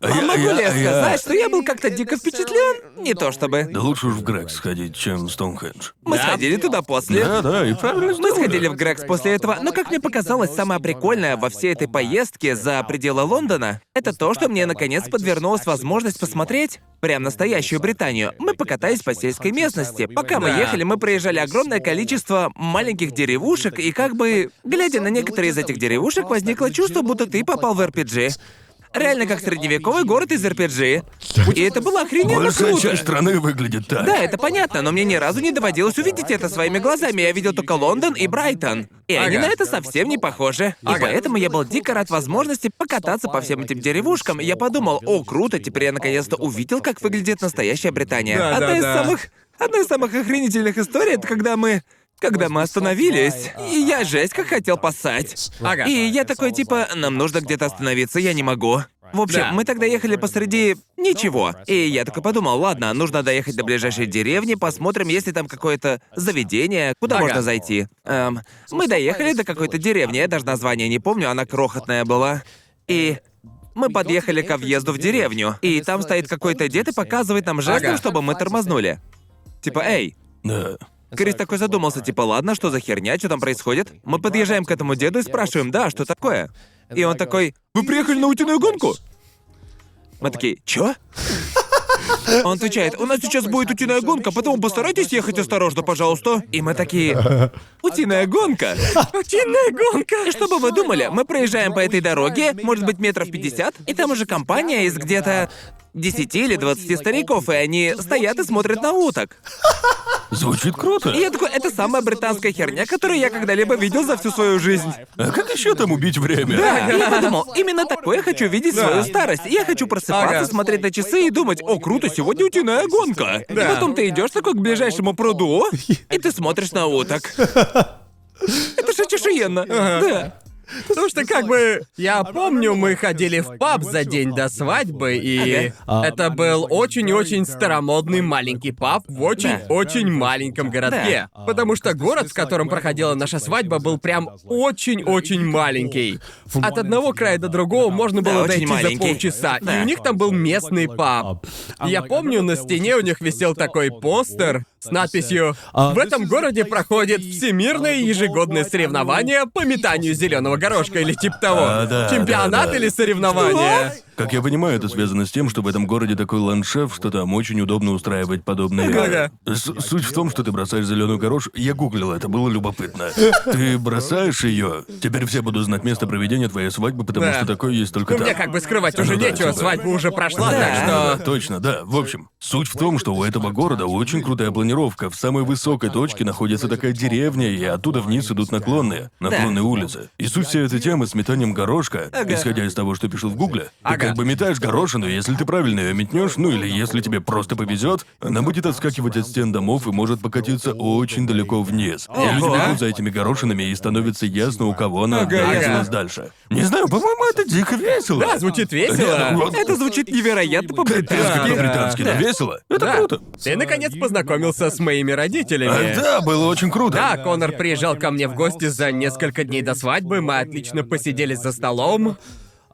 А А я- могу ли я а я- сказать, что я был как-то дико впечатлен? Не то чтобы. Да лучше уж в Грекс сходить, чем в Стоунхендж. Мы Да. сходили туда после. Да, да, и правильно Мы сделали. сходили в Грекс после этого, но как мне показалось, самое прикольное во всей этой поездке за пределы Лондона, это то, что мне наконец подвернулась возможность посмотреть прям настоящую Британию. Мы покатались по сельской местности. Пока мы Да. ехали, мы проезжали огромное количество маленьких деревушек, и как бы, глядя на некоторые из этих деревушек, возникло чувство, будто ты попал в RPG. Реально как средневековый город из RPG. И это было охрененно Большая круто. часть страны выглядит так. Да, это понятно, но мне ни разу не доводилось увидеть это своими глазами. Я видел только Лондон и Брайтон. И они Ага. на это совсем не похожи. И Ага. поэтому я был дико рад возможности покататься по всем этим деревушкам. Я подумал, о, круто, теперь я наконец-то увидел, как выглядит настоящая Британия. Да, одна да, из да. самых. Одна из самых охренительных историй это когда мы. Когда мы остановились, и я жесть как хотел поссать. Ага. И я такой типа, нам нужно где-то остановиться, я не могу. В общем, Да. мы тогда ехали посреди ничего. И я такой подумал, ладно, нужно доехать до ближайшей деревни, посмотрим, есть ли там какое-то заведение, куда Ага. можно зайти. Эм, мы доехали до какой-то деревни, я даже название не помню, она крохотная была. И мы подъехали ко въезду в деревню, и там стоит какой-то дед и показывает нам жестом, Ага. чтобы мы тормознули. Типа, эй, Да. Крис такой задумался, типа, ладно, что за херня, что там происходит? Мы подъезжаем к этому деду и спрашиваем, да, что такое? И он такой, вы приехали на утиную гонку? Мы такие, чё? Он отвечает, у нас сейчас будет утиная гонка, поэтому постарайтесь ехать осторожно, пожалуйста. И мы такие, утиная гонка? Утиная гонка! Что бы вы думали, мы проезжаем по этой дороге, может быть, метров 50, и там уже компания из где-то 10 или 20 стариков, и они стоят и смотрят на уток. Звучит круто. И я такой, это самая британская херня, которую я когда-либо видел за всю свою жизнь. А как еще там убить время? Да, и я подумал, именно такое хочу видеть свою старость. Я хочу просыпаться, Ага. смотреть на часы и думать, о, круто, сегодня утиная гонка. И потом ты идешь такой к ближайшему пруду, и ты смотришь на уток. Это же чешуенно. Да. Потому что как бы я помню, мы ходили в паб за день до свадьбы, и это был очень-очень старомодный маленький паб в очень-очень маленьком городке. Потому что город, в котором проходила наша свадьба, был прям очень-очень маленький. От одного края до другого можно было дойти за полчаса, и у них там был местный паб. Я помню, на стене у них висел такой постер с надписью «В этом городе проходит всемирное ежегодное соревнование по метанию зеленого горошка» или типа того. А, да, Чемпионат да, да. или соревнование. Как я понимаю, это связано с тем, что в этом городе такой ландшафт, что там очень удобно устраивать подобные... Ага. Суть в том, что ты бросаешь зеленую горош. Я гуглил это, было любопытно. Ты бросаешь ее. Теперь все будут знать место проведения твоей свадьбы, потому Да. что такое есть только Ну, там. мне как бы скрывать Ну уже да, нечего, типа. свадьба уже прошла, Да. так Да, что... точно, да. В общем, суть в том, что у этого города очень крутая планировка. В самой высокой точке находится такая деревня, и оттуда вниз идут наклонные, наклонные улицы. И суть всей этой темы с метанием горошка, исходя из того, что пишу в гугле, Ага. Как бы метаешь горошину, если ты правильно ее метнешь, ну или если тебе просто повезет, она будет отскакивать от стен домов и может покатиться очень далеко вниз. И люди бегут за этими горошинами, и становится ясно, у кого она Ага, дальше. Не знаю, по-моему, это дико весело. Да, звучит весело. Это звучит невероятно по-британски. по-британски, но весело. Это Да. круто. Ты наконец познакомился с моими родителями. А, да, было очень круто. Да, Конор приезжал ко мне в гости за несколько дней до свадьбы, мы отлично посидели за столом.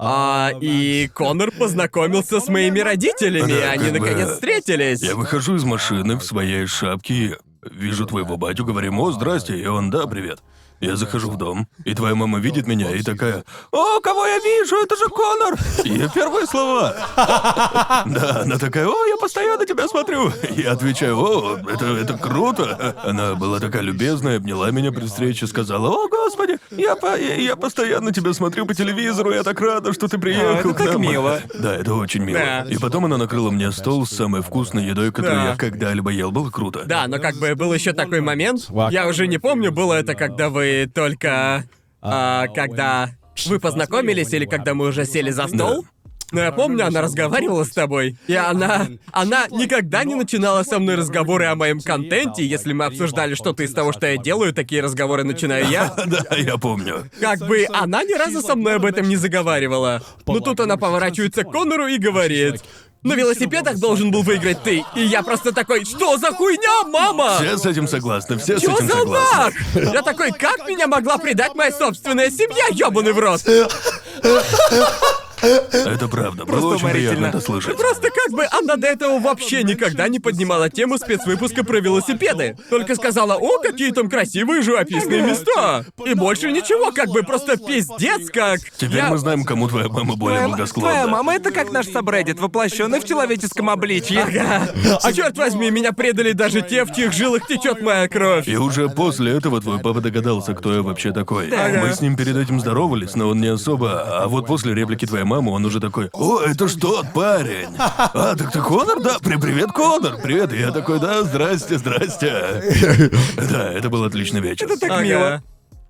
А, и Конор познакомился с моими родителями, Да, они бы- наконец встретились. Я выхожу из машины в своей шапке, вижу твоего батю, говорим, о, здрасте, и он, да, привет. Я захожу в дом, и твоя мама видит меня и такая, «О, кого я вижу? Это же Конор!» Ее первые слова. Да, она такая, «О, я постоянно тебя смотрю!» Я отвечаю, «О, это, это круто!» Она была такая любезная, обняла меня при встрече, сказала, «О, господи, я, по- я, я постоянно тебя смотрю по телевизору, я так рада, что ты приехал это к так нам». мило. Да, это очень мило. Да. И потом она накрыла мне стол с самой вкусной едой, которую Да. я когда-либо ел. Было круто. Да, но как бы был еще такой момент. Я уже не помню, было это, когда вы только. а, когда вы познакомились или когда мы уже сели за стол. Но я помню, она разговаривала с тобой, и она... Она никогда не начинала со мной разговоры о моем контенте, если мы обсуждали что-то из того, что я делаю, такие разговоры начинаю я. Да, я помню. Как бы она ни разу со мной об этом не заговаривала. Но тут она поворачивается к Конору и говорит... На велосипедах должен был выиграть ты. И я просто такой, что за хуйня, мама? Все с этим согласны, все с Чё этим за согласны. Я такой, как меня могла предать моя собственная семья, ёбаный в рот? Это правда, было очень приятно это слышать. Просто как бы она до этого вообще никогда не поднимала тему спецвыпуска про велосипеды. Только сказала, о, какие там красивые живописные места. И больше ничего, как бы просто пиздец как. Теперь Я- мы знаем, кому твоя мама более благосклонна. твоя мама это как наш сабреддит, воплощенный в человеческом обличье. А черт возьми, меня предали даже те, в чьих жилах течет моя кровь. И уже после этого твой папа догадался, кто я вообще такой. Мы с ним перед этим здоровались, но он не особо. А вот после реплики твоей мамы маму, он уже такой, о, это ж тот парень. А, так ты Конор, да? При- Привет, Конор, привет. И я такой, да, здрасте, здрасте. Да, это был отличный вечер. Так Ага. мило.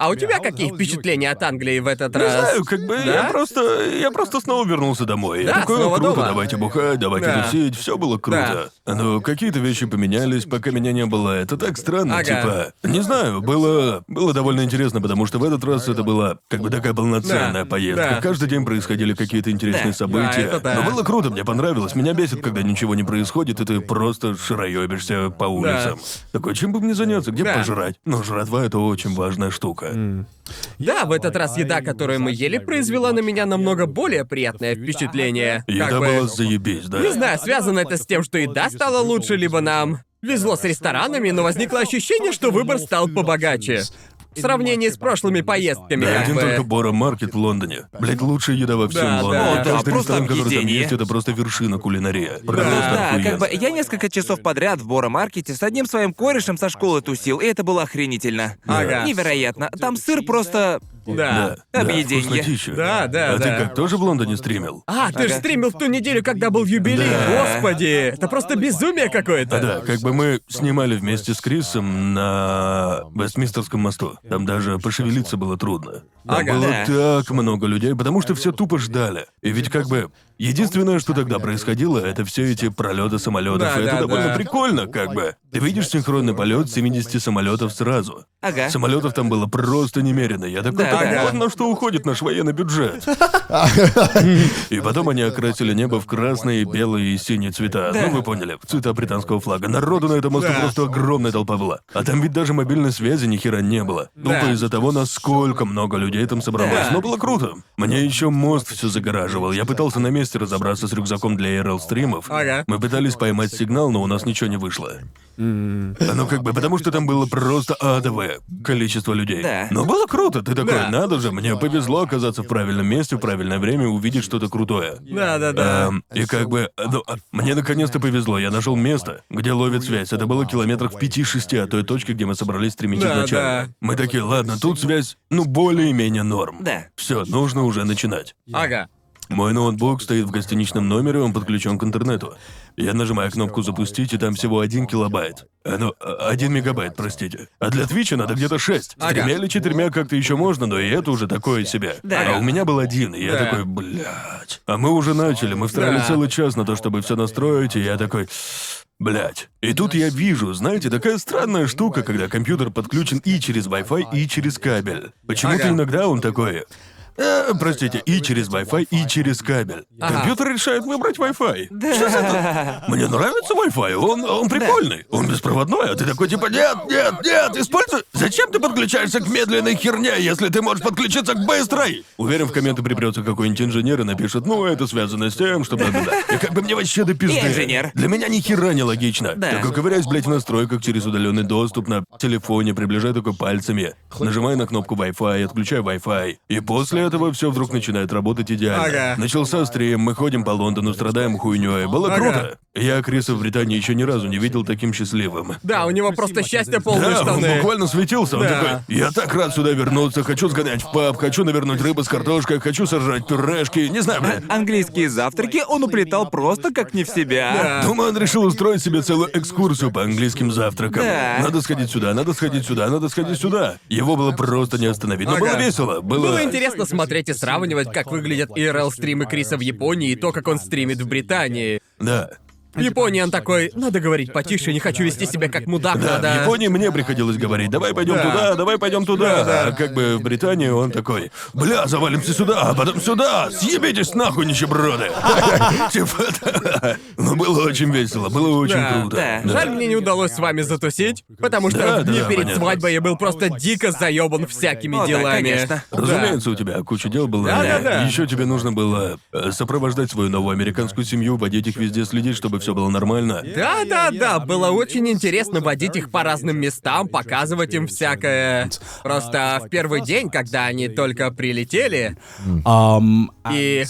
А у тебя какие впечатления от Англии в этот Не раз? знаю, как бы я Да? просто. Я просто снова вернулся домой. Да, я такой, снова круто, дома. давайте бухать, давайте Да. тусить, все было круто. Но какие-то вещи поменялись, пока меня не было. Это так странно, Ага. типа. Не знаю, было. Было довольно интересно, потому что в этот раз это была как бы такая полноценная Да, поездка. да. Каждый день происходили какие-то интересные Да, события. да, это да. Но было круто, мне понравилось. Меня бесит, когда ничего не происходит, и ты просто шароебишься по улицам. Такой, чем бы мне заняться, где Да. пожрать? Но жратва это очень важная штука. Да, в этот раз еда, которую мы ели, произвела на меня намного более приятное впечатление. Еда Как бы- была заебись, да. Не знаю, связано это с тем, что еда стала лучше, либо нам везло с ресторанами, но возникло ощущение, что выбор стал побогаче. В сравнении с прошлыми поездками, Да, как один бы. только Бора Маркет в Лондоне. Блять, лучшая еда во всем Да, Лондоне. да. О, да, Каждый просто ресторан, который там объедение. есть, это просто вершина кулинария. Просто Да, охуенно. как бы я несколько часов подряд в Бора-маркете с одним своим корешем со школы тусил, и это было охренительно. Ага. Невероятно. Там сыр просто... Да. Да, Объеденье. вкуснотища. Да, да, А ты да. как, тоже в Лондоне стримил? А, ты же Ага. стримил в ту неделю, когда был юбилей. Да. Господи, это просто безумие какое-то. А да, как бы мы снимали вместе с Крисом на Вестминстерском мосту. Там даже пошевелиться было трудно. Там Ага. было Да. так много людей, потому что все тупо ждали. И ведь как бы единственное, что тогда происходило, это все эти пролеты самолетов. Да, и это да, довольно да. прикольно, как бы. Ты видишь синхронный полет 70 самолетов сразу. Ага. Самолетов там было просто немерено. Я такой, Да, так да. вот на что уходит наш военный бюджет. И потом они окрасили небо в красные, белые и синие цвета. Ну, вы поняли, в цвета британского флага. Народу на этом мосту Да. просто огромная толпа была. А там ведь даже мобильной связи ни хера не было. Да. Тупо из-за того, насколько много людей там собралось. Да. Но было круто. Мне еще мост все загораживал. Я пытался на месте разобраться с рюкзаком для ARL стримов. Ага. Мы пытались поймать сигнал, но у нас ничего не вышло. Ну, как бы, потому что там было просто адовое количество людей. Да. Но было круто. Ты такой, Да. надо же, мне повезло оказаться в правильном месте в правильное время и увидеть что-то крутое. Да, да, да. Эм, и как бы, ну, а, мне наконец-то повезло, я нашел место, где ловит связь. Это было километрах в 5-6 от той точки, где мы собрались стримить Да, изначально. да. Мы такие, ладно, тут связь, ну, более-менее норм. Да. Все, нужно уже начинать. Ага. Мой ноутбук стоит в гостиничном номере, он подключен к интернету. Я нажимаю кнопку «Запустить», и там всего один килобайт. А, ну, а, один мегабайт, простите. А для Твича надо где-то шесть. С тремя или четырьмя как-то еще можно, но и это уже такое себе. Да. А у меня был один, и я Да. такой, блядь. А мы уже начали, мы втратили Да. целый час на то, чтобы все настроить, и я такой... Блять. И тут я вижу, знаете, такая странная штука, когда компьютер подключен и через Wi-Fi, и через кабель. Почему-то Ага. иногда он такой. «Э, простите, и через Wi-Fi, и через кабель. Ага. Компьютер решает выбрать Wi-Fi. Что за это? Мне нравится Wi-Fi, он, он прикольный. Он беспроводной, а ты такой типа, нет, нет, нет, используй. Зачем ты подключаешься к медленной херне, если ты можешь подключиться к быстрой? Уверен, в комменты припрется какой-нибудь инженер и напишет, ну, это связано с тем, что... бла-бла-бла». И как бы мне вообще до пизды. Я инженер. Для меня ни хера не логично. Да. Такой ковыряюсь, блядь, в настройках через удаленный доступ на телефоне, приближаю только пальцами, нажимаю на кнопку Wi-Fi, отключаю Wi-Fi. И после этого все вдруг начинает работать идеально. Ага. Начался стрим, мы ходим по Лондону, страдаем хуйней. Было Ага. круто. Я Криса в Британии еще ни разу не видел таким счастливым. Да, у него просто счастье полные Да, он штаны. буквально светился. Он Да. такой, я так рад сюда вернуться, хочу сгонять в паб, хочу навернуть рыбы с картошкой, хочу сожрать пюрешки, не знаю, бля. Английские завтраки он уплетал просто как не в себя. Да. Думаю, он решил устроить себе целую экскурсию по английским завтракам. Да. Надо сходить сюда, надо сходить сюда, надо сходить сюда. Его было просто не остановить. Но Ага. было весело. Было... Было интересно смотреть и сравнивать, как выглядят IRL-стримы Криса в Японии и то, как он стримит в Британии. Да. В Японии он такой, надо говорить потише, не хочу вести себя как мудак, Да, надо... в Японии мне приходилось говорить, давай пойдем Да. туда, давай пойдем туда. Да, да. А как бы в Британии он такой, бля, завалимся сюда, а потом сюда, съебитесь нахуй, нищеброды. Типа, да. Ну, было очень весело, было очень Да, круто. да. Жаль, мне не удалось с вами затусить, потому что Да, в дни да, перед понятно. свадьбой я был просто дико заебан всякими О, да, делами. конечно. Разумеется, у тебя куча дел было. Да, да, да. Еще тебе нужно было э, сопровождать свою новую американскую семью, водить их везде, следить, чтобы все было нормально. Да, да, да, было очень интересно водить их по разным местам, показывать им всякое. Просто в первый день, когда они только прилетели, Um, и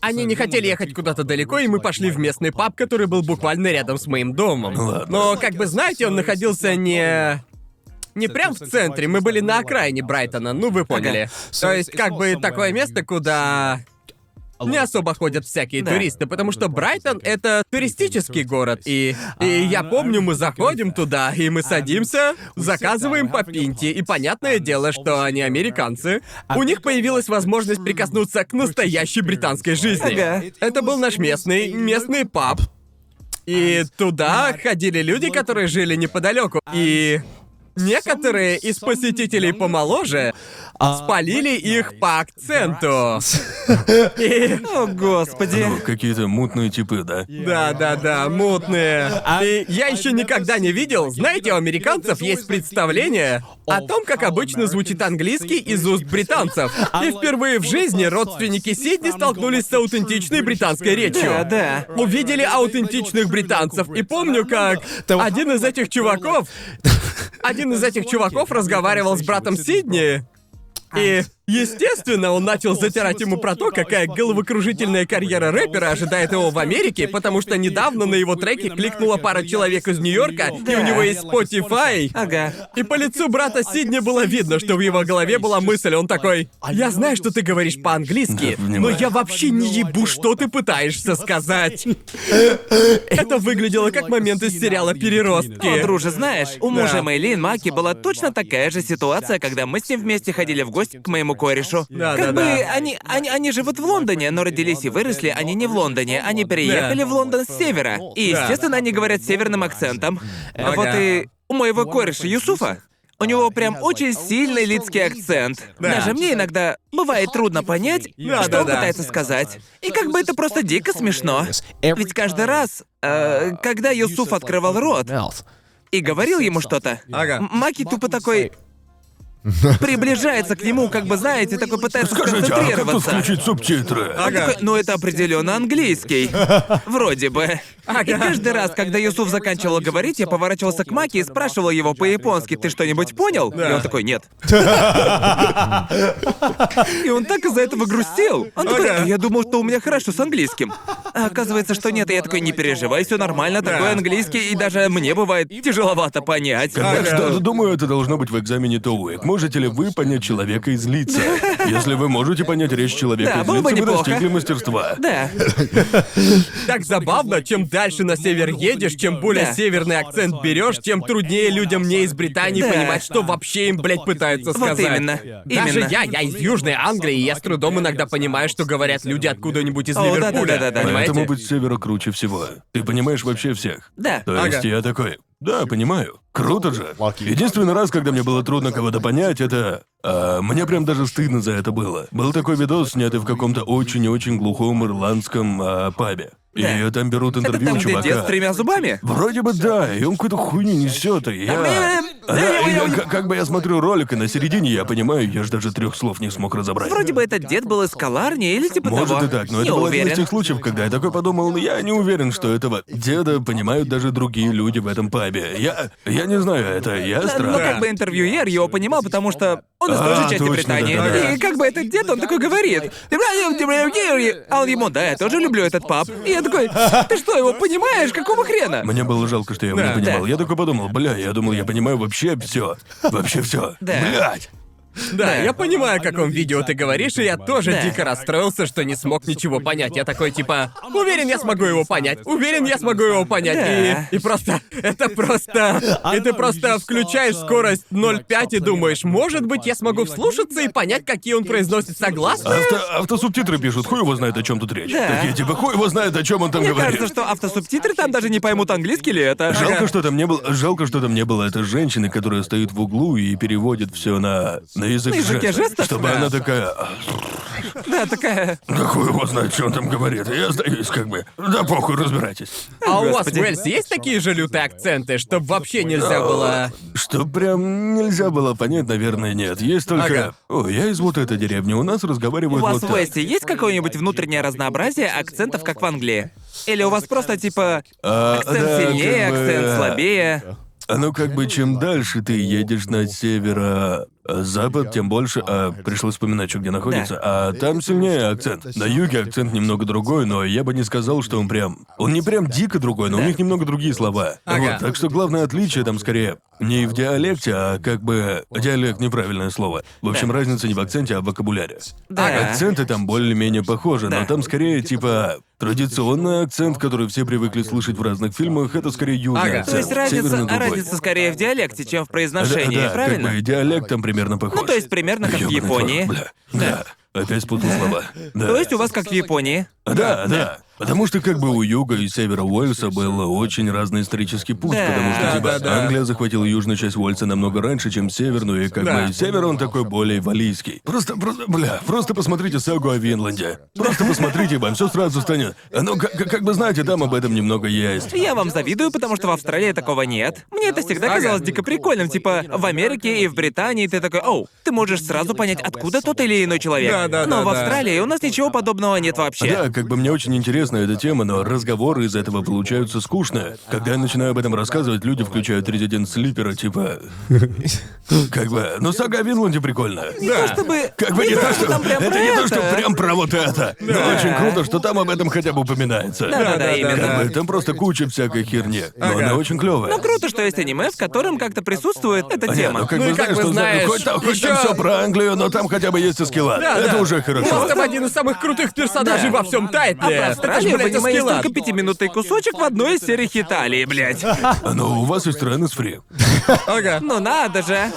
они не хотели ехать куда-то далеко, и мы пошли в местный паб, который был буквально рядом с моим домом. Но, как бы знаете, он находился не... Не прям в центре, мы были на окраине Брайтона, ну вы поняли. То есть, как бы такое место, куда... не особо ходят всякие Да. туристы, потому что Брайтон — это туристический город. И, и я помню, мы заходим туда, и мы садимся, заказываем по пинте, и понятное дело, что они американцы. У них появилась возможность прикоснуться к настоящей британской жизни. Ага. Это был наш местный, местный паб. И туда ходили люди, которые жили неподалеку. И некоторые из посетителей помоложе спалили их по акценту. И... О, господи. Ну, какие-то мутные типы, да? Да, да, да, мутные. И я еще никогда не видел. Знаете, у американцев есть представление о том, как обычно звучит английский из уст британцев. И впервые в жизни родственники Сидни столкнулись с аутентичной британской речью. Да, да. Увидели аутентичных британцев. И помню, как один из этих чуваков. Один из этих чуваков разговаривал с братом Сидни. И, естественно, он начал затирать ему про то, какая головокружительная карьера рэпера ожидает его в Америке, потому что недавно на его треке кликнула пара человек из Нью-Йорка, и у него есть Spotify. Ага. И по лицу брата Сидни было видно, что в его голове была мысль, он такой, «Я знаю, что ты говоришь по-английски, Да, но я вообще не ебу, что ты пытаешься сказать». Это выглядело как момент из сериала О, «Переростки». друже, знаешь, у мужа. Мэйлин Маки была точно такая же ситуация, когда мы с ним вместе ходили в гости к моему корешу. Да, как да, бы да. они, они, они живут в Лондоне, но родились и выросли они не в Лондоне. Они переехали Да. в Лондон с севера. И, Да. естественно, они говорят северным акцентом. Ага. Вот и у моего кореша Юсуфа. У него прям очень сильный лидский акцент. Да. Даже мне иногда бывает трудно понять, Да, что да, он да. пытается сказать. И как бы это просто дико смешно. Ведь каждый раз, э, когда Юсуф открывал рот и говорил ему что-то, Ага. Маки тупо такой приближается к нему, как бы знаете, такой пытается Скажите, а как тут включить субтитры? Он такой, ну это определенно английский. Вроде бы. И каждый раз, когда Юсуф заканчивал говорить, я поворачивался к Маки и спрашивал его по-японски, ты что-нибудь понял? И он такой, нет. И он так из-за этого грустил. Он такой, Ага. я думал, что у меня хорошо с английским. А оказывается, что нет. И я такой, не переживай, все нормально, такой английский, и даже мне бывает тяжеловато понять. Так что, думаю, это должно быть в экзамене ТОУЭК. Можете ли вы понять человека из лица? Если вы можете понять речь человека Да, из было лица, бы вы неплохо. достигли мастерства. Да. Так забавно, чем дальше на север едешь, чем более Да. северный акцент берешь, тем труднее людям не из Британии Да. понимать, что вообще им, блядь, пытаются Вот сказать. именно. Даже Именно. я, я из Южной Англии, и я с трудом иногда понимаю, что говорят люди откуда-нибудь из О, Ливерпуля. Понимаете? Поэтому быть с севера круче всего. Ты понимаешь вообще всех. Да. То есть Ага. я такой, да, понимаю. Круто же. Единственный раз, когда мне было трудно кого-то понять, это... а, мне прям даже стыдно за это было. Был такой видос, снятый в каком-то очень-очень глухом ирландском а, пабе. И Да. там берут Это интервью там, у где чувака. дед с тремя зубами? Вроде бы да, и он какую-то хуйню несет, и я... Да, и я- как, как бы я смотрю ролик, и на середине я понимаю, я же даже трех слов не смог разобрать. Вроде бы этот дед был из Каларни или типа Может того. и так, но Не это был один из тех случаев, когда я такой подумал, «Ну, я не уверен, что этого деда понимают даже другие люди в этом пабе. Я, я не знаю, это я Но странно. как бы интервьюер его понимал, потому что он из той же А, части точно, Британии. И как бы этот дед, он такой говорит. А он ему, да, я тоже люблю этот паб. И я такой, ты что, его понимаешь? Какого хрена? Мне было жалко, что я его Да. не понимал. Да. Я такой подумал, бля, я думал, я понимаю вообще все. Вообще все. Да. Блять. Да, я понимаю, о каком видео ты говоришь, и я тоже Да. дико расстроился, что не смог ничего понять. Я такой типа, уверен, я смогу его понять, уверен, я смогу его понять. И, и просто, это просто... И ты просто включаешь скорость 0.5 и думаешь, может быть, я смогу вслушаться и понять, какие он произносит согласные? Авто, автосубтитры пишут, хуй его знает, о чем тут речь. Да. Такие типа, хуй его знает, о чем он там Мне говорит. кажется, что автосубтитры там даже не поймут, английский ли это. Жалко, что там не было. Жалко, что там не было этой женщины, которая стоит в углу и переводит все на на язык На языке жестов, жестов? чтобы Да. она такая. Да, такая. Да хуй его знает, что он там говорит. Я сдаюсь, как бы. Да похуй, разбирайтесь. А у вас в. Уэльсе есть такие же лютые акценты, чтобы вообще нельзя было... Что прям нельзя было понять, наверное, нет. Есть только. Ага. О, я из вот этой деревни. У нас У разговаривают вас вот в. Уэсте есть какое-нибудь внутреннее разнообразие акцентов, как в Англии? Или у вас просто типа А, акцент да, сильнее, как бы, акцент слабее? А ну как бы чем дальше ты едешь на северо-запад, тем больше... А, пришлось вспоминать, что где находится. А там сильнее акцент. На юге акцент немного другой, но я бы не сказал, что он прям... Он не прям дико другой, но у них немного другие слова. Ага. Вот, так что главное отличие там скорее не в диалекте, а как бы... Диалект — неправильное слово. В общем, разница не в акценте, а в вокабуляре. Да. Акценты там более-менее похожи, Да. но там скорее типа... Традиционный акцент, который все привыкли слышать в разных фильмах, это скорее южный Ага. акцент. То есть разница, разница скорее в диалекте, чем в Да, произношении, да, правильно? как бы диалект там примерно похож. Ну, то есть примерно как в Ёбаный Японии. твой, Бля. Да. Опять спутал слова. Да. То есть у вас как в Японии? Да, да. Потому что как бы у юга и севера Уэльса был очень разный исторический путь, Да. потому что типа да, да. Англия захватила южную часть Уэльса намного раньше, чем северную, и как Да. бы север он такой более валийский. Просто, просто, бля, просто посмотрите сагу о Винланде. Просто посмотрите, вам все сразу станет. Ну, как, как- как бы знаете, там об этом немного есть. Я вам завидую, потому что в Австралии такого нет. Мне это всегда Ага. казалось дико прикольным. Типа, в Америке и в Британии ты такой, оу, ты можешь сразу понять, откуда тот или иной человек. Да, да, Но да, в да. Австралии у нас ничего подобного нет вообще. Да, как бы мне очень интересна эта тема, но разговоры из этого получаются скучные. Когда я начинаю об этом рассказывать, люди включают резидент слипера, типа. Как бы. Ну, сага о Винланде прикольная. То, чтобы... Как бы не то, что... там прям это про не то, это. что прям про вот это. Но очень круто, что там об этом хотя бы упоминается. Да-да-да, Да-да-да. именно. Как бы там просто куча всякой херни. Но Ага. она очень клевая. Ну круто, что есть аниме, в котором как-то присутствует эта А, не, тема. ну как Ну бы как знаешь, бы что знаешь, хоть там, хоть там все про Англию, но там хотя бы есть Эскилат. Да, это да. уже хорошо. там один из самых крутых персонажей Да. во всем Тайтле. А Это в блядь, есть Эскилат. только пятиминутный кусочек в одной из серий Хиталии, блядь. А, Ну, у вас есть Ренес Фри. Ага. Ну надо же.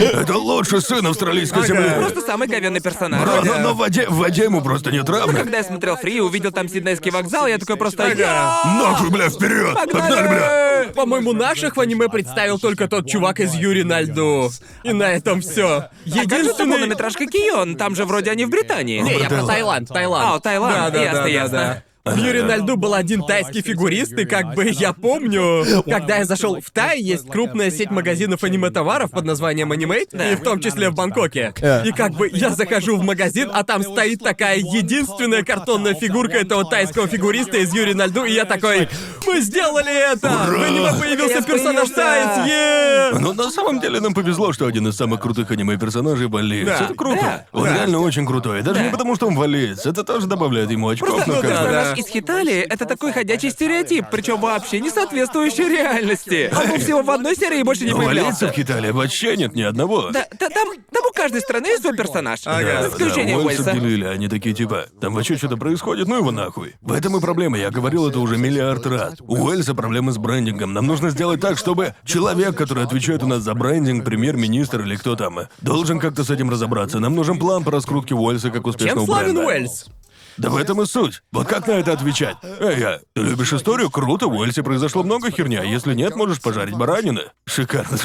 Это лучший сын австралийской земли. Просто самый говенный персонаж. Бро, но, но в, воде, в воде ему просто нет равных. Когда я смотрел Фри и увидел там Сиднейский вокзал, я такой просто... Ага. Нахуй, бля, вперед! Погнали, бля! По-моему, наших в аниме представил только тот чувак из Юри на льду. И на этом все. А как же там Единственный... полнометражка Кион? Там же вроде они в Британии. Не, я про Таиланд. Таиланд. А, Таиланд. Да, да, Ясно, да, ясно. да. В Юре на льду был один тайский фигурист, и как бы я помню, когда я зашел в Тай, есть крупная сеть магазинов аниме-товаров под названием Animate, и в том числе в Бангкоке. И как бы я захожу в магазин, а там стоит такая единственная картонная фигурка этого тайского фигуриста из Юри на льду, и я такой, мы сделали это! В аниме появился персонаж появился!» Тайц, е Но на самом деле нам повезло, что один из самых крутых аниме-персонажей валиец. Да. Это круто. Да. Он Да. реально очень крутой. Даже не потому, что он валиец. Это тоже добавляет ему очков, Просто но как бы... из Хиталии — это такой ходячий стереотип, причем вообще не соответствующий реальности. Он был всего в одной серии больше не появлялся. в Италии вообще нет ни одного. Да, да, там, там у каждой страны есть свой персонаж. Ага. За исключением да, Уэльс Уэльса. отделили, они такие типа, там вообще что-то происходит, ну его нахуй. В этом и проблема, я говорил это уже миллиард раз. У Уэльса проблемы с брендингом. Нам нужно сделать так, чтобы человек, который отвечает у нас за брендинг, премьер-министр или кто там, должен как-то с этим разобраться. Нам нужен план по раскрутке Уэльса как успешного Чем славен бренда. Уэльс? Да в этом и суть. Вот как на это отвечать? Эй, я, ты любишь историю? Круто, в Уэльсе произошло много херня. Если нет, можешь пожарить баранины. Шикарно.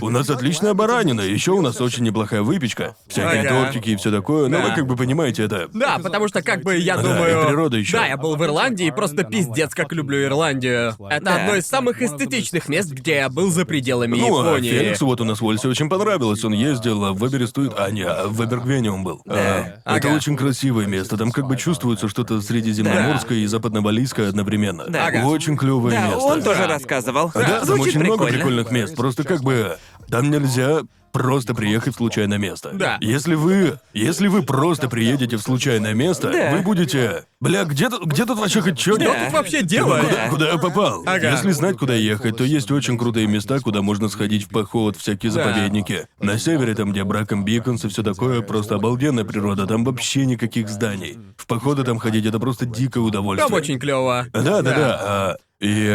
У нас отличная баранина, еще у нас очень неплохая выпечка. Всякие Ага. тортики и все такое, но Да. вы как бы понимаете это. Да, потому что как бы я Да, думаю... и природа ещё. Да, я был в Ирландии и просто пиздец, как люблю Ирландию. Это Да. одно из самых эстетичных мест, где я был за пределами Ну, а Японии. Феликсу вот у нас в Уэльсе очень понравилось. Он ездил а, в Эберестует, а не, а в Эбергвене он был. А, Это Ага. очень красивое место. Там как бы чувствуется что-то средиземноморское и западновалийское одновременно. Да. Ага. Очень клевое Да, место. он тоже рассказывал. Да, там Звучит очень много прикольно. прикольных мест. Просто как бы там нельзя просто приехать в случайное место. Да. Если вы, если вы просто приедете в случайное место, Да. вы будете, бля, где тут, где тут вообще хоть что? Что тут вообще делать? Куда, куда я попал? Ага. Если знать, куда ехать, то есть очень крутые места, куда можно сходить в поход, всякие Да. заповедники. На севере, там, где Браком Биконс и все такое, просто обалденная природа, там вообще никаких зданий. В походы там ходить это просто дикое удовольствие. Там очень клево. Да, да, да. а, и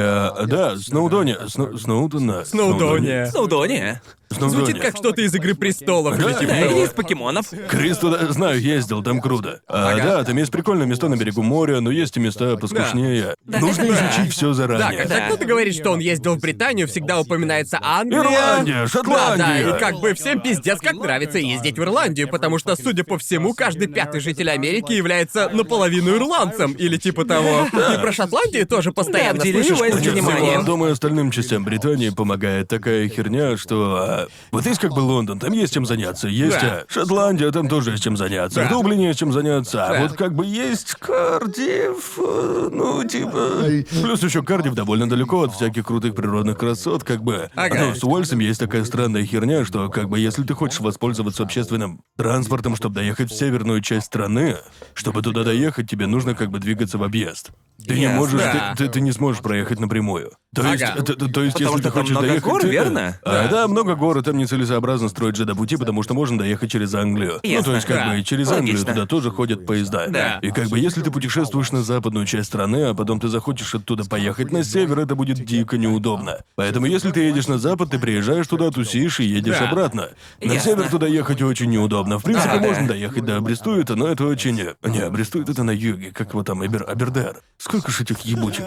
да, Сноудоне. Сноу, Сноудена. Сноудоне. Сноудоне. Сноудоне. Звучит как что-то из Игры престолов. Да, или типа Да, того. или из покемонов. Крис туда, знаю, ездил, там круто. А, Ага. да, там есть прикольные места на берегу моря, но есть и места поскучнее. Нужно это да. изучить все Да, заранее. когда Да. кто-то говорит, что он ездил в Британию, всегда упоминается Англия. Ирландия, Шотландия. Да, да, и как бы всем пиздец как нравится ездить в Ирландию, потому что, судя по всему, каждый пятый житель Америки является наполовину ирландцем, или типа того. И про Шотландию тоже постоянно Уэльсу кучу внимание. Думаю, остальным частям Британии помогает такая херня, что... а, вот есть как бы Лондон, там есть чем заняться. Есть Да. а, Шотландия, там тоже есть чем заняться. Да. В Дублине есть чем заняться. А Да. вот как бы есть Кардив, э, ну типа... Плюс еще Кардив довольно далеко от всяких крутых природных красот, как бы... Ага. Ну, с Уэльсом есть такая странная херня, что как бы если ты хочешь воспользоваться общественным транспортом, чтобы доехать в северную часть страны, чтобы туда доехать, тебе нужно как бы двигаться в объезд. Ты не Ясно. можешь, Да. ты, ты- ты не сможешь проехать напрямую. То есть, Ага. то, то- то есть, Потому если что ты хочешь много доехать... гор, ты- верно? А, да. много гор, и там нецелесообразно строить джеда-пути, потому что можно доехать через Англию. Ну, Ясно. то есть, как Да. бы, через Логично. Англию туда тоже ходят поезда. Да. И как бы, если ты путешествуешь на западную часть страны, а потом ты захочешь оттуда поехать на север, это будет дико неудобно. Поэтому, если ты едешь на запад, ты приезжаешь туда, тусишь и едешь Да. обратно. На Ясно. север туда ехать очень неудобно. В принципе, Ага. можно доехать до Абрестуита, но это очень... Не, Абрестуит это на юге, как его там, Эбер... Абердер. Сколько ж этих ебучих?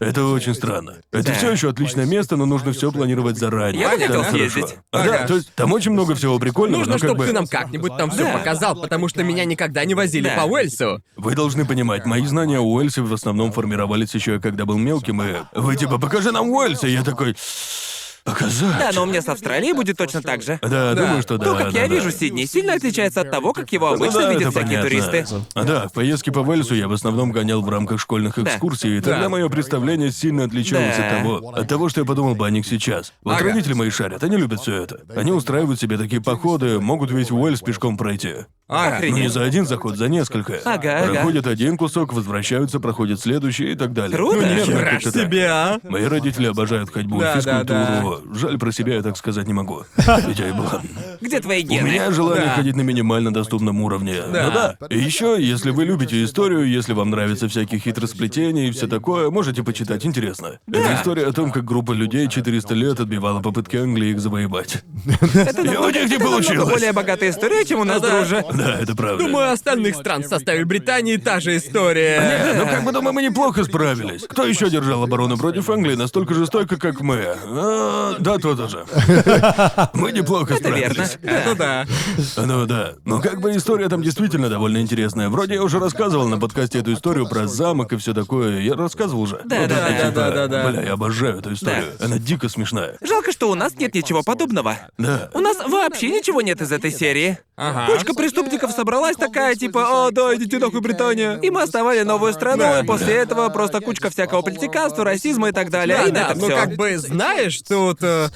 Это очень странно. Это все еще отличное место, но нужно все планировать заранее. Я бы Там хотел хорошо. съездить. А, Да, Ага. то есть там очень много всего прикольного, Нужно, но как чтобы бы... ты нам как-нибудь там все Да. показал, потому что меня никогда не возили Да. по Уэльсу. Вы должны понимать, мои знания о Уэльсе в основном формировались еще когда был мелким, и вы типа покажи нам Уэльс, и я такой. Показать? Да, но у меня с Австралией будет точно так же. Да, думаю, что да. То, как да, я да. вижу Сидней, сильно отличается от того, как его Ну обычно да, видят это всякие понятно. туристы. А, да, в поездке по Уэльсу я в основном гонял в рамках школьных Да. экскурсий, и тогда Да. мое представление сильно отличалось Да. от того, от того, что я подумал бы о них сейчас. Вот Ага. родители мои шарят, они любят все это. Они устраивают себе такие походы, могут весь Уэльс пешком пройти. Ага. Ну не за один заход, за несколько. Ага, ага. Проходят один кусок, возвращаются, проходят следующий и так далее. Круто. Ну, так. себе, а? Мои родители обожают ходьбу, Да, физкультуру. да, Жаль, про себя я так сказать не могу. Ведь я и был. Где твои У гены? меня желание Да. ходить на минимально доступном уровне. Да. Ну да. И еще, если вы любите историю, если вам нравятся всякие хитросплетения и все такое, можете почитать, интересно. Это история о том, как группа людей 400 лет отбивала попытки Англии их завоевать. И у них не Это намного получилось. более богатая история, чем у нас, друже. Да, это правда. Думаю, остальных стран в составе Британии та же история. Ну, как бы, думаю, мы неплохо справились. Кто еще держал оборону против Англии настолько же стойко, как мы? А, да, то тоже. Мы неплохо Это верно. справились. Это да. Ну да. Ну как бы история там действительно довольно интересная. Вроде я уже рассказывал на подкасте эту историю про замок и все такое. Я рассказывал уже. Да, Вот да, это, да, типа, да, да, да. Бля, я обожаю эту историю. Она дико смешная. Жалко, что у нас нет ничего подобного. Да. У нас вообще ничего нет из этой серии. Ага. Кучка преступников собралась такая, типа, «О, да, идите нахуй, Британия». И мы основали новую страну, Да. и после этого просто кучка всякого политиканства, расизма и так далее. Да, и на да, этом ну всё. как бы знаешь, тут... э,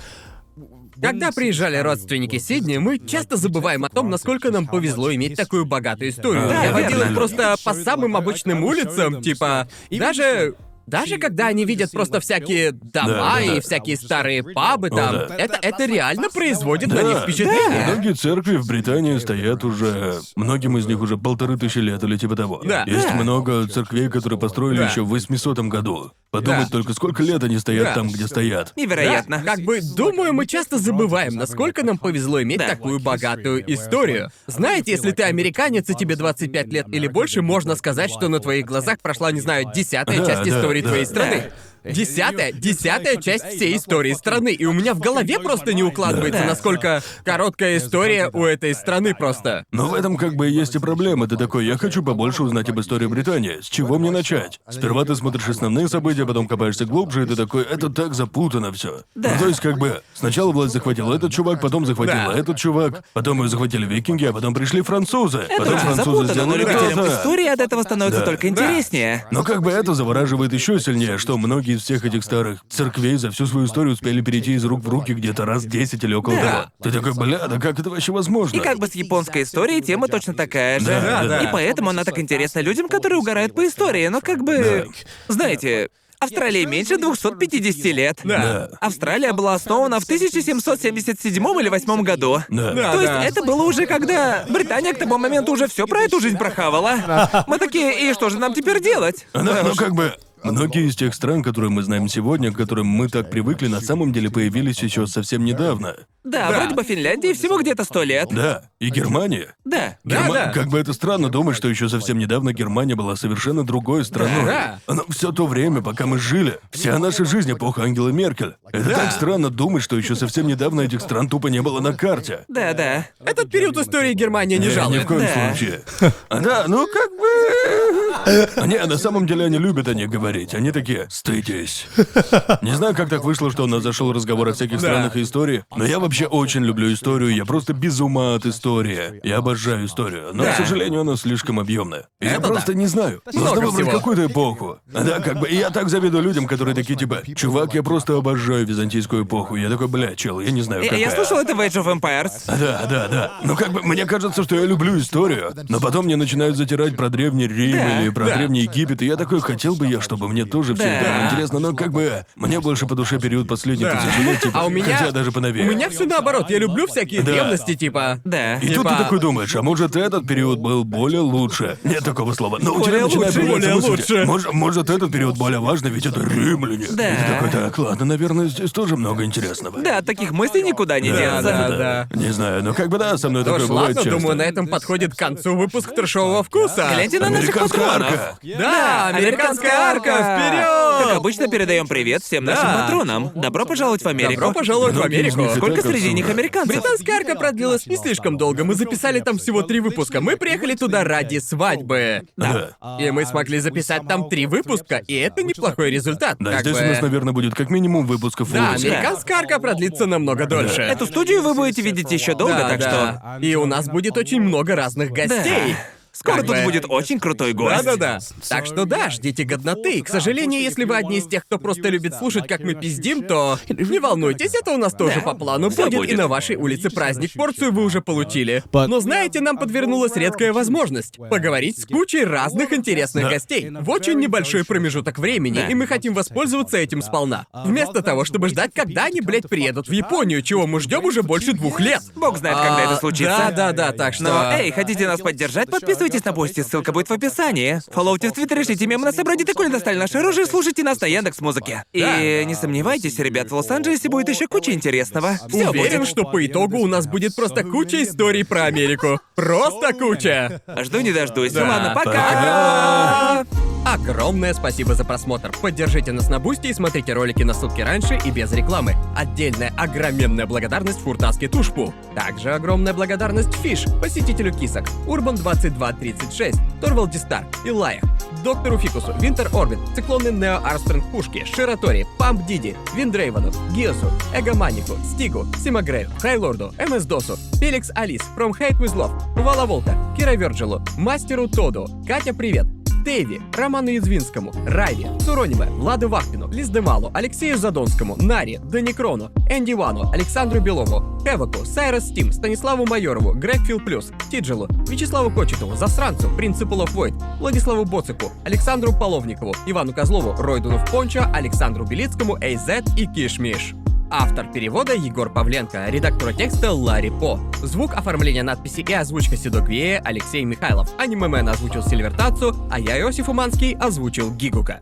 Когда приезжали родственники Сидни, мы часто забываем о том, насколько нам повезло иметь такую богатую историю. Да, Я водил их просто по самым обычным улицам, типа, даже даже когда они видят просто всякие дома Да, да, и да. всякие старые пабы там, да. это, это реально производит на них Да, впечатление. Многие церкви в Британии стоят уже... Многим из них уже полторы тысячи лет или типа того. Да. Есть Да. много церквей, которые построили Да. еще в 800 году. Подумать Да. только, сколько лет они стоят Да. там, где стоят. Невероятно. Да, как бы, думаю, мы часто забываем, насколько нам повезло иметь Да. такую богатую историю. Знаете, если ты американец и тебе 25 лет или больше, можно сказать, что на твоих глазах прошла, не знаю, десятая Да, часть да, истории да. Твоей страны. Десятая, десятая часть всей истории страны. И у меня в голове просто не укладывается, Да. насколько короткая история у этой страны просто. Но в этом как бы и есть и проблема. Ты такой, я хочу побольше узнать об истории Британии. С чего мне начать? Сперва ты смотришь основные события, потом копаешься глубже, и ты такой, это так запутано все. Да. Ну, то есть, как бы, сначала власть захватил этот чувак, потом захватил Да. этот чувак, потом ее захватили викинги, а потом пришли французы. Это потом очень французы запутано, но сделали любителям то-то. истории от этого становится Да. только интереснее. Но как бы это завораживает еще сильнее, что многие из всех этих старых церквей за всю свою историю успели перейти из рук в руки где-то раз 10 или около Да. того. Ты такой, бля, да как это вообще возможно? И как бы с японской историей тема точно такая же. Да, да. И поэтому она так интересна людям, которые угорают по истории. Но как бы... Знаете, Австралии меньше 250 лет. Да. Австралия была основана в 1777 или 8 году. Да. Да. То есть это было уже когда Британия к тому моменту уже все про эту жизнь прохавала. Мы такие, и что же нам теперь делать? Ну, ну, как бы, многие из тех стран, которые мы знаем сегодня, к которым мы так привыкли, на самом деле появились еще совсем недавно. Да, Да. вроде бы Финляндии всего где-то сто лет. Да, и Германия. Да. Да, Герма- да. Как бы это странно думать, что еще совсем недавно Германия была совершенно другой страной. Да. Но все то время, пока мы жили, вся наша жизнь эпоха Ангела Меркель. Это так странно думать, что еще совсем недавно этих стран тупо не было на карте. Да, да. Этот период истории Германия не Э, Ни жалует. в коем Да. случае. А, Да, ну как бы... Не, на самом деле они любят о них говорить. Они такие, стыдись. Не знаю, как так вышло, что у нас зашел разговор о всяких Да. странах и истории, но я вообще очень люблю историю, я просто без ума от истории. Я обожаю историю, но, к сожалению, она слишком объемная. Я просто не знаю. Нужно выбрать какую-то эпоху. Да, как бы, и я так завидую людям, которые такие, типа, чувак, я просто обожаю византийскую эпоху. Я такой, бля, чел, я не знаю, какая. я слышал это в Age of Empires. Да, да, да. Ну как бы мне кажется, что я люблю историю, но потом мне начинают затирать про древний Рим или про Да. Древний Египет, и я такой, хотел бы я, чтобы мне тоже все Да. это было интересно, но как бы мне больше по душе период последних Да. тысячелетий, А у меня... хотя даже У поновее. меня все наоборот. Я люблю всякие Да. древности, типа... Да. И тут ты Типа- такой думаешь, а может этот период был более лучше? Нет такого слова. Но у тебя Более начинает лучше, появляться более мысль, лучше. Может, может этот период более важный, ведь это римляне. Да. И ты такой, так, ладно, наверное, здесь тоже много интересного. Да, от таких мыслей никуда не Да, деться. да, да. Не знаю, но как бы да, со мной Что такое ж, бывает ладно, часто. думаю, на этом подходит к концу выпуск трешового вкуса. Гляньте на наших Американская патронов. Арка. Да, американская арка, вперед! Как обычно, передаем привет всем нашим Да. патронам. Добро пожаловать в Америку. Добро пожаловать в Многие из Америку. них Сколько среди них американцев? Британская арка продлилась не слишком долго. Мы записали там всего три выпуска. Мы приехали туда ради свадьбы. Да. И мы смогли записать там три выпуска, и это неплохой результат. Да, как здесь бы... у нас, наверное, будет как минимум выпусков Да, американская арка продлится намного дольше. Эту студию вы будете видеть еще долго, да, так что... да. И у нас будет очень много разных гостей. Скоро Как тут бы- будет очень крутой гость. Да-да-да. Так что да, ждите годноты. К сожалению, если вы одни из тех, кто просто любит слушать, как мы пиздим, то не волнуйтесь, это у нас тоже по плану Всё будет. будет. И на вашей улице праздник. Порцию вы уже получили. Но знаете, нам подвернулась редкая возможность поговорить с кучей разных интересных гостей в очень небольшой промежуток времени, Да. и мы хотим воспользоваться этим сполна. Вместо того, чтобы ждать, когда они, блядь, приедут в Японию, чего мы ждем уже больше двух лет. Бог знает, когда А, это случится. Да, да, да, так что. Но, эй, хотите нас поддержать? Подписывайтесь на Бусти, ссылка будет в описании. Фолловьте в Твиттере, шлите мемы на сабреддит, коли достали наше оружие, слушайте нас на Яндекс Музыке. И не сомневайтесь, ребят, в Лос-Анджелесе будет еще куча интересного. Все Уверен, будет. что по итогу у нас будет просто куча историй про Америку. Просто куча. Жду не дождусь. Да. Ладно, пока. Пока. Огромное спасибо за просмотр. Поддержите нас на Бусти и смотрите ролики на сутки раньше и без рекламы. Отдельная огроменная благодарность Фуртаске Тушпу. Также огромная благодарность Фиш, посетителю кисок, Урбан 2236, Торвалди Стар, Илая, Доктору Фикусу, Винтер Орбит, Циклонный Нео Армстронг Пушки, Ширатори, Памп Диди, Виндрейвану, Гиосу, Эгоманику, Стигу, Симагрею, Хайлорду, МС Досу, Феликс Алис, From Hate With Love, Вала Волта, Кира Верджилу, Мастеру Тоду, Катя Привет, Дэви, Роману Язвинскому, Райве, Сурониме, Владу Вахтину, Лиздемалу, Алексею Задонскому, Наре, Даникрону, Энди Вану, Александру Белову, Хеваку, Сайрос Стим, Станиславу Майорову, Грег Фил Плюс, Тиджилу, Вячеславу Кочетову, Засранцу, Принципу Лов Войд, Владиславу Боцику, Александру Половникову, Ивану Козлову, Ройдуну в Пончо, Александру Белицкому, Эйзет и Кишмиш. Автор перевода Егор Павленко, редактор текста Ларри По. Звук оформления надписи и озвучка Седоквея Алексей Михайлов. Анимемен озвучил Сильвертацу, а я, Иосиф Уманский, озвучил Гигука.